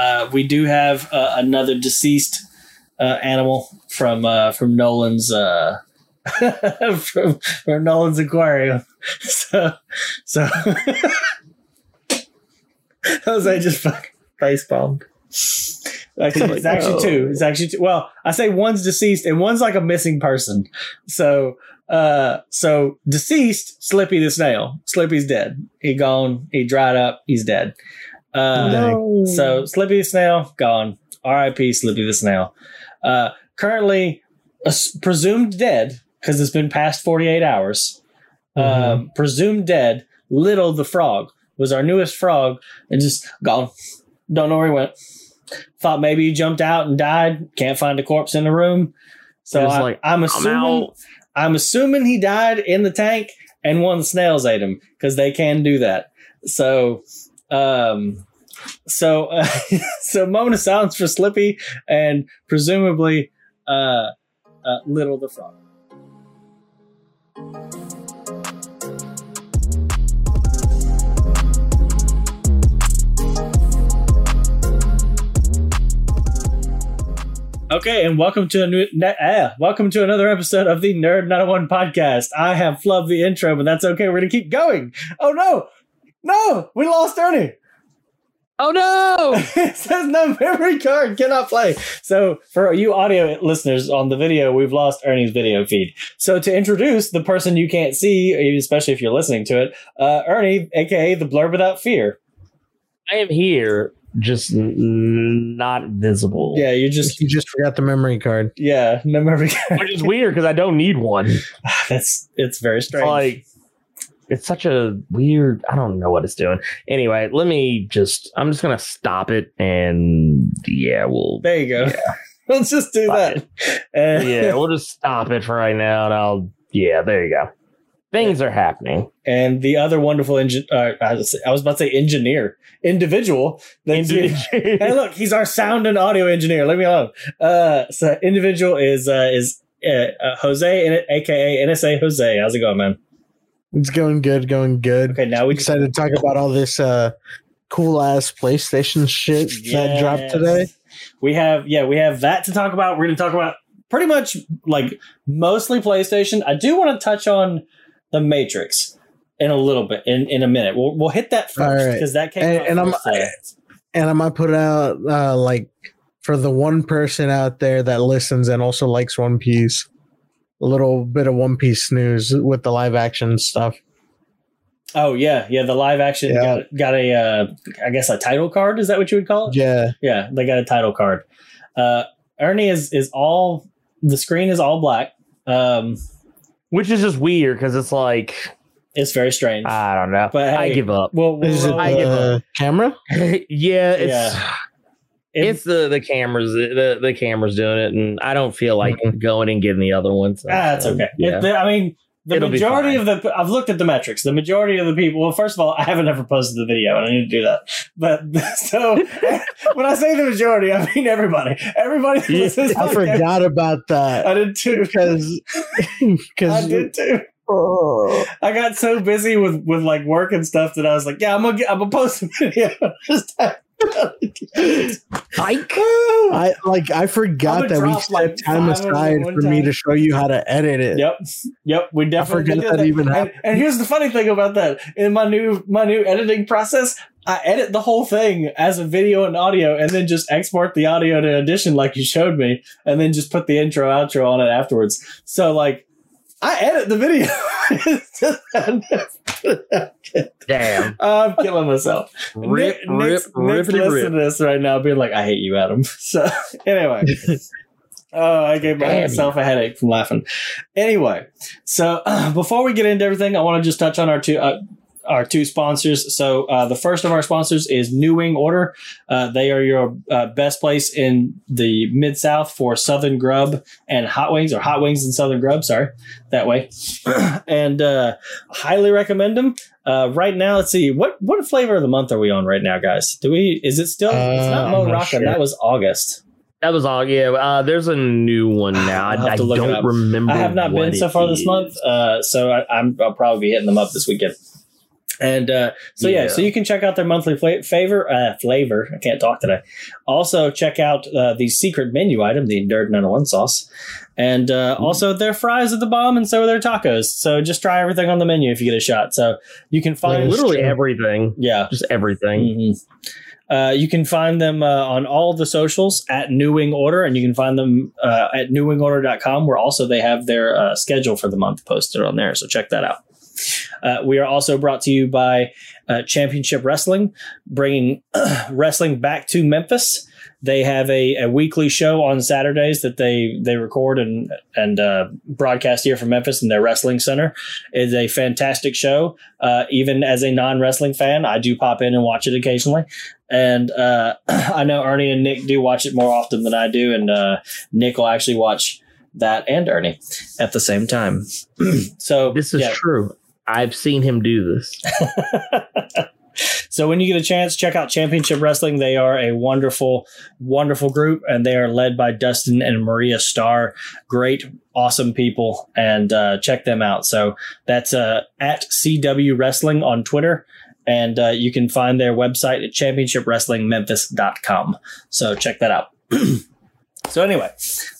uh, we do have uh, another deceased uh, animal from uh, from Nolan's uh, from, from Nolan's aquarium. So so Jose just fucking face bombed. Actually, it's actually two. It's actually two. Well, I say one's deceased and one's like a missing person. So, uh, so deceased, Slippy the snail. Slippy's dead. He gone. He dried up. He's dead. Uh, No. so Slippy the snail gone. R.I.P. Slippy the snail. Uh, currently uh, presumed dead because it's been past forty eight hours. Um, presumed dead. Little the frog was our newest frog and just gone. Don't know where he went. Thought maybe he jumped out and died. Can't find a corpse in the room. So I, like, I'm assuming out. I'm assuming he died in the tank and one of the snails ate him because they can do that. So, um, so, uh, so moment of silence for Slippy and presumably, uh, uh, Little the Frog. Okay, and welcome to a new, ne- ah, welcome to another episode of the Nerd 901 podcast. I have flubbed the intro, but that's okay. We're gonna keep going. Oh no, no, we lost Ernie. Oh no! it says no memory card cannot play. So for you audio listeners on the video, we've lost Ernie's video feed. So to introduce the person you can't see, especially if you're listening to it, uh, Ernie, aka the Blurb Without Fear. I am here, just n- not visible. Yeah, you just You just forgot the memory card. yeah, no memory card. Which is weird because I don't need one. That's it's very strange. like it's such a weird. I don't know what it's doing. Anyway, let me just. I'm just gonna stop it, and yeah, we'll. There you go. Let's just do that. And, Yeah, we'll just stop it for right now, and I'll. Yeah, there you go. Things are happening. and the other wonderful engine. Uh, I was about to say engineer, individual. that's- hey, look, he's our sound and audio engineer. Leave me alone. Uh, so individual is uh, is uh, uh, Jose, in aka NSA Jose. How's it going, man? It's going good, going good. Okay, now we Excited to talk about all this uh, cool ass PlayStation shit that dropped today. We have yeah, we have that to talk about. We're going to talk about pretty much like mostly PlayStation. I do want to touch on the Matrix in a little bit in, in a minute. We'll we'll hit that first right. because that came And- and I'm- today. And I might put out uh, like for the one person out there that listens and also likes One Piece, a little bit of One Piece news with the live action stuff. Oh yeah, yeah. The live action Yeah. got got a uh, I guess a title card. Is that what you would call it? Yeah, Yeah, they got a title card. Uh, Ernie is is all the screen is all black. Um, Which is just weird because it's like it's very strange. I don't know. But I give up. well, we'll is it roll- I give the camera? yeah, it's Yeah. it's the the cameras the the cameras doing it, and I don't feel like going and getting the other ones. ah, that's okay. Yeah. It- the- I mean, the It'll majority of the I've looked at the metrics. The majority of the people. Well, first of all, I haven't ever posted the video, and I need to do that. But so when I say the majority, I mean everybody. Everybody. that Yeah, I the- forgot about that I did too. because because I did too. I got so busy with with like work and stuff that I was like, yeah, I'm gonna get, I'm gonna post a video. Just Ike. I like I forgot that we drop, set like, time five of them aside one for me to show you how to edit it. Yep, yep. We definitely forgot did that that. even and, happened. and here's the funny thing about that: in my new my new editing process, I edit the whole thing as a video and audio, and then just export the audio to Audition like you showed me, and then just put the intro outro on it afterwards. So like, I edit the video. Damn. I'm killing myself. Rip, Nick, rip, Nick's, Nick's listening rip. to this right now, being like, "I hate you, Adam." So anyway, oh, I gave myself a headache from laughing. Anyway, so before we get into everything, I want to just touch on our two. Uh, our two sponsors. So uh, the first of our sponsors is New Wing Order. Uh, they are your uh, best place in the Mid South for Southern Grub and Hot Wings, or Hot Wings and Southern Grub. Sorry, that way. and uh, highly recommend them. Uh, right now, let's see what what flavor of the month are we on right now, guys? Do we? Is it still? it's Uh, not I'm Mo not Rocca. sure. That was August. That was all. Yeah. Uh, there's a new one now. I, I'll have I to look don't up. remember. I have not what been so it far this is. month, uh, so I, I'm, I'll probably be hitting them up this weekend. And uh, so yeah. Yeah. so you can check out their monthly fla- favor uh, flavor. I can't talk today. Also check out uh, the secret menu item, the Nerd 901 sauce, and uh, also their fries are the bomb, and so are their tacos. So just try everything on the menu if you get a shot. So you can find Like, Literally everything. yeah. Just everything. Mhm. Uh, you can find them uh, on all the socials at New Wing Order, and you can find them uh, at newwingorder.com, where also they have their uh, schedule for the month posted on there. So check that out. Uh, we are also brought to you by uh, Championship Wrestling, bringing wrestling back to Memphis. They have a, a weekly show on Saturdays that they they record and and uh, broadcast here from Memphis in their wrestling center. It's a fantastic show. Uh, even as a non wrestling fan, I do pop in and watch it occasionally. And uh, I know Ernie and Nick do watch it more often than I do, and uh, Nick will actually watch that and Ernie at the same time. so This is yeah. true. I've seen him do this. so when you get a chance, check out Championship Wrestling. They are a wonderful, wonderful group, and they are led by Dustin and Maria Starr. Great, awesome people, and uh, check them out. So that's uh, at CW Wrestling on Twitter. And uh, you can find their website at championshipwrestlingmemphis.com. So check that out. so anyway,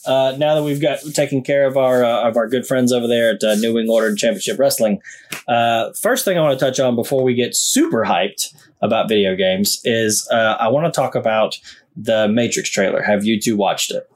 uh, now that we've got taken care of our uh, of our good friends over there at uh, New Wing Order and Championship Wrestling, uh, first thing I want to touch on before we get super hyped about video games is uh, I want to talk about the Matrix trailer. Have you two watched it?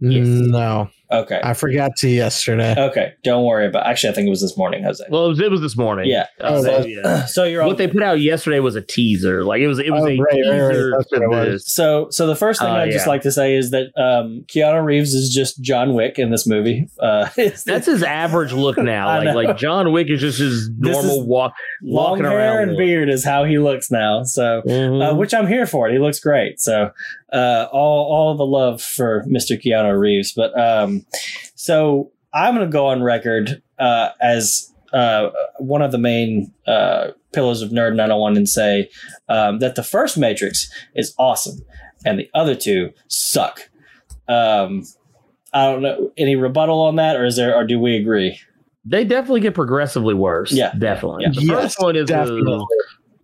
Yes. No, Okay. I forgot to yesterday. Okay. Don't worry about. Actually, I think it was this morning, Jose. Well, it was, it was this morning. Yeah. Uh, Oh, so, yeah. so you're all, What they put out yesterday was a teaser. Like it was, it was Oh, a right, right, right. teaser That's what it was. So, so the first thing Uh, I'd just like to say is that um, Keanu Reeves is just John Wick in this movie. Uh, That's his average look now. Like know. like John Wick is just his normal is walk. long walking hair around and look. beard is how he looks now. So, Mhm. uh, which I'm here for. He looks great. So, uh, all all the love for Mr. Keanu Reeves. But um, so I'm going to go on record uh, as uh, one of the main uh, pillars of Nerd 901 and say um, that the first Matrix is awesome and the other two suck. Um, I don't know any rebuttal on that, or is there, or do we agree? they definitely get progressively worse. Yeah. definitely. Yeah. The Yes, first one is a- definitely.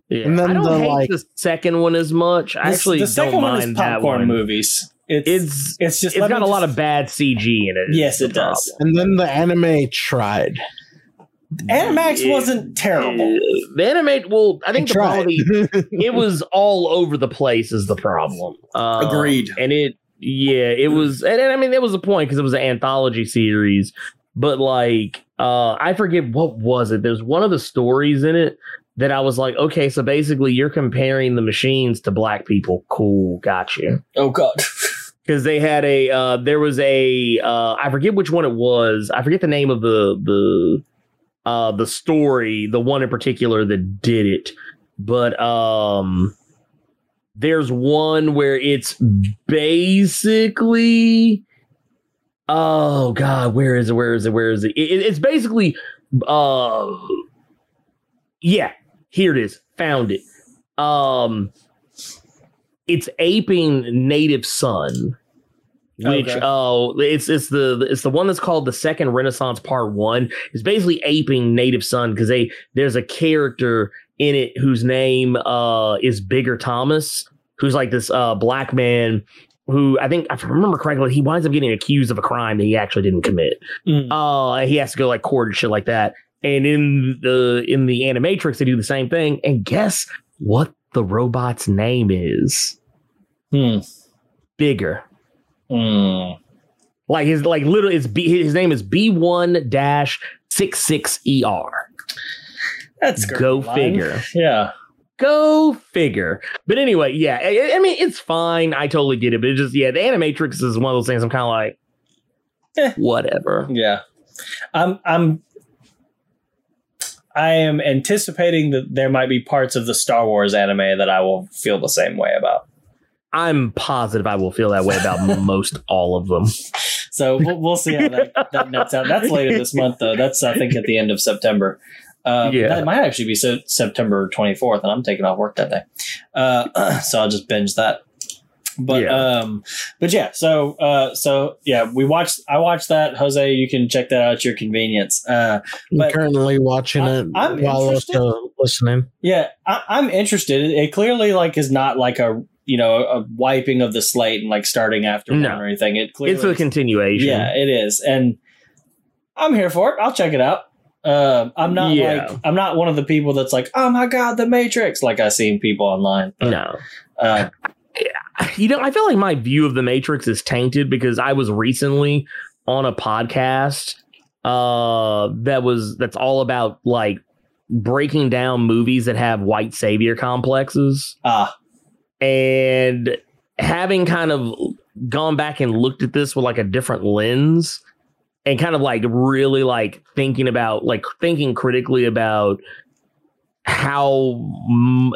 Yeah. And then I don't the, hate like- the second one as much. I The- actually the second don't one mind is that popcorn one. movies. It's It's it's just it's let got me a lot of bad CG in it. Yes, it the does. And then the anime tried. Animax Yeah. wasn't terrible. problem. The anime, well, I think the tried. quality it was all over the place is the problem. Uh, Agreed. And it, yeah, it was, and, and I mean, there was a point because it was an anthology series, but like, uh, I forget what was it. There's one of the stories in it that I was like, okay, so basically you're comparing the machines to black people. Cool, got you. Oh god. Because they had a, uh, there was a, uh, I forget which one it was. I forget the name of the the uh the story, the one in particular that did it. But um there's one where it's basically oh god, where is it? Where is it? Where is it? It- it- it's basically uh yeah, here it is. Found it. Um it's aping native son which Okay. uh it's it's the it's the one that's called the second renaissance part one it's basically aping native son because they there's a character in it whose name uh is bigger thomas who's like this uh black man who i think if i remember correctly he winds up getting accused of a crime that he actually didn't commit Mm. uh he has to go like court and shit like that and in the in the animatrix they do the same thing and guess what the robot's name is Hmm. bigger Hmm. Like his like literally it's B, his name is B1 dash 66 ER. That's Go line. figure. Yeah. Go figure. But anyway, yeah, I, I mean it's fine. I totally get it, but it just yeah, the Animatrix is one of those things I'm kind of like Eh. whatever. Yeah. I'm I'm I am anticipating that there might be parts of the Star Wars anime that I will feel the same way about. I'm positive I will feel that way about most all of them. So we'll, we'll see how that, that nets out. That's later this month, though. That's I think at the end of September. Um, Yeah. that might actually be se- September 24th, and I'm taking off work that day. Uh, so I'll just binge that. But Yeah. um, but yeah. So uh, so yeah, we watched. I watched that, Jose. You can check that out at your convenience. Uh, I'm currently watching I- it I'm while interested. also listening. yeah, I, I'm interested. It, it clearly like is not like a you know a wiping of the slate and like starting after No. one or anything. It clearly It's a continuation. Yeah, it is, and I'm here for it. I'll check it out. Uh, I'm not Yeah. like I'm not one of the people that's like, oh my god, the Matrix. Like I've seen people online. But, No. uh, you know, I feel like my view of the Matrix is tainted because I was recently on a podcast uh that was that's all about like breaking down movies that have white savior complexes. Ah, and having kind of gone back and looked at this with like a different lens and kind of like really like thinking about like thinking critically about how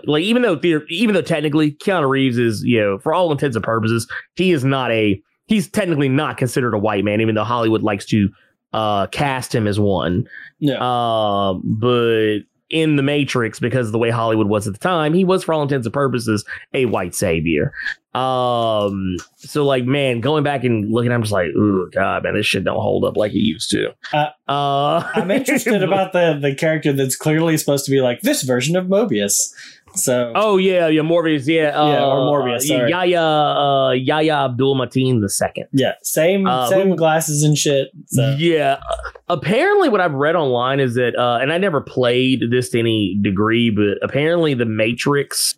like even though the, even though technically Keanu Reeves is you know for all intents and purposes he is not a he's technically not considered a white man even though Hollywood likes to uh cast him as one. No, uh, but in the Matrix, because of the way Hollywood was at the time, he was, for all intents and purposes, a white savior. Um, so like, man, going back and looking, I'm just like, oh god, man, this shit don't hold up like it used to. Uh, uh I'm interested about the the character that's clearly supposed to be like this version of Mobius. So Oh yeah, yeah, Morbius, yeah, uh, Yeah, or Morbius, sorry. Yahya, uh, Yahya Abdul Mateen the second. yeah, same uh, same who- glasses and shit. So Yeah. Apparently, what I've read online is that, uh, and I never played this to any degree, but apparently the Matrix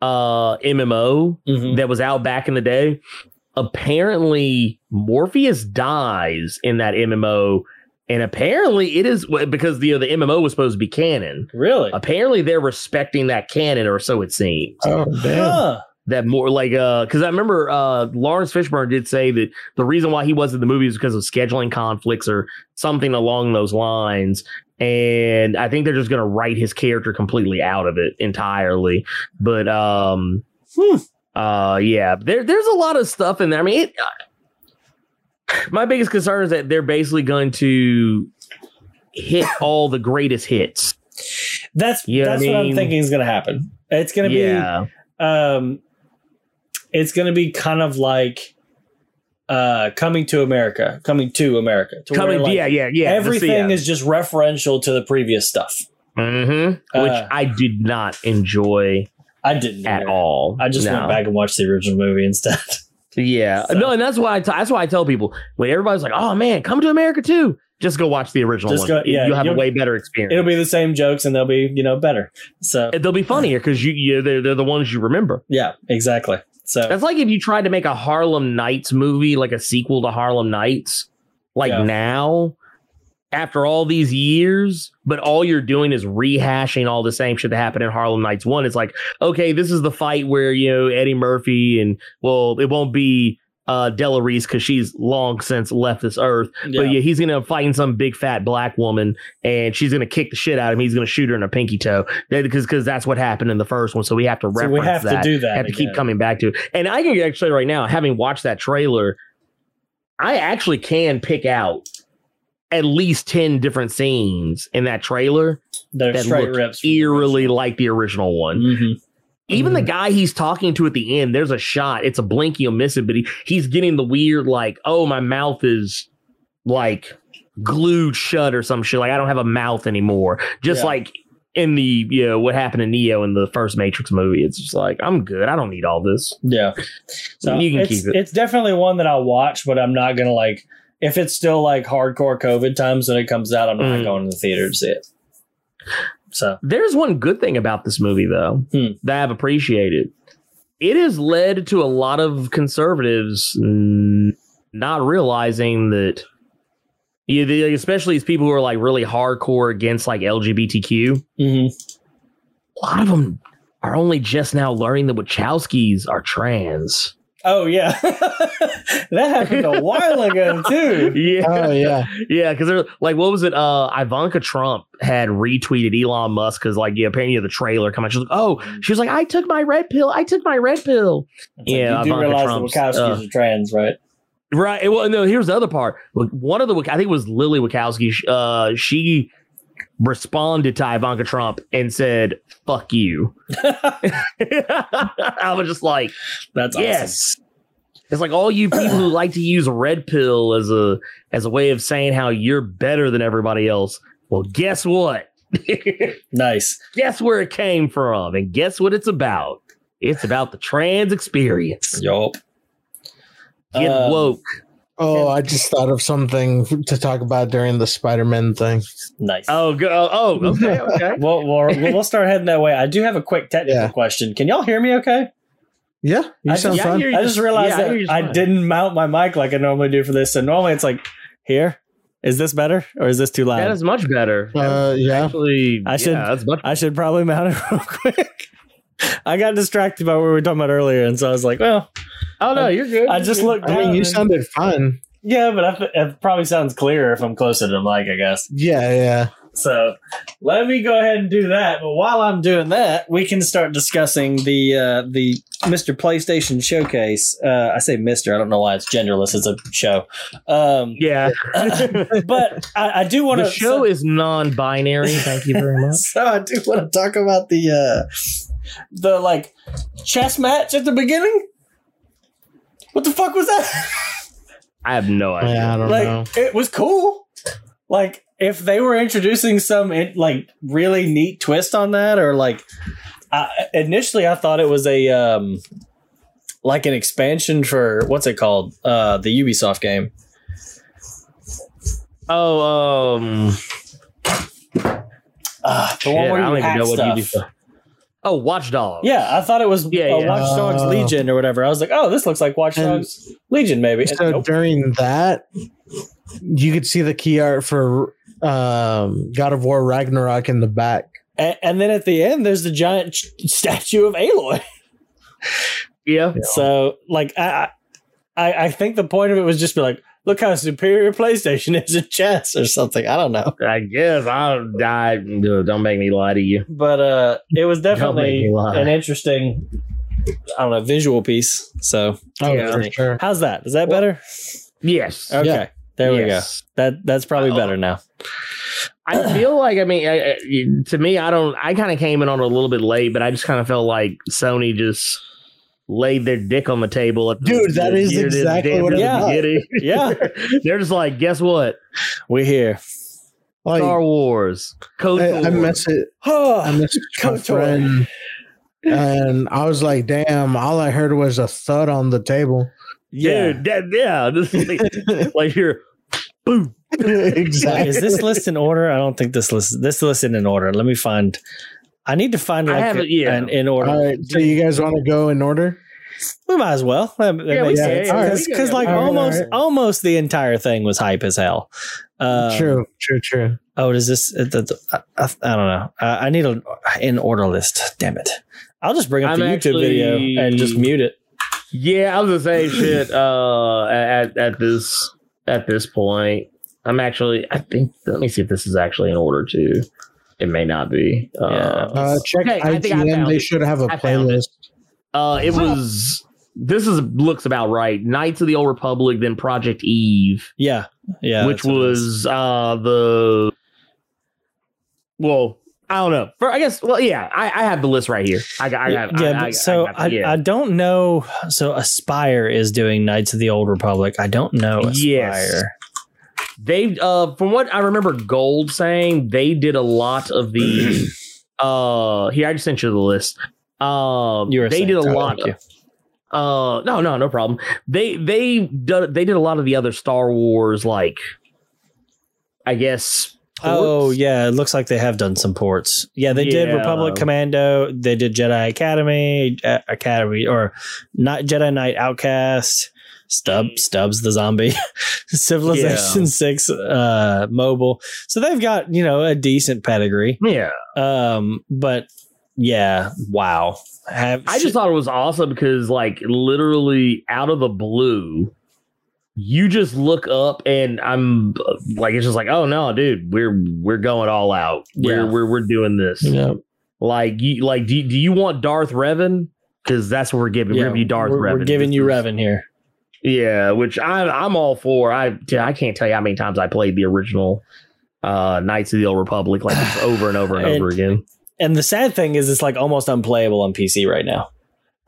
uh, MMO mhm. that was out back in the day, apparently Morpheus dies in that MMO. And apparently it is because the, the MMO was supposed to be canon. really, Apparently they're respecting that canon, or so it seems Oh damn! Huh. that more like uh because I remember uh Laurence Fishburne did say that the reason why he wasn't in the movie is because of scheduling conflicts or something along those lines. And I think they're just gonna write his character completely out of it entirely. But um Hmm. uh yeah, there there's a lot of stuff in there. I mean it, my biggest concern is that they're basically going to hit all the greatest hits. That's You know what that's I what I'm thinking is going to happen. It's going to Yeah. be um, it's going to be kind of like uh, coming to America, coming to America. To where, Coming like, yeah, yeah, yeah. everything is just referential to the previous stuff. hmm which Uh, I did not enjoy I didn't at either. all. I just No. went back and watched the original movie instead. Yeah, So- no, and that's why I t- that's why I tell people when everybody's like, "Oh man, come to America too," just go watch the original Just one. go- yeah, you'll have a you'll- way better experience. It'll be the same jokes and they'll be you know better. So They'll be funnier because you, you they're, they're the ones you remember. yeah, exactly. So That's like if you tried to make a Harlem Nights movie, like a sequel to Harlem Nights, like Yeah. now, after all these years, but all you're doing is rehashing all the same shit that happened in Harlem Nights one. It's like, okay, this is the fight where you know Eddie Murphy and well, it won't be uh Della Reese because she's long since left this earth. yeah. But yeah, he's gonna fight in some big fat black woman, and she's gonna kick the shit out of him. He's gonna shoot her in a pinky toe because because that's what happened in the first one. So we have to so reference we have that to do that. have to keep coming back to it. And I can actually right now, having watched that trailer, I actually can pick out at least 10 different scenes in that trailer They're that look rips. from the eerily like the original one. Mhm. Even the Mhm. guy he's talking to at the end, there's a shot. It's a blink, you'll miss it, but he, he's getting the weird, like, oh, my mouth is like glued shut or some shit. Like, I don't have a mouth anymore. Just Yeah. like in the, you know, what happened to Neo in the first Matrix movie. It's just like, I'm good. I don't need all this. Yeah. So You can keep it. It's definitely one that I'll watch, but I'm not gonna like if it's still like hardcore COVID times when it comes out, I'm not Mm. going to the theater to see it. So There's one good thing about this movie, though, Hmm. that I've appreciated. It has led to a lot of conservatives not realizing that, especially these people who are like really hardcore against like LGBTQ. mhm. A lot of them are only just now learning that Wachowskis are trans. Oh yeah. that happened a while ago too. Yeah, Oh yeah, yeah, because they're like, what was it? Uh, Ivanka Trump had retweeted Elon Musk because, like, yeah, apparently the trailer come out. She's like, oh, she was like, I took my red pill. I took my red pill. It's Yeah, like, you do Ivanka realize Trump's, the Wachowskis uh, are trans, right? Right. Well, no. Here's the other part. Look, One of the, I think it was Lily Wachowski. Uh, she responded to Ivanka Trump and said, "Fuck you." I was just like, That's awesome. yes, It's like all you people who like to use red pill as a as a way of saying how you're better than everybody else. Well, guess what? Nice. guess where it came from, and guess what it's about. It's about the trans experience. Yup. Get Um, woke. Oh, I just thought of something to talk about during the Spider Man thing. Nice. Oh, go, oh, oh, okay, okay. Well, we'll, we'll start heading that way. I do have a quick technical Yeah. question. Can y'all hear me okay? Yeah, you I- sound yeah, I fine. hear you I just realized yeah, I that I fine. didn't mount my mic like I normally do for this. So normally it's like here. Is this better or is this too loud? That is much better. Uh, yeah. Actually, I should- Yeah, that's much. I should probably mount it real quick. I got distracted by what we were talking about earlier, and so I was like, "Well, Oh no, you're good. I You're just good. looked I mean, you and- sounded fun. yeah." But I it probably sounds clearer if I'm closer to the mic, I guess. Yeah, yeah. So let me go ahead and do that. But while I'm doing that, we can start discussing the uh, the Mr. PlayStation Showcase. Uh, I say Mister. I don't know why it's genderless. It's a show. Um, Yeah. but I, I do want to. the to show is non-binary. Thank you very much. So I do want to talk about the uh the like chess match at the beginning. What the fuck was that? I have no idea. Yeah, I don't like know. it was cool. Like if they were introducing some in- like really neat twist on that, or like I, initially I thought it was a um like an expansion for what's it called uh the Ubisoft game. Oh, um, Uh, the shit, one I where don't even know what stuff. you do. Oh, Watchdog. Yeah, I thought it was Yeah, uh, yeah. Watch Dogs Oh. Legion or whatever. I was like, oh, this looks like Watch Dogs Legion, maybe. And So nope. during that, you could see the key art for um, God of War Ragnarok in the back. And, and then at the end, there's the giant ch- statue of Aloy. yeah. So, like, I, I, I think the point of it was just be like, look how superior PlayStation is at chess or something. I don't know, I guess I'll die. Don't make me lie to you. but uh, it was definitely an interesting, I don't know, visual piece. So, Oh, Yeah. for sure. how's that? Is that better? Yes. Okay, Yeah. there we go. That that's probably Oh. better now. I feel like I mean, I, I, to me, I don't. I kind of came in on it a little bit late, but I just kind of felt like Sony just laid their dick on the table. At the, Dude, that is exactly what it was. beginning. Yeah, They're just like, guess what? We're here. Like, Star Wars. Code I, I Four. messaged, I Oh, messaged my friend, and I was like, "Damn!" All I heard was a thud on the table. yeah. Dude, that, yeah, this is like, like you're boom. exactly. is this list in order? I don't think this list this list in order. Let me find. I need to find I like have a- it, yeah. an in order. All right, so you guys want to go in order? We might as well. That, that Yeah, we makes sense. yeah, yeah, Because we can, yeah. like All right, almost all right. almost the entire thing was hype as hell. Um, true, true, true. Oh, does this? uh, the- the- I, I, I don't know. Uh, I need an in order list. Damn it! I'll just bring up I'm the YouTube actually- video and just mute it. Yeah, I was gonna say shit. Uh, at at this at this point, I'm actually. I think. Let me see if this is actually in order too. It may not be. Uh, Uh, check Okay, I think I IGN. They it. should have a I found it. playlist. Uh, it was. This is looks about right. Knights of the Old Republic, then Project Eve, Yeah, yeah. which that's what it is. was uh the. Well, I don't know. For I guess. Well, yeah, I, I have the list right here. I got. I have. yeah, I, but I, so I, I, yeah. I don't know. So Aspyr is doing Knights of the Old Republic. I don't know Aspyr. Yes. They uh from what I remember Gold saying, they did a lot of the uh here I just sent you the list. Um were they did a oh, lot you. uh no no no problem. They they did they did a lot of the other Star Wars like I guess Oh yeah, it looks like they have done some ports. Yeah, they did Republic Commando. They did Jedi Academy, uh, Academy, or not Jedi Knight Outcast. Stub Stubbs the zombie, Civilization Yeah. Six uh, mobile. So they've got you know a decent pedigree. Yeah. Um, but yeah, wow. Have I just thought it was awesome because like literally out of the blue you just look up and I'm like it's just like oh no dude we're we're going all out we're Yeah. we're, we're doing this Yeah. like you like do, you- do you want Darth Revan because that's what we're giving Yeah, we're giving you Darth we're, Revan we're giving you Revan here. Yeah which I'm I'm all for I I can't tell you how many times I played the original uh Knights of the Old Republic like over and over and, And- over again And the sad thing is, it's like almost unplayable on PC right now.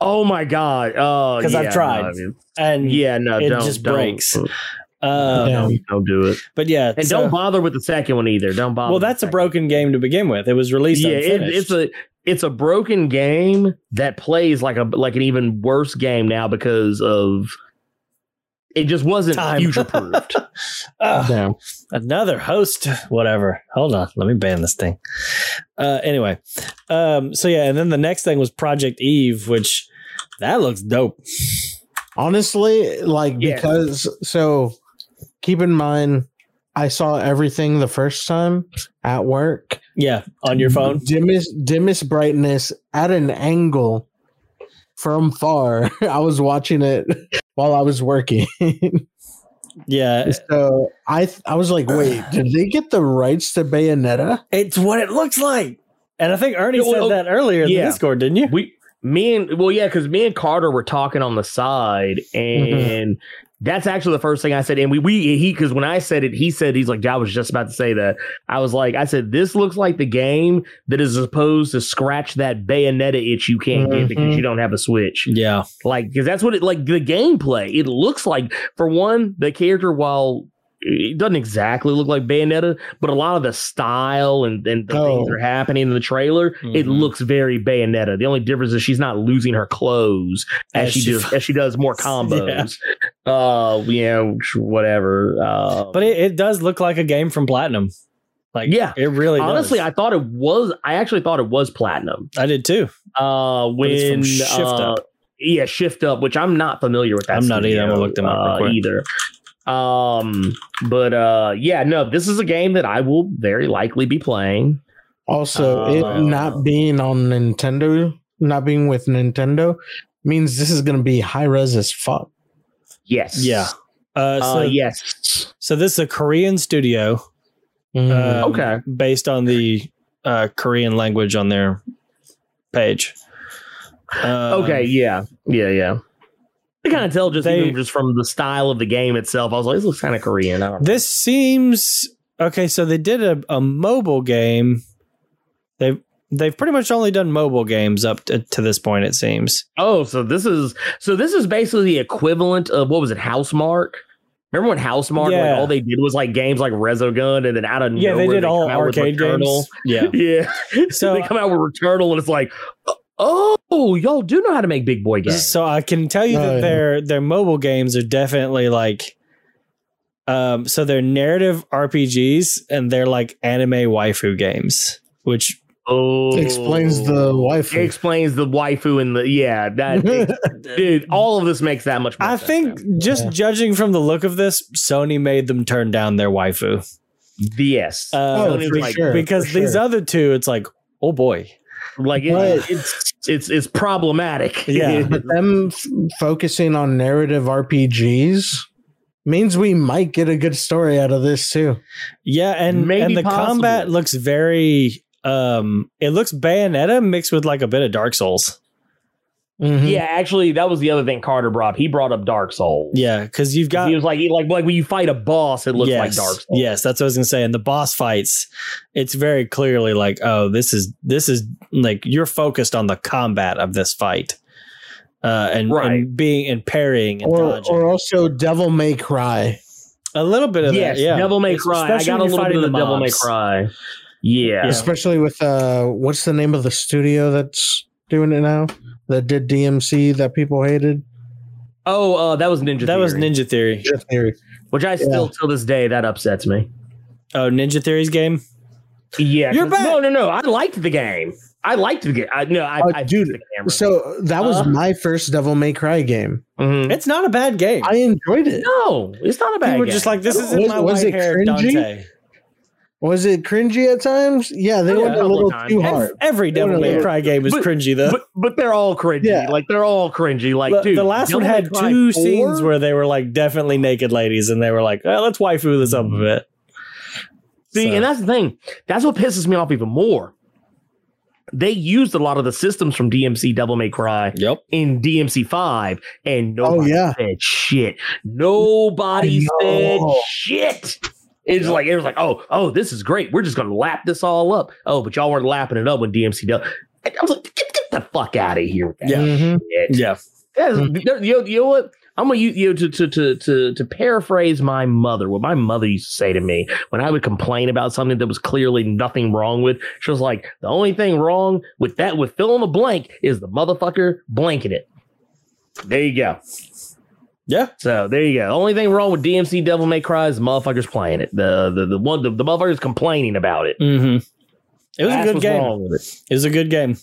Oh my god! Oh, 'Cause I've tried. no, I mean, and yeah, no, it don't, just don't- breaks. Um, Yeah. Don't do it, But yeah, and so- don't bother with the second one either. Don't bother. well, that's a broken game to begin with. It was released yeah, it, it's a it's a broken game that plays like a like an even worse game now because of it just wasn't future proofed. Ugh. Yeah. another host whatever hold on let me ban this thing uh anyway um so yeah and then the next thing was project eve which that looks dope Honestly, like Yeah. because so keep in mind I saw everything the first time at work. yeah on your phone Dimmest dimmest brightness at an angle from far. I was watching it while I was working. yeah so I th- I was like, wait, did they get the rights to Bayonetta? it's what it looks like and i think ernie Yeah, well, said that earlier in yeah. the discord didn't you we me and well yeah because me and carter were talking on the side and that's actually the first thing i said and we we he because when i said it he said he's like i was just about to say that. I was like i said this looks like the game that is supposed to scratch that bayonetta itch you can't get because Mhm. you don't have a switch. Yeah. Like because that's what it like the gameplay it looks like for one the character while it doesn't exactly look like Bayonetta, but a lot of the style and, and the things Oh. that are happening in the trailer, it Mhm. looks very Bayonetta. The only difference is she's not losing her clothes as, As she, she does as she does more Yeah. combos. Uh, you know, whatever. Uh, but it, it does look like a game from platinum like Yeah. it really honestly, does. I thought it was. I actually thought it was platinum. I did too Uh, But it's from when Shift uh, Up. yeah, Shift Up, which I'm not familiar with that. I'm not either. I'm gonna look them up uh, either. Um, but uh, yeah, no, this is a game that I will very likely be playing. Also, Uh, it not being on Nintendo, not being with Nintendo, means this is going to be high res as fuck. Yes. Yeah. uh, so, Uh, yes. so this is a korean studio Mm. um, Okay. based on the uh, Korean language on their page. Um, okay. Yeah. Yeah. Yeah. I kind of tell just They- even just from the style of the game itself. I was like, this looks kind of Korean. I don't know. This seems okay. So they did a, a mobile game. They've they've pretty much only done mobile games up to, to this point. It seems. Oh, so this is so this is basically the equivalent of what was it, Housemarque Remember when Housemarque, Yeah. like all they did was like games like Resogun, and then out of Yeah, they did all out with arcade games. Yeah. Yeah, So- so they come out with Returnal, and it's like, oh, y'all do know how to make big boy games. So I can tell you Oh, that yeah. their their mobile games are definitely like um so they're narrative RPGs and they're like anime waifu games, which oh, Explains the waifu. It explains the waifu and the yeah. That dude, all of this makes that much. More I sense think now. just Yeah. judging from the look of this, Sony made them turn down their waifu. yes, Uh, oh, for like- sure. because for these sure. other two, it's like, oh boy. Like it, But- it's it's it's problematic. Yeah. But them f- focusing on narrative RPGs means we might get a good story out of this too. Yeah, and Maybe and the possible. combat looks very um it looks Bayonetta mixed with like a bit of Dark Souls. Mhm. Yeah, actually, that was the other thing Carter brought. up. He brought up Dark Souls. Yeah, because you've got he was like, he, like, like when you fight a boss, it looks yes, like Dark Souls. Yes, that's what I was gonna say. And the boss fights, it's very clearly like, oh, this is this is like you're focused on the combat of this fight. Uh and, Right. and being and parrying and Or, dodging. or also Devil May Cry. a little bit of yes, that, yeah. Devil May Cry. I got a little bit of the Devil May mobs. Cry. Yeah. Especially with uh what's the name of the studio that's doing it now? That did DMC that people hated? Oh, uh, that was Ninja. That was Ninja Theory. Ninja Theory. which I still till this day that upsets me. Oh, Ninja Theory's game. Yeah, you're back. No, no, no. I liked the game. I liked the game. I, no, I, Oh, I dude, the camera. So that was Uh. my first Devil May Cry game. Mhm. It's not a bad game. I enjoyed it. No, it's not a bad People were game. just like, this isn't Was- my was white it haired cringy? Dante. Was it cringy at times? Yeah, they oh, Yeah, went a a little times. too hard. Every Devil May Cry game is But- cringy though. but but they're all cringy. Yeah. Like they're all cringy. Like the, dude, the last one had two 4? scenes where they were like definitely naked ladies, and they were like, oh, "Let's waifu this up a bit." See, So- and that's the thing. That's what pisses me off even more. They used a lot of the systems from DMC Devil May Cry Yep. in DMC five, and oh, nobody Oh, yeah. said shit. Nobody I said shit. It's like it was like, oh, oh, this is great. We're just gonna lap this all up. Oh, but y'all weren't lapping it up when DMC Devil. I was like, get, get, the fuck out of here with that Yeah. Mhm. shit. Yeah. That's- you, know, you know what? I'm gonna use you know, to, to to to to paraphrase my mother. What my mother used to say to me when I would complain about something that was clearly nothing wrong with, she was like, "The only thing wrong with that with fill in the blank is the motherfucker blanking it." There you go. Yeah. So there you go. The only thing wrong with DMC Devil May Cry is the motherfuckers playing it. The the the one the, the motherfuckers complaining about it. Mm-hmm. It was That's a good game. wrong with it. It was a good game.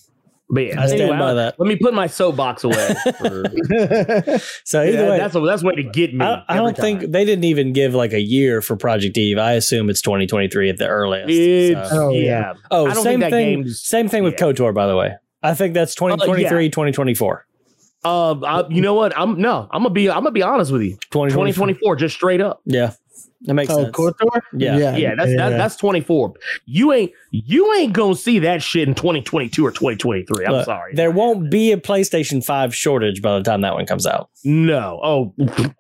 But yeah, I stand anyway, by I- that. Let me put my soapbox away. for- So either Yeah, way, that's a that's a way to get me. I, I don't think they didn't even give like a year for Project Eve. I assume it's 2023 at the earliest. So- Oh, yeah. yeah. Oh, same thing. Same thing with yeah. KOTOR, by the way. I think that's 2023, 2024. Uh, I, you know what? I'm no. I'm gonna be. I'm gonna be honest with you. 2024. 2024, just straight up. Yeah, that makes oh, sense. KOTOR? Yeah. Yeah, that's That, that's 24. You ain't you ain't gonna see that shit in 2022 or 2023. I'm Look, sorry. There won't be a PlayStation 5 shortage by the time that one comes out. No. Oh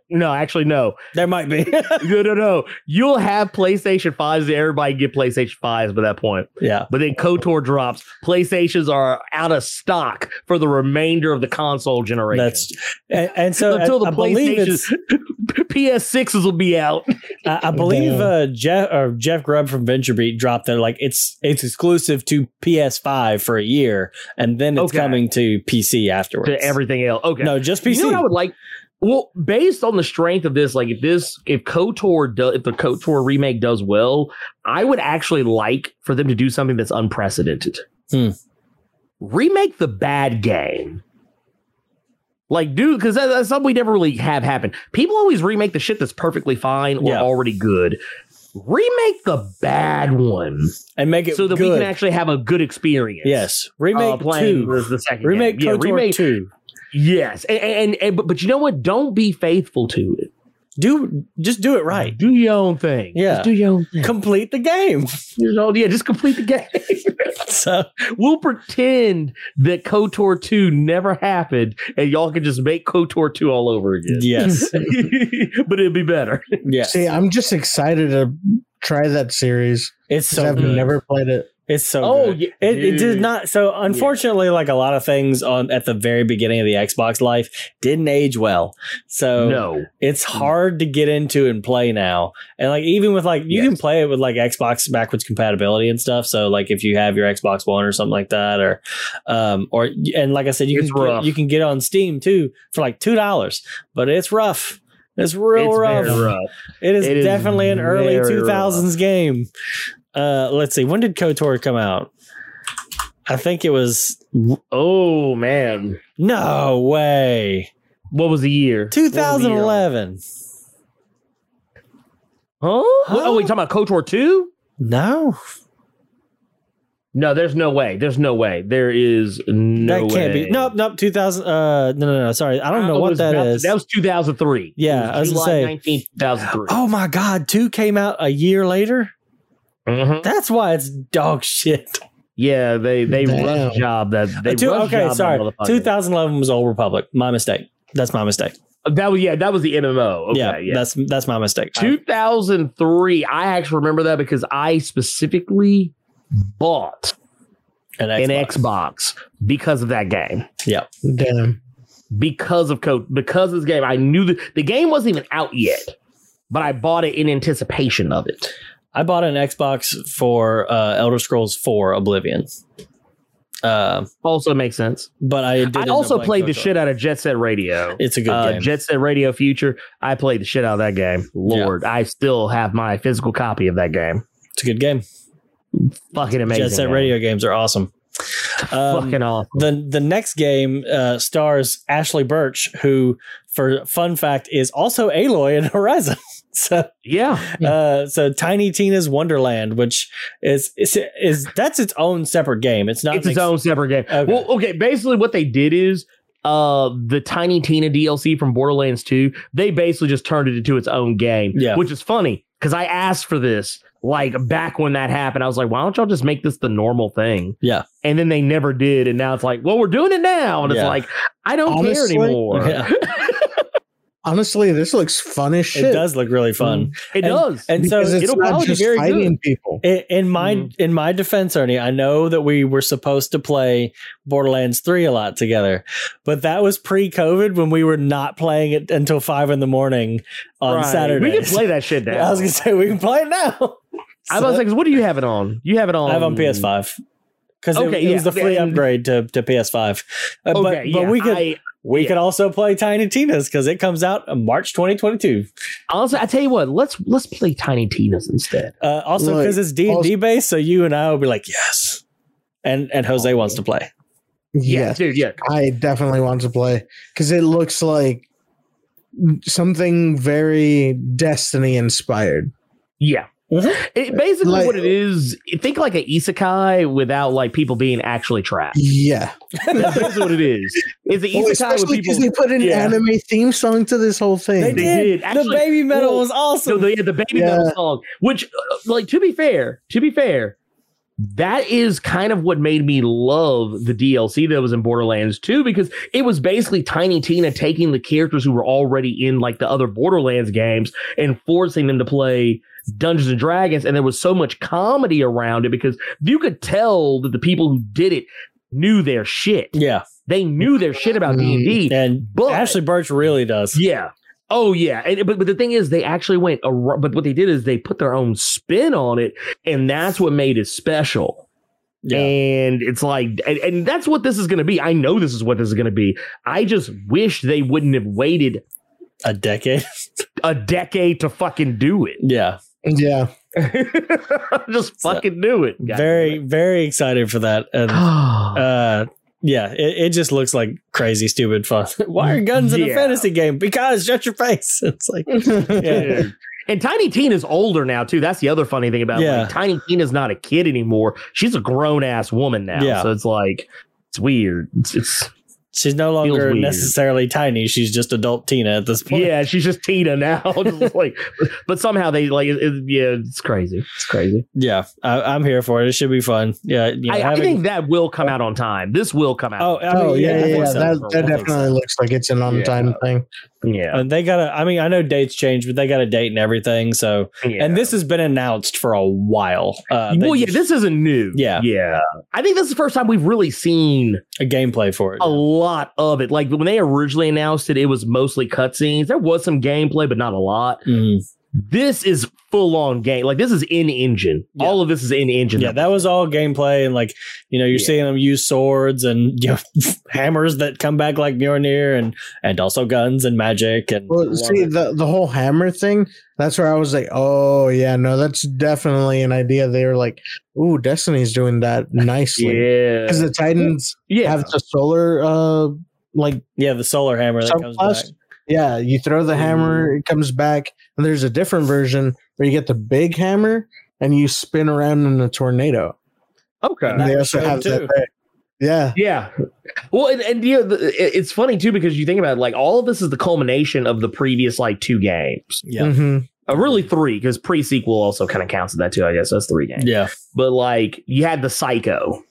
no. Actually, no. There might be. No. No. No. You'll have PlayStation 5s. Everybody get PlayStation 5s by that point. yeah. But then KOTOR drops. PlayStations are out of stock for the remainder of the console generation. That's and, and so until I, the I PlayStation PS6s will be out. I, I believe uh, Jeff or Jeff Grubb from VentureBeat dropped there like it's it's exclusive to PS5 for a year, and then it's Okay. coming to PC afterwards. to everything else. Okay. No, just PC. You know what I would like? Well, based on the strength of this, like if this, if KOTOR does, if the KOTOR remake does well, I would actually like for them to do something that's unprecedented. Hmm. Remake the bad game. Like, dude, because that, that's something we never really have happen. People always remake the shit that's perfectly fine or Yeah. already good. Remake the bad one and make it so that good. we can actually have a good experience. yes uh, remake playing two. the, the second Remake game. Yeah, remake two. Yes, and, and, and but, but you know what? Don't be faithful to it. Do just do it right. Do your own thing. Yeah. Just do your own thing. Complete the game. You know, yeah, just complete the game. So we'll pretend that KOTOR 2 never happened and y'all can just make KOTOR 2 all over again. yes, but it'd be better. Yeah. See, I'm just excited to try that series. It's so I've good. never played it. It's so Oh, good. yeah, It, it did not. So unfortunately, like a lot of things on at the very beginning of the Xbox life didn't age well. So No. it's hard to get into and play now. And like even with like you can play it with like Xbox backwards compatibility and stuff. So like if you have your Xbox One or something like that, or um or and like I said, you It's can rough. you can get on Steam too for like two dollars, but it's rough. It's real It's rough. rough. It is It is definitely an early two thousands game. Uh, let's see, when did Kotor come out? I think it was Oh, man. no way. What was the year? What was the year? 2011. Huh? Huh? Oh, we talking about KOTOR 2? No, No, there's no way. There's no way. There is no that can't way. be. Nope, nope. 2000. Uh, no, no, no. Sorry, I don't know It what was that about- is. That was 2003. Yeah, It I was July say- 19th, 2003. oh my God, two came out a year later. Mhm. That's why it's dog shit. Yeah, they they Damn. rush job that they Uh, two- rush okay, job that sorry. motherfucker. 2011 was Old Republic. My mistake. That's my mistake. That was yeah, that was the MMO. Okay, yeah, yeah. that's that's my mistake. 2003. I actually remember that because I specifically bought an an Xbox. Xbox because of that game. Yeah. Damn. Because of code, because of this game, I knew that the game wasn't even out yet, but I bought it in anticipation of it. I bought an Xbox for uh, Elder Scrolls 4 Oblivion. Uh, Also makes sense. but I did I also played the shit out of Jet Set Radio. It's a good uh, game. Jet Set Radio Future. I played the shit out of that game. Lord, I still have my physical copy of that game. it's a good game. Fucking amazing. Jet Set man. Radio games are awesome. Um, Fucking awesome. the the next game uh, stars Ashly Burch, who, for fun fact, is also Aloy in Horizon. so, Yeah. uh, so Tiny Tina's Wonderland, which is is is that's its own separate game. It's not it's its mixed- own separate game. Okay. Well, okay. Basically, what they did is uh the Tiny Tina DLC from Borderlands 2, they basically just turned it into its own game. Yeah. Which is funny because I asked for this like back when that happened. I was like, why don't y'all just make this the normal thing? Yeah. And then they never did. And now it's like, well, we're doing it now. And it's like, I don't Honestly, care anymore. Yeah. honestly, this looks fun as shit. It does look really fun. It And- does. And so it's it'll not probably be just very fighting good. people. In, in my Mhm. in my defense, Ernie, I know that we were supposed to play Borderlands three a lot together, but that was pre-COVID when we were not playing it until five in the morning on Right. Saturday. We can play that shit now. I was gonna say we can play it now. I was like, what do you have it on? You have it on. I have on PS5 because Okay, it, it was the free and- upgrade to, to PS5. Uh, Okay, but but we could I, we yeah. could also play Tiny Tina's because it comes out in March 2022. Also, I tell you what, let's let's play Tiny Tina's instead. Uh, also Look, because it's D and D based, so you and I will be like yes, and and Jose wants to play. Yeah, Yes, dude. Yeah, I definitely want to play because it looks like something very Destiny inspired. yeah. Mhm. It, basically, Like- what it is, think like an isekai without like people being actually trapped. Yeah, That's basically what it is. It's an well, isekai with because people. they put an Yeah. anime theme song to this whole thing. They, They did. did. the Babymetal well, was So awesome. the, the baby Yeah. metal song, which, uh, like, to be fair, to be fair, that is kind of what made me love the DLC that was in Borderlands 2 because it was basically Tiny Tina taking the characters who were already in like the other Borderlands games and forcing them to play Dungeons and Dragons. And there was so much comedy around it because you could tell that the people who did it knew their shit. yeah, They knew their shit about D&D. Mm-hmm. and But- Ashly Burch really does. Yeah. Oh yeah, and, but but the thing is, they actually went. ar- But what they did is they put their own spin on it, and that's what made it special. Yeah. And it's like, and, and that's what this is going to be. I know this is what this is going to be. I just wish they wouldn't have waited a decade. a decade to fucking do it. yeah, Yeah, just fucking do it. God very very excited for that. And uh, yeah, it, it just looks like crazy stupid fun. Why are guns in a fantasy game? Because shut your face. It's like yeah. And Tiny Tina's older now too. That's the other funny thing about it. Yeah. Like, Tiny Tina's not a kid anymore. She's a grown ass woman now. Yeah. So it's like it's weird. It's, it's she's no longer necessarily tiny. She's just adult Tina at this point. yeah, she's just Tina now. Just like, but somehow they like, it, it- yeah, it's crazy. It's crazy. Yeah, I, I'm here for it. It should be fun. Yeah, you know, I, I think that will come out on time. This will come out. Oh, I mean, oh yeah, I yeah, yeah. so. That, that definitely so. looks like it's an on time Yeah. thing. yeah. And they got a. I mean, I know dates change, but they got a date and everything. So, yeah. and this has been announced for a while. Uh, well, yeah, just- this isn't new. Yeah. yeah. I think this is the first time we've really seen a gameplay for it. a lot of it. Like when they originally announced it, it was mostly cutscenes. There was some gameplay, but not a lot. Mhm. This is full on game. Like this is in engine. Yeah. All of this is in engine. Yeah, that was all gameplay, and like you know, you're Yeah. seeing them use swords and you know hammers that come back like Mjolnir, and and also guns and magic and Well, see the the whole hammer thing. That's where I was like, oh yeah, no, that's definitely an idea. They were like, ooh, Destiny's doing that nicely yeah. because the Titans Yeah. have the solar, uh, like yeah, the solar hammer that comes back. Subclass. Yeah, you throw the hammer, it comes back, and there's a different version where you get the big hammer and you spin around in a tornado. Okay. And they also have too. that. There. Yeah, Yeah. Well, and, and you know, the, it- it's funny too because you think about it, like all of this is the culmination of the previous like two games, Yeah, Mhm. uh, really three because pre sequel also kind of counts as that too. I guess that's three games. yeah, But like you had the Psycho,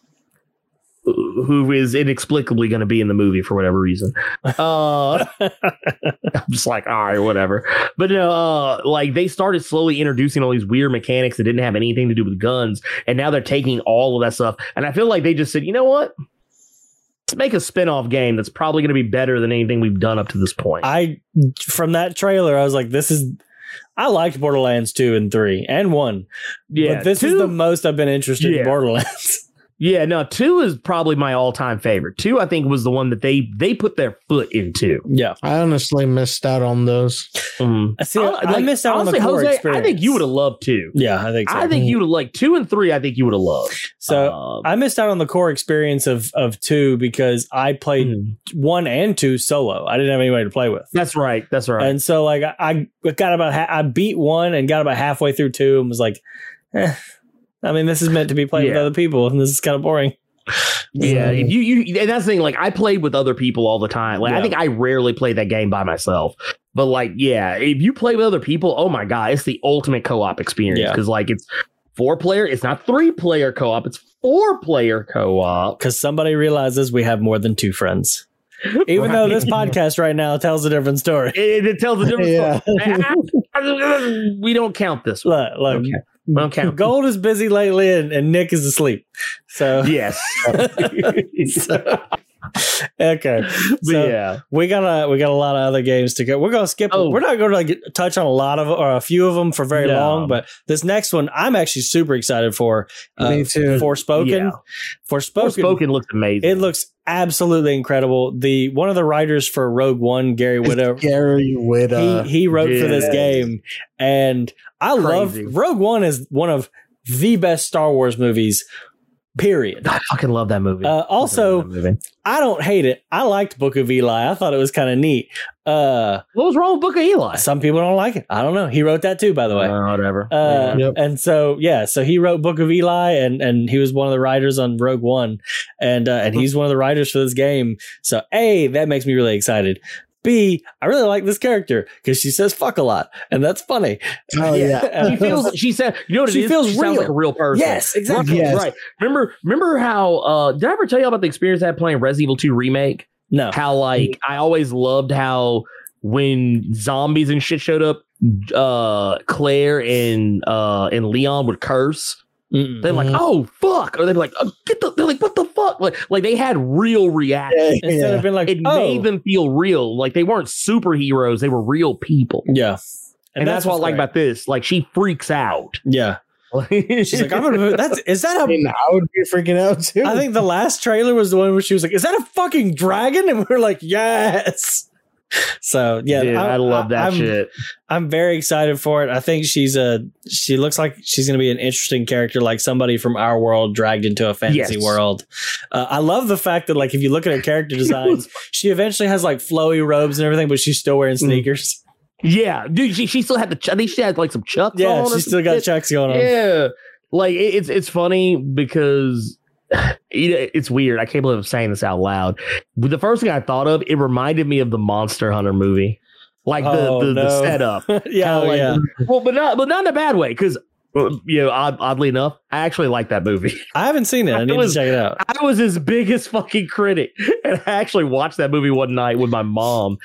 who is inexplicably going to be in the movie for whatever reason. Uh, I'm just like, all right, whatever. But uh, like they started slowly introducing all these weird mechanics that didn't have anything to do with guns, and now they're taking all of that stuff. And I feel like they just said, you know what? Let's make a spin-off game that's probably going to be better than anything we've done up to this point. I from that trailer, I was like, this is. I liked Borderlands two and three and one, yeah, but this is the most I've been interested Yeah. in Borderlands. Yeah, no, two is probably my all-time favorite. Two, I think, was the one that they they put their foot into. yeah, I honestly missed out on those. Mm. I see. I- I, missed out honestly, on the core Jose, experience. I think you would have loved two. Yeah, I think so. I think you would have liked two and three. I think you would have loved. so. Um, I missed out on the core experience of of two because I played mm. one and two solo. I didn't have anybody to play with. that's right. That's right. And so like I, I got about ha- I beat one and got about halfway through two and was like, eh, I mean this is meant to be played with other people and this is kind of boring. yeah, Mhm. you you and that's the thing. Like I played with other people all the time. Like I think I rarely play that game by myself. But like, yeah, if you play with other people, oh my god, it's the ultimate co-op experience Yeah. because like it's four player. It's not three player co-op. It's four player co-op. Because somebody realizes we have more than two friends. Even though this podcast right now tells a different story. It, it tells a different Yeah. story. we don't count this one. Look, look Okay. We don't count. Gold is busy lately, and, and Nick is asleep. So Yes. So- okay, But so yeah. we got a we got a lot of other games to go. We're gonna skip. Oh. We're not going to like touch on a lot of or a few of them for very No. long. But this next one, I'm actually super excited for. Uh, Me too. Forspoken. Yeah. Forspoken. Spoken looks amazing. It looks absolutely incredible. The one of the writers for Rogue One, Gary Widow, Gary Whitta. he, he wrote for this game, and I love Rogue One is one of the best Star Wars movies. Period. I fucking love that movie. Uh, also, Fucking love that movie. I don't hate it. I liked Book of Eli. I thought it was kind of neat. Uh, what was wrong with Book of Eli? some people don't like it. I don't know. He wrote that too, by the way. Uh, whatever. Uh, Yep. And so yeah, so he wrote Book of Eli, and and he was one of the writers on Rogue One, and uh, and he's one of the writers for this game. So a that makes me really excited. B I really like this character because she says fuck a lot, and that's funny. oh yeah. she feels. She said, "You know what it She is? feels she sounds like a real person." Yes, exactly. Right, Yes. Right. Remember? Remember how? uh Did I ever tell you about the experience I had playing Resident Evil Two remake? No, How like I always loved how when zombies and shit showed up, uh Claire and uh and Leon would curse. Mm-mm. They're like. "Oh fuck!" or they're like, oh, "Get the." They're like, "What the fuck?" Like, like they had real reactions. instead yeah. of being like, It oh, made them feel real. Like they weren't superheroes; they were real people. yeah, And, that's, what I like great. about this. Like she freaks out. Yeah, she's like, I'm gonna. That's is that I a mean, I would be freaking out too. I think the last trailer was the one where she was like, "Is that a fucking dragon?" And we were like, "Yes." So yeah, Dude, I, love that I'm, shit. I'm very excited for it. I think she's a. She looks like she's going to be an interesting character, like somebody from our world dragged into a fantasy Yes. world. Uh, I love the fact that, like, if you look at her character design, she eventually has like flowy robes and everything, but she's still wearing Mm. Yeah, dude, she, she still had the. ch- I think she had like some chucks. Yeah, or still got shit. chucks going on. Yeah, like it, it's it's funny because it, it's weird. I can't believe I'm saying this out loud. But the first thing I thought of, it reminded me of the Monster Hunter movie, like the Oh, the, the no. setup. yeah, like- yeah. Well, but not but not in a bad way because. You know, odd, oddly enough, I actually like that movie. I haven't seen it. I need was- to check it out. I was his biggest fucking critic, and I actually watched that movie one night with my mom,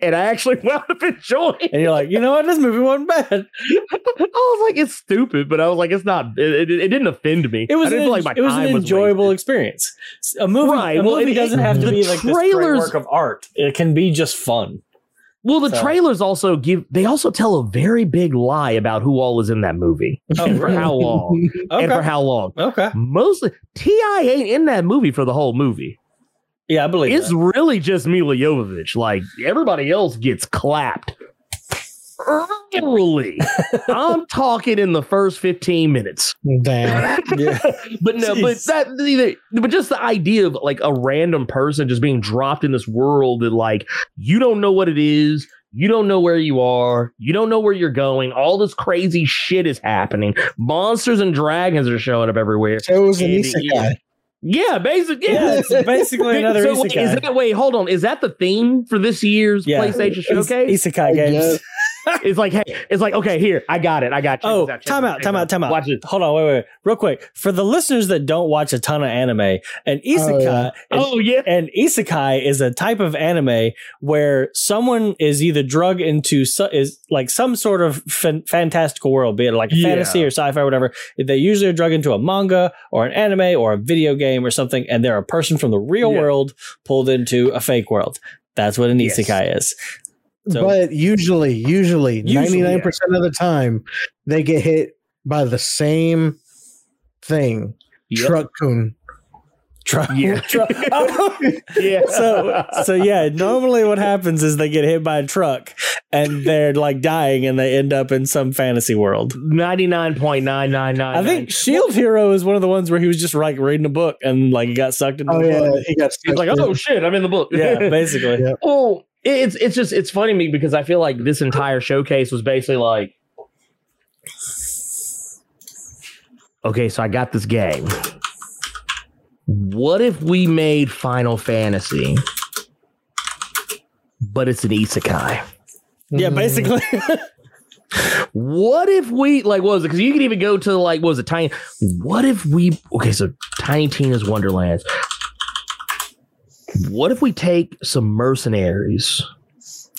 and I actually wound up enjoying. it. And you're like, you know what? This movie wasn't bad. I was like, it's stupid, but I was like, it's not. It, it, it didn't offend me. It was an, like my it was an enjoyable wasted. experience. A movie, Right, a well, movie it- doesn't have to be like this great work of art. It can be just fun. Well, the So- trailers also give. They also tell a very big lie about who all is in that movie Oh, and for how long and for how long. Okay. Mostly, T.I. ain't in that movie for the whole movie. Yeah, I believe It's that. really just Milla Jovovich. Like everybody else gets clapped. Early. I'm talking in the first 15 minutes. Damn. Yeah. But no, but that either, but just the idea of like a random person just being dropped in this world that like you don't know what it is, you don't know where you are, you don't know where you're going. All this crazy shit is happening. Monsters and dragons are showing up everywhere. So it was an And- isekai. Yeah, basically. Yeah, it's basically another so wait, is that wait? Hold on. Is that the theme for this year's Yeah. PlayStation Is- Showcase? Isekai games. It's like, hey, it's like, okay, here, I got it, I got. you. Oh, time out, time out, time out. Watch it. Hold on, wait, wait, real quick. For the listeners that don't watch a ton of anime, an oh, isekai, yeah. an, Oh yeah, an isekai is a type of anime where someone is either drug into so, is like some sort of fan, fantastical world, be it like a Yeah. fantasy or sci-fi, or whatever. They usually are drug into a manga or an anime or a video game or something, and they're a person from the real Yeah. world pulled into a fake world. That's what an Yes. isekai is. So- but usually, usually, ninety nine percent of the time, they get hit by the same thing. Yep. Truck coon. Try, Yeah. try- Oh. yeah. so so yeah normally what happens is they get hit by a truck and they're like dying and they end up in some fantasy world ninety nine point nine nine nine. i think shield hero is one of the ones where he was just like reading a book and like he got sucked into Oh the yeah, book he got. He's like, oh shit, I'm in the book. yeah basically Yeah. Well, it's it's just it's funny to me because I feel like this entire showcase was basically like, okay, so I got this game. What if we made Final Fantasy, but it's an isekai? yeah Mhm. basically What if we like what was it? Because you could even go to like what was it tiny? What if we okay? So Tiny Tina's Wonderlands. What if we take some mercenaries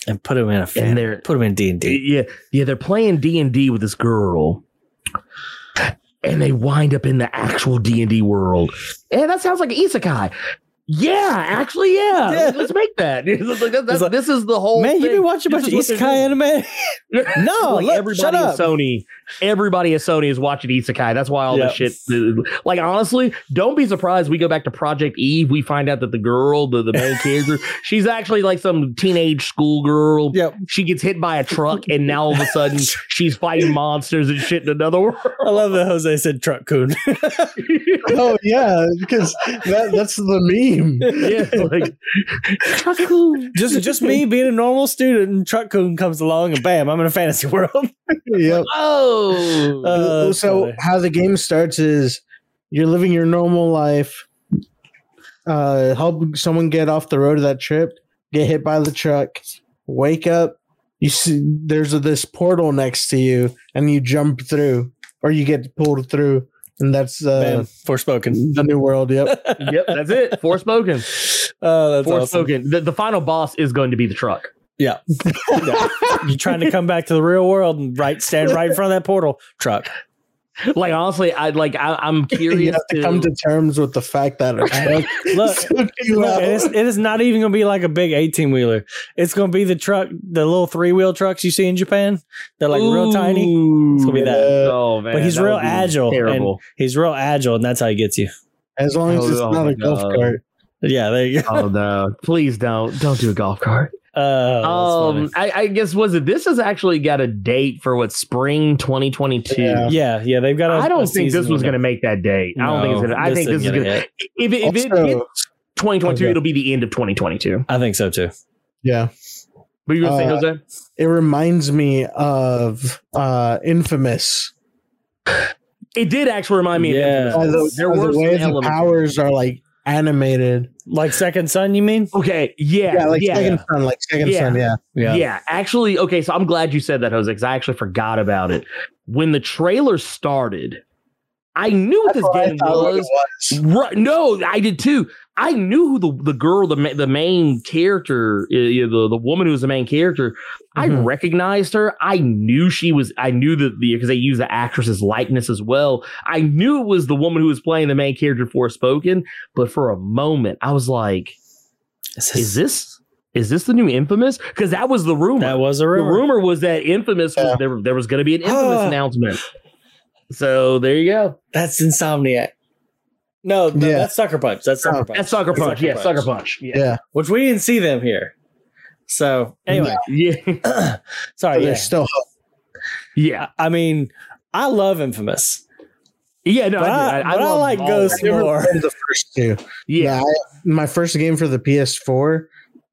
and put them in a fan. and they're Put them in D and D. yeah yeah they're playing D and D with this girl, and they wind up in the actual D and D world, and that sounds like an isekai. Yeah, actually, yeah. Yeah. Let's make that. That's- like, this is the whole. Man, you thing. been watching a bunch of isekai anime? No, like look, everybody shut up. Sony, everybody at Sony is watching Isekai. That's why all Yeah. this shit. Like honestly, don't be surprised. We go back to Project Eve. We find out that the girl, the, the main character, she's actually like some teenage schoolgirl. Yep. She gets hit by a truck, and now all of a sudden she's fighting monsters and shit in another world. I love that Jose said truck-kun. Oh yeah, because that, that's the meme. yeah, like just just me being a normal student and truck-kun comes along and bam, I'm in a fantasy world. Yep. oh, Uh, so funny. how the game starts is you're living your normal life. Uh, help someone get off the road of that trip, get hit by the truck, wake up. You see, there's a, this portal next to you, and you jump through, or you get pulled through, and that's uh, Bam, Forspoken. the new world. Yep. yep, that's it. Forspoken. Oh, that's awesome. Forspoken. The, the final boss is going to be the truck. Yeah. Yeah. You're trying to come back to the real world and right stand right in front of that portal truck. Like honestly, I like I, I'm you curious have to come to terms with the fact that truck Look, took you Look, it's, it is not even going to be like a big 18 wheeler. It's going to be the truck, the little three wheel trucks you see in Japan. They're like real tiny. It's gonna be that. Oh man, But he's real agile. Terrible. And he's real agile, and that's how he gets you. As long as Oh, it's oh not my a golf God. cart. Yeah, there you go. oh no! Please don't don't do a golf cart. Oh, um, I, I guess was it? This has actually got a date for what spring 2022. Yeah. yeah, yeah, they've got. I I don't think this was going to make that date. I don't think it's going to. I think this is going to. hit. If it, if it hits 2022, Okay. it'll be the end of 2022. I think so too. Yeah. But you were saying, Uh, Jose? It reminds me of uh Infamous. It did actually remind me. Yeah. Of By Infamous. the, there were the some way the powers are like animated. Like Second Son, you mean? Okay, yeah, Yeah, like yeah. Second Son, like Second Yeah. Son, yeah. Yeah. yeah actually, okay. So I'm glad you said that, Jose, because I actually forgot about it. When the trailer started, I knew what That's this what game thought what it was. was. Right? No, I did too. I knew who the the girl, the the main character, the the woman who was the main character. I Mhm. recognized her. I knew she was. I knew that the because they use the actress's likeness as well. I knew it was the woman who was playing the main character for Spoken. But for a moment, I was like, "Is this is this the new Infamous?" Because that was the rumor. That was a rumor. the rumor. was that Infamous was Yeah. there. There was going to be an Infamous announcement. So there you go. That's Insomniac. No, no, Yeah. that's Sucker Punch. That's Sucker Oh. Punch. That's Sucker Punch. yeah, Sucker Punch. Yeah. Yeah. Which we didn't see them here. So anyway, Yeah. Sorry. Yeah. there's still hope. Yeah. I mean, I love Infamous, Yeah. No, but I, I, do. but I like Ghost of more. the first two. Yeah. Yeah, I, my first game for the PS4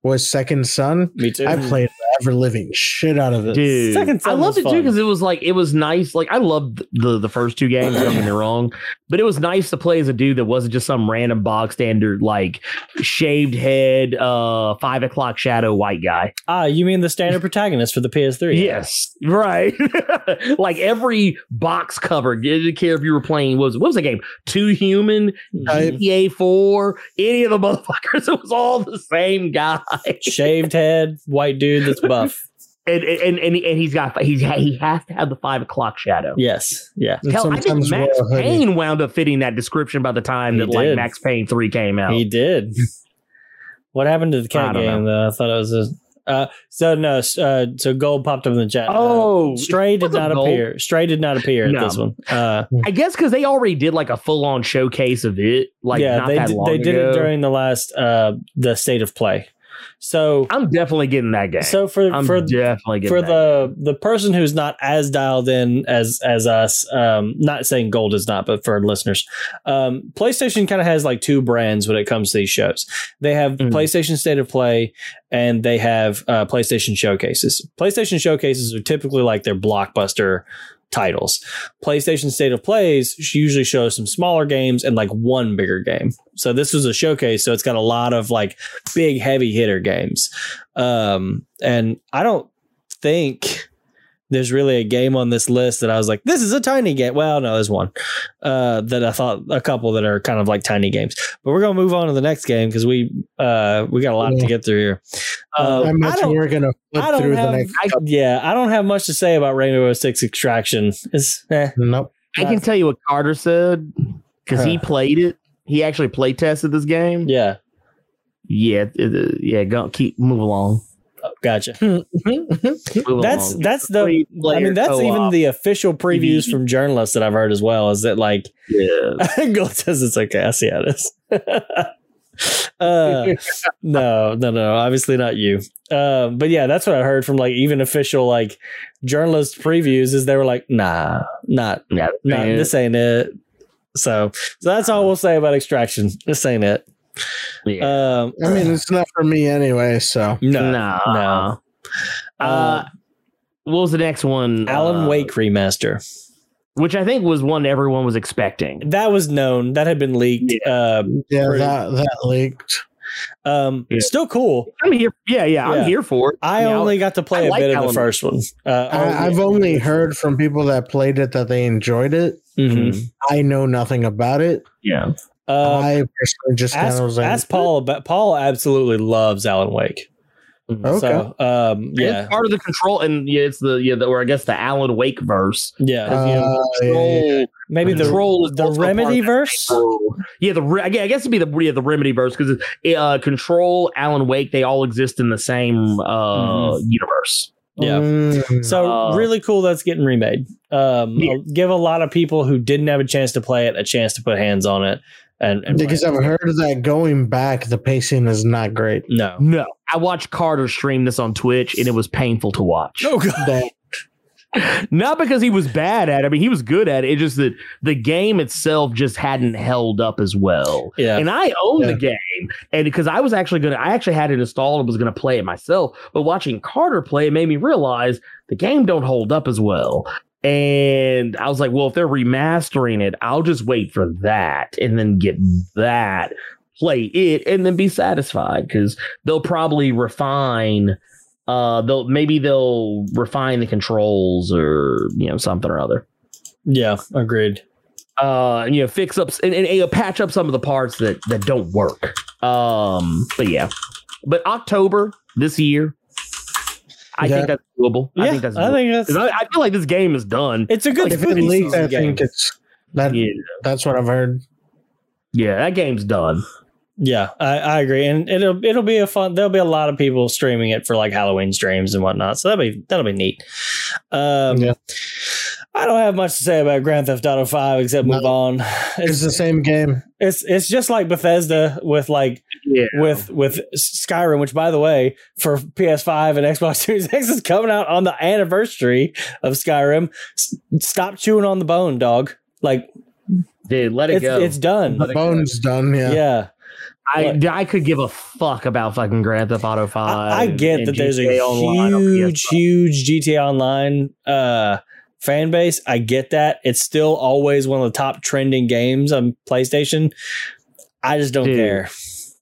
was Second Son. Me too. I played the ever living shit out of it. Dude, Second I loved was it too because it was like it was nice. Like I loved the the first two games. Don't get me wrong, but it was nice to play as a dude that wasn't just some random bog standard like shaved head, uh, five o'clock shadow white guy. Ah, you mean the standard protagonist for the PS3? Yes, right. like every box cover. Didn't care if you were playing what was what was the game? Two Human, Type. GTA Four, any of the motherfuckers. It was all the same guy. Shaved head, white dude that's buff. and and and, and he's got he's he has to have the five o'clock shadow. yes. Yeah. And Hell, I think Max wear a hoodie. Payne wound up fitting that description by the time He that like. Max Payne three came out. He did. what happened to the I cat don't game though? I thought it was a uh, so no, uh, so gold popped up in the chat. Uh, oh, Stray did not Gold? appear. Stray did not appear at No. this one. Uh, I guess because they already did like a full on showcase of it. Like yeah, not they that did, long they did it during the last uh, the state of play. So I'm definitely getting that game. so for I'm for definitely for the the person who's not as dialed in as as us um not saying gold is not but for listeners um playstation kind of has like two brands when it comes to these shows they have Mhm. playstation state of play and they have uh playstation showcases playstation showcases are typically like their blockbuster titles. Playstation state of plays usually shows some smaller games and like one bigger game. So this was a showcase so it's got a lot of like big heavy hitter games. Um and i don't think there's really a game on this list that I was like, this is a tiny game. Well, no, there's one uh, that I thought a couple that are kind of like tiny games. But we're gonna move on to the next game because we uh, we got a lot to get through here. Uh, I I imagine don't- we're gonna flip through have, the next. I, yeah, I don't have much to say about Rainbow Six Extraction. It's eh, Nope. I can tell you what Carter said because he played it. He actually play tested this game. yeah, Yeah, it- it- yeah. Go keep move along. Gotcha. That's along. that's the. Three I mean, that's even co-op. the official previews from journalists that I've heard as well. Is that like yeah. Gold says it's okay. I see how it is. uh, no, no, no, obviously not you. Um, but yeah, that's what I heard from like even official like journalist previews is they were like, nah, not, Yeah, not this ain't it. So, so that's all we'll say about extraction. This ain't it. Yeah. Um, I mean, it's not for me anyway. So no, no, no. Uh, what was the next one? Alan Uh, Wake remaster. which I think was one everyone was expecting. That was known. That had been leaked. Yeah, Pretty- that that leaked. um, Yeah. still cool. I'm here. Yeah, yeah, Yeah. I'm here for it. I You know, only got to play I a like bit of the Alan first one. Uh, I, I've only heard from people that played it that they enjoyed it. Mhm. I know nothing about it. Yeah. Uh, I personally just kind ask, of was like, ask Paul about Paul absolutely loves Alan Wake. Okay. So um Yeah. yeah. It's part of the control, and yeah, it's the yeah, the, or I guess the Alan Wake verse. Yeah. Uh, you know, yeah, control, Maybe the control is the remedy verse? Yeah, the re- I guess I guess it'd be the yeah, the remedy verse because uh, control, Alan Wake, they all exist in the same uh universe. Yeah. Mm. So Uh, really cool that's getting remade. Um Yeah. give a lot of people who didn't have a chance to play it a chance to put hands on it and, and because. I've heard that going back, the pacing is not great. no. No, I watched Carter stream this on Twitch, and it was painful to watch. Oh god. That Not because he was bad at it. I mean, he was good at it. It's just that the game itself just hadn't held up as well. Yeah. And I own Yeah. the game. And because I was actually going to, I actually had it installed and was going to play it myself. But watching Carter play it made me realize the game don't hold up as well. And I was like, well, if they're remastering it, I'll just wait for that and then get that, play it, and then be satisfied because they'll probably refine uh they'll maybe they'll refine the controls or you know something or other. Yeah, agreed. uh you know fix up and, and, and patch up some of the parts that that don't work. Um but yeah. But october this year i Yeah. think that's doable Yeah, i think that's I think that's 'Cause I, I feel like this game is done it's a good if it spooky leaked, season I think it's that. yeah That's what I've heard. yeah that game's done Yeah, I, I agree, and it'll it'll be a fun. There'll be a lot of people streaming it for like Halloween streams and whatnot, so that'll be that'll be neat. Um, Yeah. I don't have much to say about Grand Theft Auto Five except move No. on. It's It's the same game. it's it's just like Bethesda with like yeah with with Skyrim, which by the way for PS5 and Xbox Series X is coming out on the anniversary of Skyrim. S- stop chewing on the bone, dog. Like dude let it it's go it's done. The it go. Bones done. Yeah. Yeah. I, I could give a fuck about fucking Grand Theft Auto 5. I, I get and that there's a Online huge, huge GTA Online uh, fan base. I get that. It's still always one of the top trending games on PlayStation. I just don't Dude. care.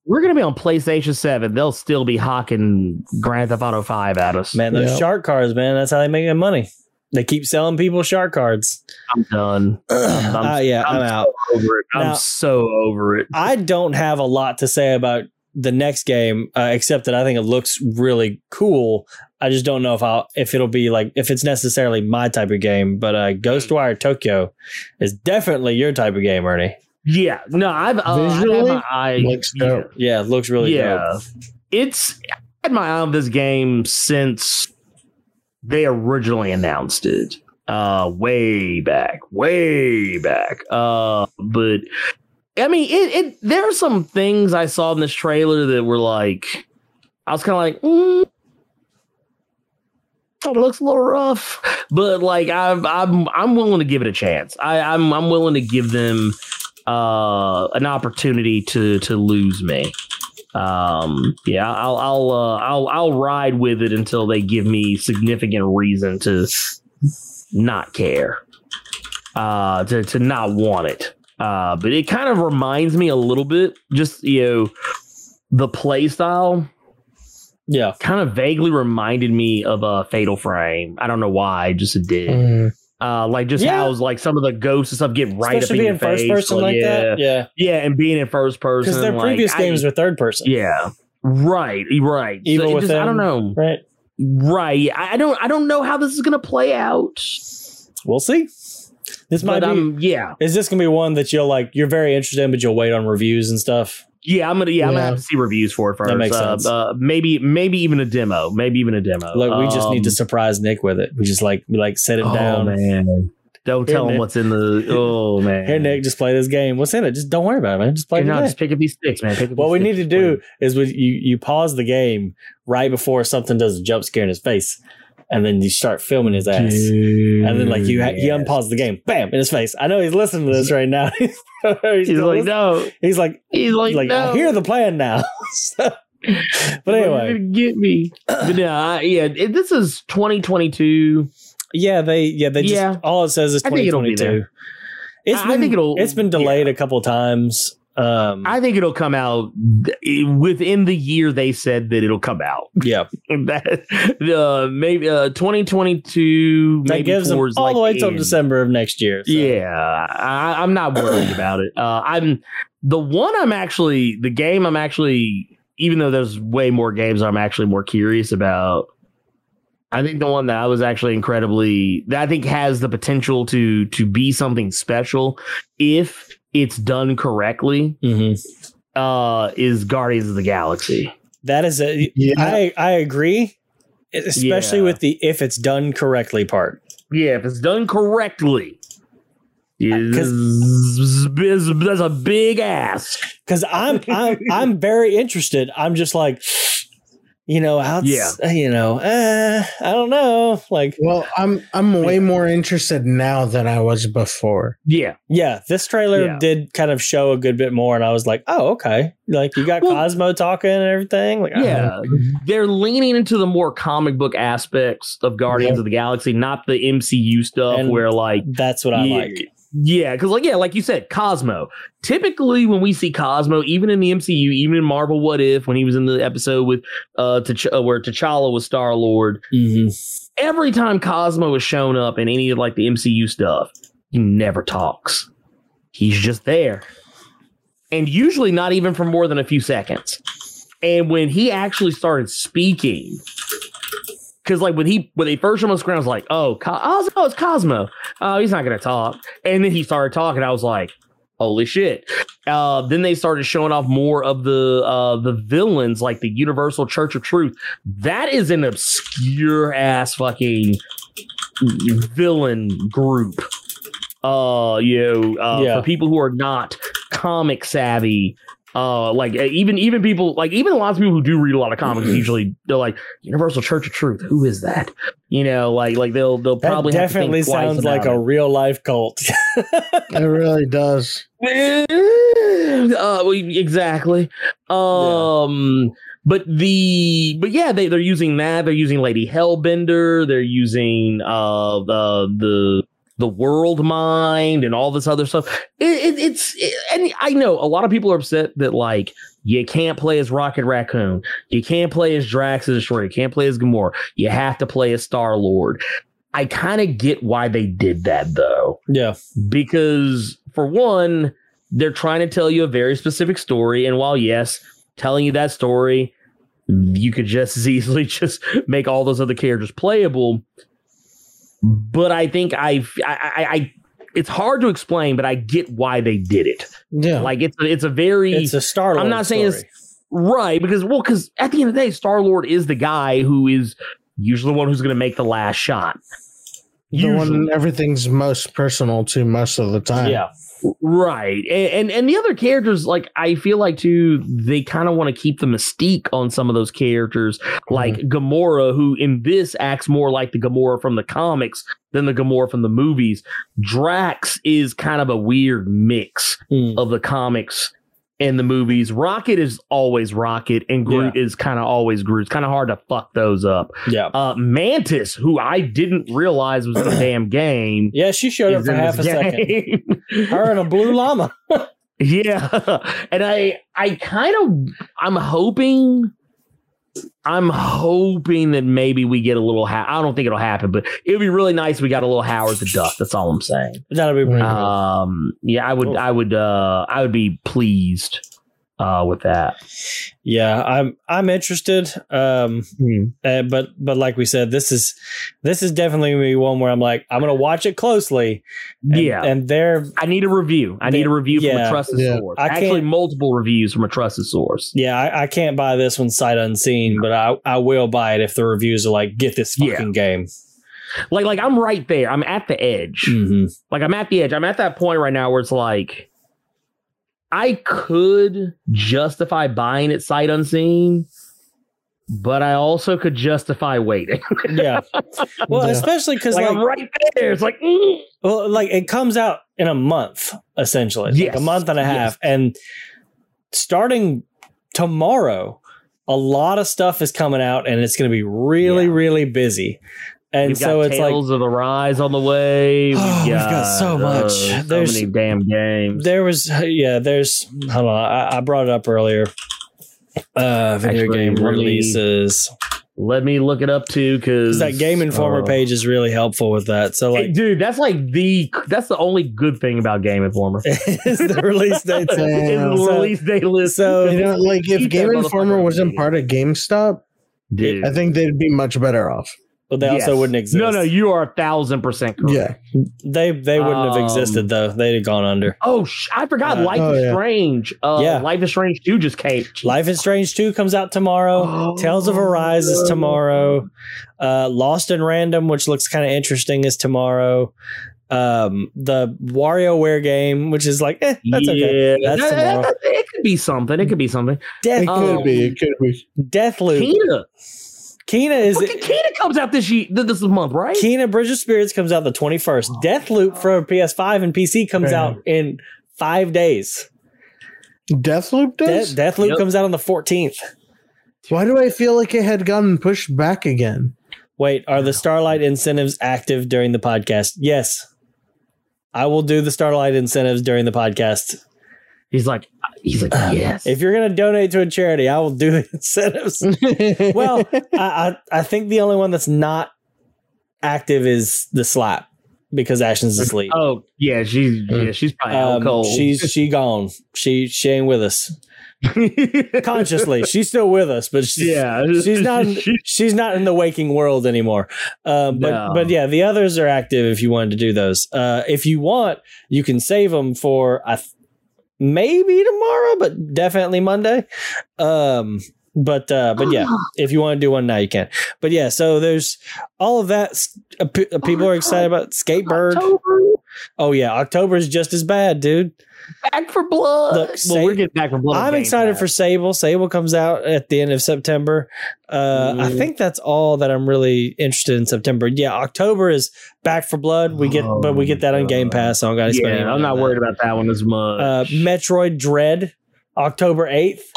We're gonna be on PlayStation 7. They'll still be hawking Grand Theft Auto 5 at us. Man, those Yeah. shark cards, man, that's how they make their money. They keep selling people shark cards. I'm done. I'm- Uh, yeah, I'm, I'm out. so over it. I'm so over it. I don't have a lot to say about the next game, uh, except that I think it looks really cool. I just don't know if I'll if it'll be like if it's necessarily my type of game. But uh, Ghostwire Tokyo is definitely your type of game, Ernie. Yeah, no, I've, uh, I've had my eye. looks yeah, dope. Yeah, it looks really good. yeah. dope. It's I had my eye on this game since they originally announced it. Uh way back, way back. Uh but I mean it it there are some things I saw in this trailer that were like I was kind of like mm, it looks a little rough, but like I'm I'm I'm willing to give it a chance. I, I'm I'm willing to give them uh an opportunity to to lose me. Um yeah, I'll I'll uh, I'll I'll ride with it until they give me significant reason to not care. Uh to to not want it. Uh but it kind of reminds me a little bit just you know the play style Yeah. kind of vaguely reminded me of a Fatal Frame. I don't know why, just it did. Mm. Uh, like just Yeah. how like some of the ghosts and stuff get right Especially up in being your first face. person like yeah. that. Yeah. Yeah, and being in first person Because their like, previous I- games were third person. Yeah. Right, right. Evil so it just, I don't know. Right. Right. I I don't I don't know how this is gonna play out. We'll see. This might But be. um yeah. is this gonna be one that you'll like? You're very interested in, but you'll wait on reviews and stuff. Yeah, I'm gonna yeah, I'm gonna have to see reviews for it first. That makes uh, sense. Uh, maybe maybe even a demo. Maybe even a demo. Look, we just need to Um, surprise Nick with it. We just like we like him down. oh, down. man. Don't Here, tell him Nick. what's in the oh man. Here, Nick, just play this game. What's in it? Just don't worry about it, man. Just play no, just pick up these sticks, man. Pick up What we need to do is we, you you pause the game right before something does a jump scare in his face, and then you start filming his ass. please. And then like you ha- he Yes. unpause the game, bam, in his face. I know he's listening to this right now. he's, He's like, listening. no. he's like, He's like, like no. I hear the plan now. So- but anyway, get me. But yeah, I- yeah. it- This is 2022. yeah, they yeah they just Yeah. all it says is I think it'll be 2022. It's I- I think it'll- it's been delayed a couple times. Um, I think it'll come out within the year they said that it'll come out. yeah, that uh, maybe uh, 2022. that maybe gives them all like the way till. December of next year. so. Yeah, I, I'm not worried about it. Uh, I'm the one. I'm actually the game. I'm actually even though there's way more games, I'm actually more curious about. I think the one that I was actually incredibly that I think has the potential to to be something special if it's done correctly. Mhm. Uh, is Guardians of the Galaxy? That is a Yeah. I I agree, especially Yeah. with the if it's done correctly part. Yeah, if it's done correctly. Is, 'Cause- is- that's a big ask. Because I'm I'm I'm very interested. I'm just like, you know, how Yeah. you know, uh, I don't know. Like, Well, I'm I'm way more interested now than I was before. Yeah. yeah, this trailer Yeah. did kind of show a good bit more, and I was like, oh, okay. Like, you got Well- Cosmo talking and everything. Like, Yeah. They're leaning into the more comic book aspects of Guardians Yeah. of the Galaxy, not the MCU stuff And where like that's what I yeah, like. Yeah, because like yeah, like you said, Cosmo. Typically, when we see Cosmo, even in the MCU, even in Marvel, What If, when he was in the episode with uh, T'Ch- uh where T'Challa was Star Lord, hmm every time Cosmo has shown up in any of like the MCU stuff, he never talks. He's just there. And usually not even for more than a few seconds. And when he actually started speaking, because like when he when they first on screen, I was like, oh, Co- oh, oh, it's Cosmo. Oh, he's not gonna talk. And then he started talking. I was like, holy shit. Uh, then they started showing off more of the uh the villains, like the Universal Church of Truth. That is an obscure ass fucking villain group. Uh, you know, uh, Yeah. for people who are not comic savvy. Uh, like uh, even even people like even lots of people who do read a lot of comics usually they're like Universal Church of Truth. Who is that? You know, like like they'll they'll That probably have to think definitely sounds like about a real life cult. It really does. uh, exactly. Um, but the but yeah, they they're using that. They're using Lady Hellbender. They're using uh the the the world mind and all this other stuff. It, it, it's it- and I know a lot of people are upset that like you can't play as Rocket Raccoon, you can't play as Drax the Destroyer, you can't play as Gamora. You have to play as Star Lord. I kind of get why they did that though yeah. because for one they're trying to tell you a very specific story and while yes telling you that story you could just as easily just make all those other characters playable but i think I've, i i i it's hard to explain but i get why they did it Yeah. like it's it's a very It's a Star I'm not saying it's right because well because at the end of the day star lord is the guy who is usually the one who's going to make the last shot the one everything's most personal to most of the time. Yeah. Right. And, and and the other characters, like I feel like too, they kind of want to keep the mystique on some of those characters, like Gamora, who in this acts more like the Gamora from the comics than the Gamora from the movies. Drax is kind of a weird mix Mm. of the comics and the movies. Rocket is always Rocket, and Groot is kind of always Groot. It's kind of hard to fuck those up. Yeah. Uh, Mantis, who I didn't realize was in the damn game. Yeah, she showed up for half a this second. Her and a blue llama. Yeah, and I I kind of I'm hoping I'm hoping that maybe we get a little. Ha- I don't think it'll happen, but it would be really nice. if We got a little Howard the Duck. That's all I'm saying. That'll be pretty cool. Um, yeah, I would, Cool. I would, uh, I would be pleased uh, with that. Yeah, I'm I'm interested. Um, Hmm. uh, but but like we said, this is this is definitely gonna be one where I'm like I'm gonna watch it closely. And, yeah, and they're I need a review. I need a review from a trusted Yeah. source. I Actually, can't- multiple reviews from a trusted source. yeah, I, I can't buy this one sight unseen, but I I will buy it if the reviews are like get this Yeah. fucking game. Like, like I'm right there. I'm at the edge. hmm Like I'm at the edge. I'm at that point right now where it's like I could justify buying it sight unseen, but I also could justify waiting. Yeah. Well, Yeah. especially because like, like, I'm right there. It's like mm. well, like it comes out in a month essentially, like a month and a half, and starting tomorrow, a lot of stuff is coming out, and it's going to be really, Yeah. really busy. And we've so got it's like Tales of Arise on the way. We've, Oh, got, we've got so much. uh, so There's- many damn games. there was yeah there's hold on I, I brought it up earlier uh video Actually, game let me- releases Let me look it up too, because that game informer uh, page is really helpful with that so Hey, dude, that's like the that's the only good thing about Game Informer. is the release date Is the So- release date list. so- You know, like if Game Informer wasn't part of GameStop, dude. I think they'd be much better off. But they also wouldn't exist No, no, you are a thousand percent correct. Yeah. they they wouldn't have Um, existed though they'd have gone under Oh, sh- I forgot. Uh, Life oh, is yeah. Strange. Uh, Yeah. Life is Strange two just came. life is strange 2 comes out tomorrow Oh. tales of arise is tomorrow uh lost in random which looks kind of interesting is tomorrow um the WarioWare game which is like eh, that's okay Yeah, That's that- that- tomorrow. it could be something. It could be something. Death It Um, could be. It could be. Deathloop Kena, Kena is fucking Kena comes out this year, this month, right? Kena Bridge of Spirits comes out the 21st. Deathloop for PS5 and PC comes Yeah. out in five days. Deathloop De- does? Deathloop Yep. comes out on the 14th. Why do I feel like it had gotten pushed back again? Wait, are the Starlight incentives active during the podcast? Yes. I will do the Starlight incentives during the podcast. He's like, he's like, yes. If you're going to donate to a charity, I will do the incentives. well, I, I, I think the only one that's not active is the slap because Ashton's asleep. oh yeah, she's yeah, she's probably out Um, cold. she's she gone. She she ain't with us consciously. She's still with us, but she's, yeah, she's not. In, she's not in the waking world anymore. Um, but No. but yeah, the others are active. If you wanted to do those, uh, if you want, you can save them for I th- maybe tomorrow, but definitely Monday. Um, but uh, but yeah, if you want to do one now, you can. But yeah, so there's all of that. uh, uh, People are excited about Skatebird. October, Oh yeah, October is just as bad, dude. Back for blood. Look, well, say- we're getting back for blood. I'm excited Pass. for Sable. Sable comes out at the end of September. Uh, I Mhm. think that's all that I'm really interested in September. Yeah, October is Back for Blood. We get, but we get that on Game Pass. So I don't got to spend. any Yeah, money I'm not worried about that one as much. Uh, Metroid Dread, October eighth.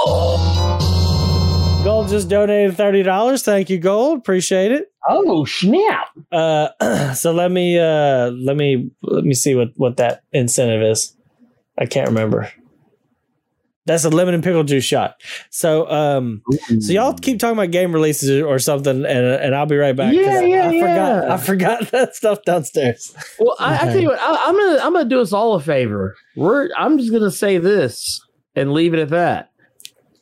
Gold just donated thirty dollars. Thank you, Gold. Appreciate it. oh snap! Uh, so let me uh, let me let me see what what that incentive is. I can't remember. That's a lemon and pickle juice shot. So um, so y'all keep talking about game releases or something, and and I'll be right back. Yeah, yeah, I forgot yeah. I forgot that stuff downstairs. Well, I, I tell you what, I, I'm gonna I'm gonna do us all a favor. We're I'm just gonna say this and leave it at that.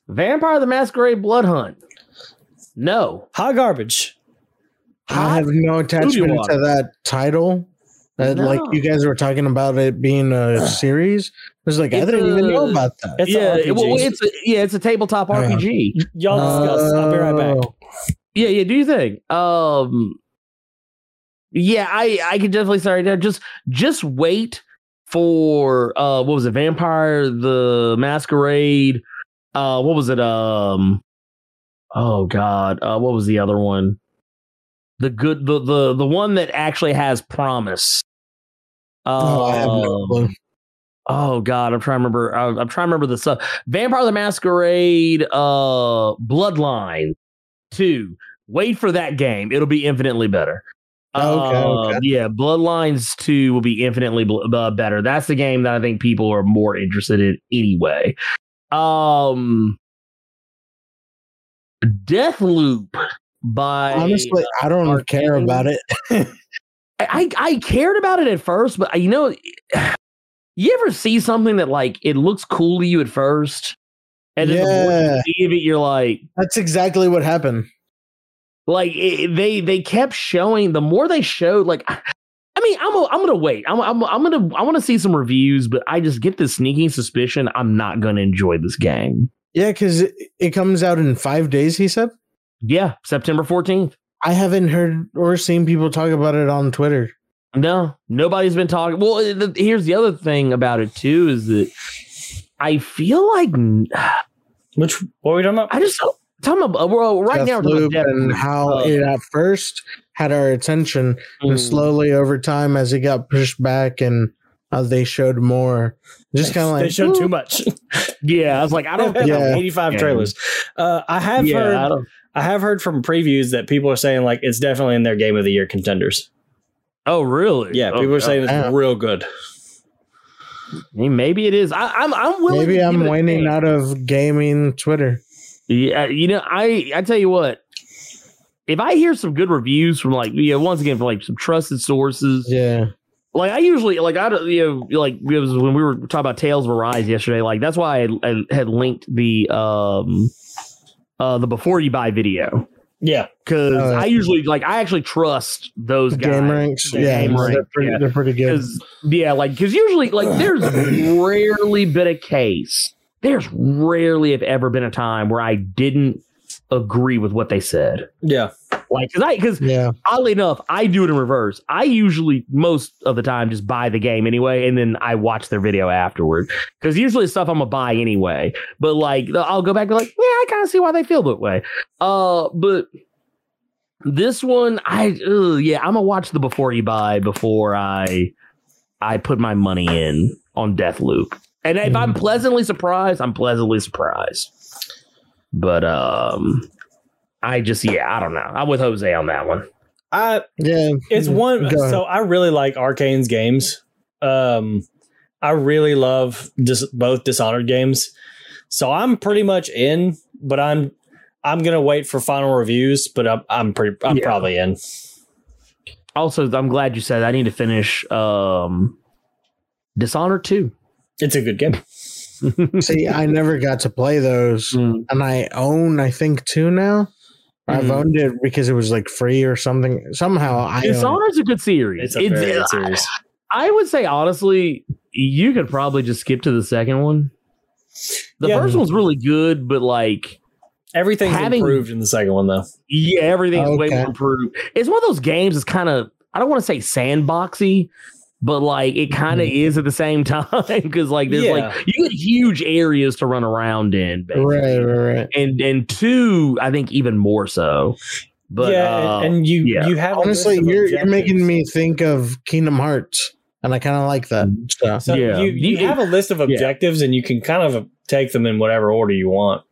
Vampire the Masquerade Bloodhunt. No. Hot garbage. I have no attachment to that title. Uh, No. Like you guys were talking about it being a series. I was like, I didn't even know about that. It's yeah, a it- well, it's a, yeah, it's a tabletop Yeah. RPG. y'all discuss. I'll be right back. Oh. Yeah, yeah. Do you think? Um, yeah, I I can definitely start there. Just just wait for uh, what was it? Vampire the Masquerade. Uh, what was it? Um, oh God, uh, what was the other one? The good, the the the one that actually has promise. Oh, I have no Um. Oh God, I'm trying to remember. I'm, I'm trying to remember the stuff. Vampire the Masquerade, uh, Bloodline, two. Wait for that game; it'll be infinitely better. Okay, Um, okay. Yeah, Bloodlines two will be infinitely bl- uh, better. That's the game that I think people are more interested in anyway. Um, Deathloop by Honestly, I don't Arkane. care about it. I, I cared about it at first, but uh, you know, you ever see something that like it looks cool to you at first, and then the more Yeah. you see it, you're like, That's exactly what happened. like it, they they kept showing. The more they showed, like, I mean, I'm a, I'm gonna wait. I'm I'm I'm gonna I want to see some reviews, but I just get this sneaking suspicion I'm not gonna enjoy this game. Yeah, because it, it comes out in five days. He said. Yeah, September 14th. I haven't heard or seen people talk about it on Twitter. No, nobody's been talking. Well, the, here's the other thing about it too is that I feel like Which what are we talking about? I just talking about well, right now we're talking Deathloop about and how Uh, it at first had our attention, and mm, slowly over time, as it got pushed back and uh, they showed more, just kind of like they like showed too much. Yeah, I was like, I don't. think Yeah. 85 Yeah. trailers. Uh, I have yeah, heard I have heard from previews that people are saying like it's definitely in their game of the year contenders. Oh, really? Yeah, Oh, people are saying it's yeah. real good. I mean, maybe it is. I, I'm. I'm willing. Maybe to I'm give winning out of gaming Twitter. Yeah, you know, I I tell you what. If I hear some good reviews from like you know once again from like some trusted sources, Yeah, like I usually like I don't you know like it was when we were talking about Tales of Arise yesterday. Like that's why I, I had linked the um uh the before you buy video Yeah. because yeah. I usually like I actually trust those guys. game ranks. Yeah, game they're pretty, yeah. they're pretty good. Because yeah, like because usually like there's rarely been a case. There's rarely have ever been a time where I didn't agree with what they said. Yeah. Like because I because Yeah, oddly enough, I do it in reverse. I usually most of the time just buy the game anyway, and then I watch their video afterward. Because usually it's stuff I'm gonna buy anyway. But like I'll go back and be like, yeah, I kind of see why they feel that way. Uh, but this one, I ugh, yeah, I'm gonna watch the before you buy before I I put my money in on Deathloop. And if I'm pleasantly surprised, I'm pleasantly surprised. But um, I just yeah, I don't know. I'm with Jose on that one. I yeah. it's one so I really like Arkane's games. Um I really love dis- both Dishonored games. So I'm pretty much in, but I'm I'm going to wait for final reviews, but I'm I'm pretty I'm Yeah. probably in. Also, I'm glad you said I need to finish um Dishonored 2. It's a good game. See, I never got to play those, Mm. and I own, I think, two now. I've Mhm. owned it because it was like free or something. Somehow I own it. Dishonored's a good series. It's a very good series. I would say honestly, you could probably just skip to the second one. The Yeah. first one's really good, but like Everything's having- improved in the second one though. yeah, everything's way more improved. It's one of those games that's kind of I don't want to say sandboxy, but like it mm-hmm. kind of is at the same time because like there's Yeah. like you get huge areas to run around in, basically. Right, right, right. and and two, I think even more so. But yeah, uh, and, and you yeah. you have Honestly, you're you're making me think of Kingdom Hearts, and I kind of like that. Mm-hmm. So, So Yeah. you, you You- have a list of objectives and you can kind of uh, take them in whatever order you want.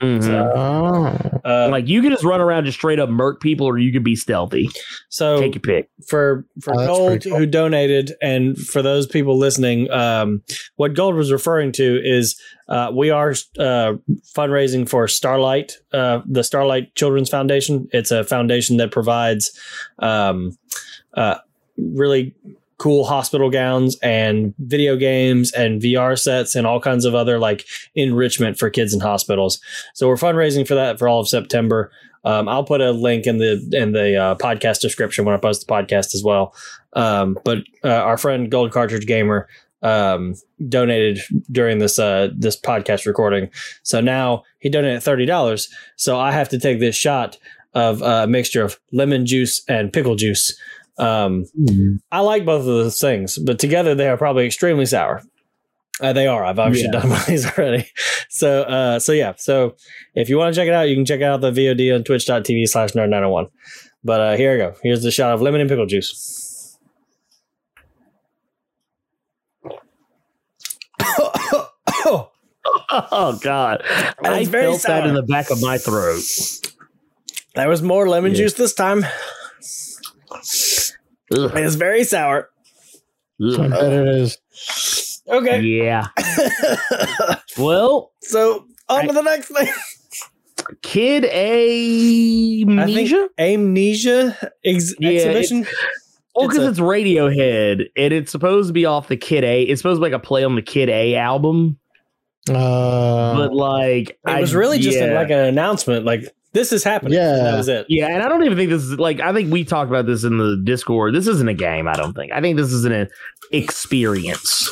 Mhm. oh, Uh, like you could just run around just straight up murk people, or you could be stealthy. so Take your pick. for for Oh, Gold cool. who donated, and for those people listening, um, what Gold was referring to is uh, we are uh, fundraising for Starlight, uh, the Starlight Children's Foundation. It's a foundation that provides um, uh, really cool hospital gowns and video games and VR sets and all kinds of other like enrichment for kids in hospitals. So we're fundraising for that for all of September. Um, I'll put a link in the in the uh, podcast description when I post the podcast as well. Um, but uh, our friend Gold Cartridge Gamer um, donated during this uh, this podcast recording, so now he donated thirty dollars. So I have to take this shot of uh, a mixture of lemon juice and pickle juice. Um, I like both of those things, but together they are probably extremely sour. Uh, they are. I've obviously Yeah. done one of these already. So, uh, so yeah. So if you want to check it out, you can check out the VOD on twitch.tv slash nerd 901. But uh, here I go. Here's the shot of lemon and pickle juice. Oh God, I it's very felt that in the back of my throat. there was more lemon Yeah. juice this time. Ugh, It's very sour. I bet it is. Okay. Yeah. Well, so on to the next thing. Kid I Amnesia. Amnesia ex- Yeah, exhibition. Well, it's because a- it's Radiohead, and it's supposed to be off the Kid A. It's supposed to be like a play on the Kid A album, Uh, but like It was really just a, like an announcement, like this is happening. Yeah. that was it. Yeah, and I don't even think this is like I think we talked about this in the Discord. This isn't a game, I don't think. I think this is an experience.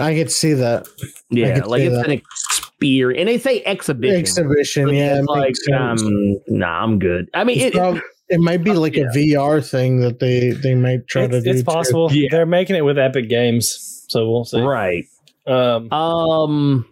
I could see that Yeah, could like see it's that. an experience. And they say exhibition. exhibition. But Yeah, it's like um, nah, I'm good. I mean, it, prob- it might be like a VR thing that they they might try to do. it's possible. Yeah. They're making it with Epic Games, so we'll see. right. Um, Um,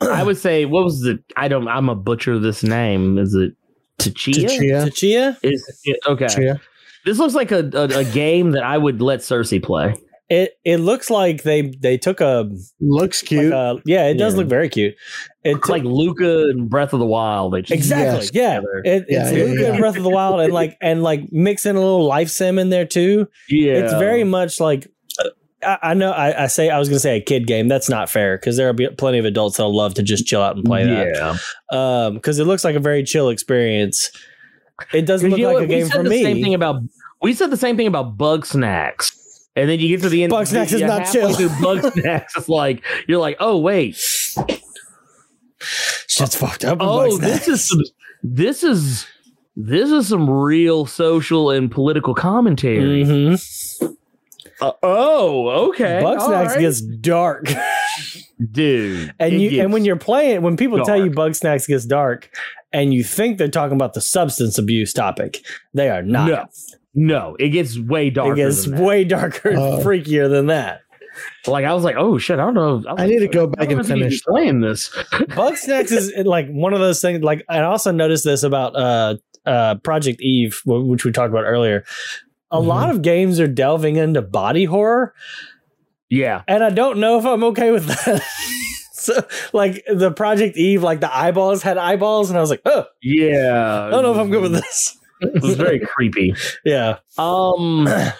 I would say what was the? I don't. I'm a butcher of this name. Is it Tachia? Tachia. Tachia, Is it, okay. Tachia. This looks like a, a a game that I would let Cersei play. it it looks like they they took a, Looks like cute. a yeah, it does Yeah. look very cute. It It's like Luca and Breath of the Wild. They just exactly Yes. yeah. It, Yeah, it's yeah, Luca yeah. and Breath of the Wild and like and like mixing a little life sim in there too. yeah. It's very much like. I, I know. I, I say I was going to say a kid game. That's not fair because there will be plenty of adults that'll love to just chill out and play that. Yeah. Um, because it looks like a very chill experience. It doesn't look you know like what? a We game said for the Same me. thing about we said the same thing about Bugsnax, and then you get to the end. Bug Snacks is you're not chill. Bugsnax, it's like you're like, oh wait, Shit's fucked up. oh Bugsnax. this is some, this is this is some real social and political commentary. Mhm. Uh, oh, okay, Bug all Snacks right. gets dark, dude, and you and when you're playing, when people tell you dark. Bugsnax gets dark, and you think they're talking about the substance abuse topic, they are not. no, no, it gets way darker. it gets than that. way darker and Uh, freakier than that. like I was like, oh shit, I don't know. was I like, need to go back and know if you finish. playing this. Bugsnax is like one of those things. Like I also noticed this about uh uh Project Eve, which we talked about earlier. A Mhm. lot of games are delving into body horror, yeah, and I don't know if I'm okay with that. so, like the Project Eve, like the eyeballs had eyeballs, and I was like, oh, yeah. I don't know if I'm good with this. It was very creepy. Yeah, Um, but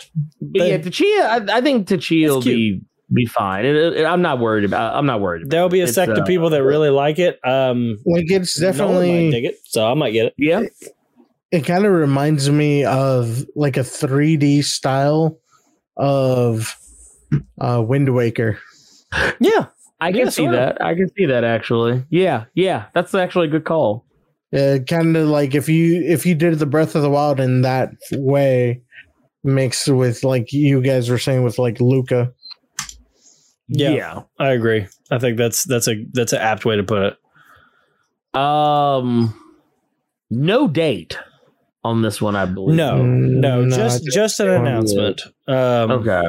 yeah, Tachia, I, I think Tachia will be be fine. It, it- I'm not worried about. I'm not worried. About there'll be a sect uh, of people that really like it. Um, Like it's Nolan might definitely dig it, so I might get it. Yeah, it kind of reminds me of like a 3D style of uh Wind Waker. Yeah, I can Yeah, see sort of. that. I can see that actually. Yeah, yeah, that's actually a good call. Uh, kind of like if you if you did the Breath of the Wild in that way, mixed with like you guys were saying with like Luca. Yeah, Yeah. I agree. I think that's that's a that's an apt way to put it. Um, no date on this one, I believe. No, Mm, no, no, just just an announcement. Um, Okay.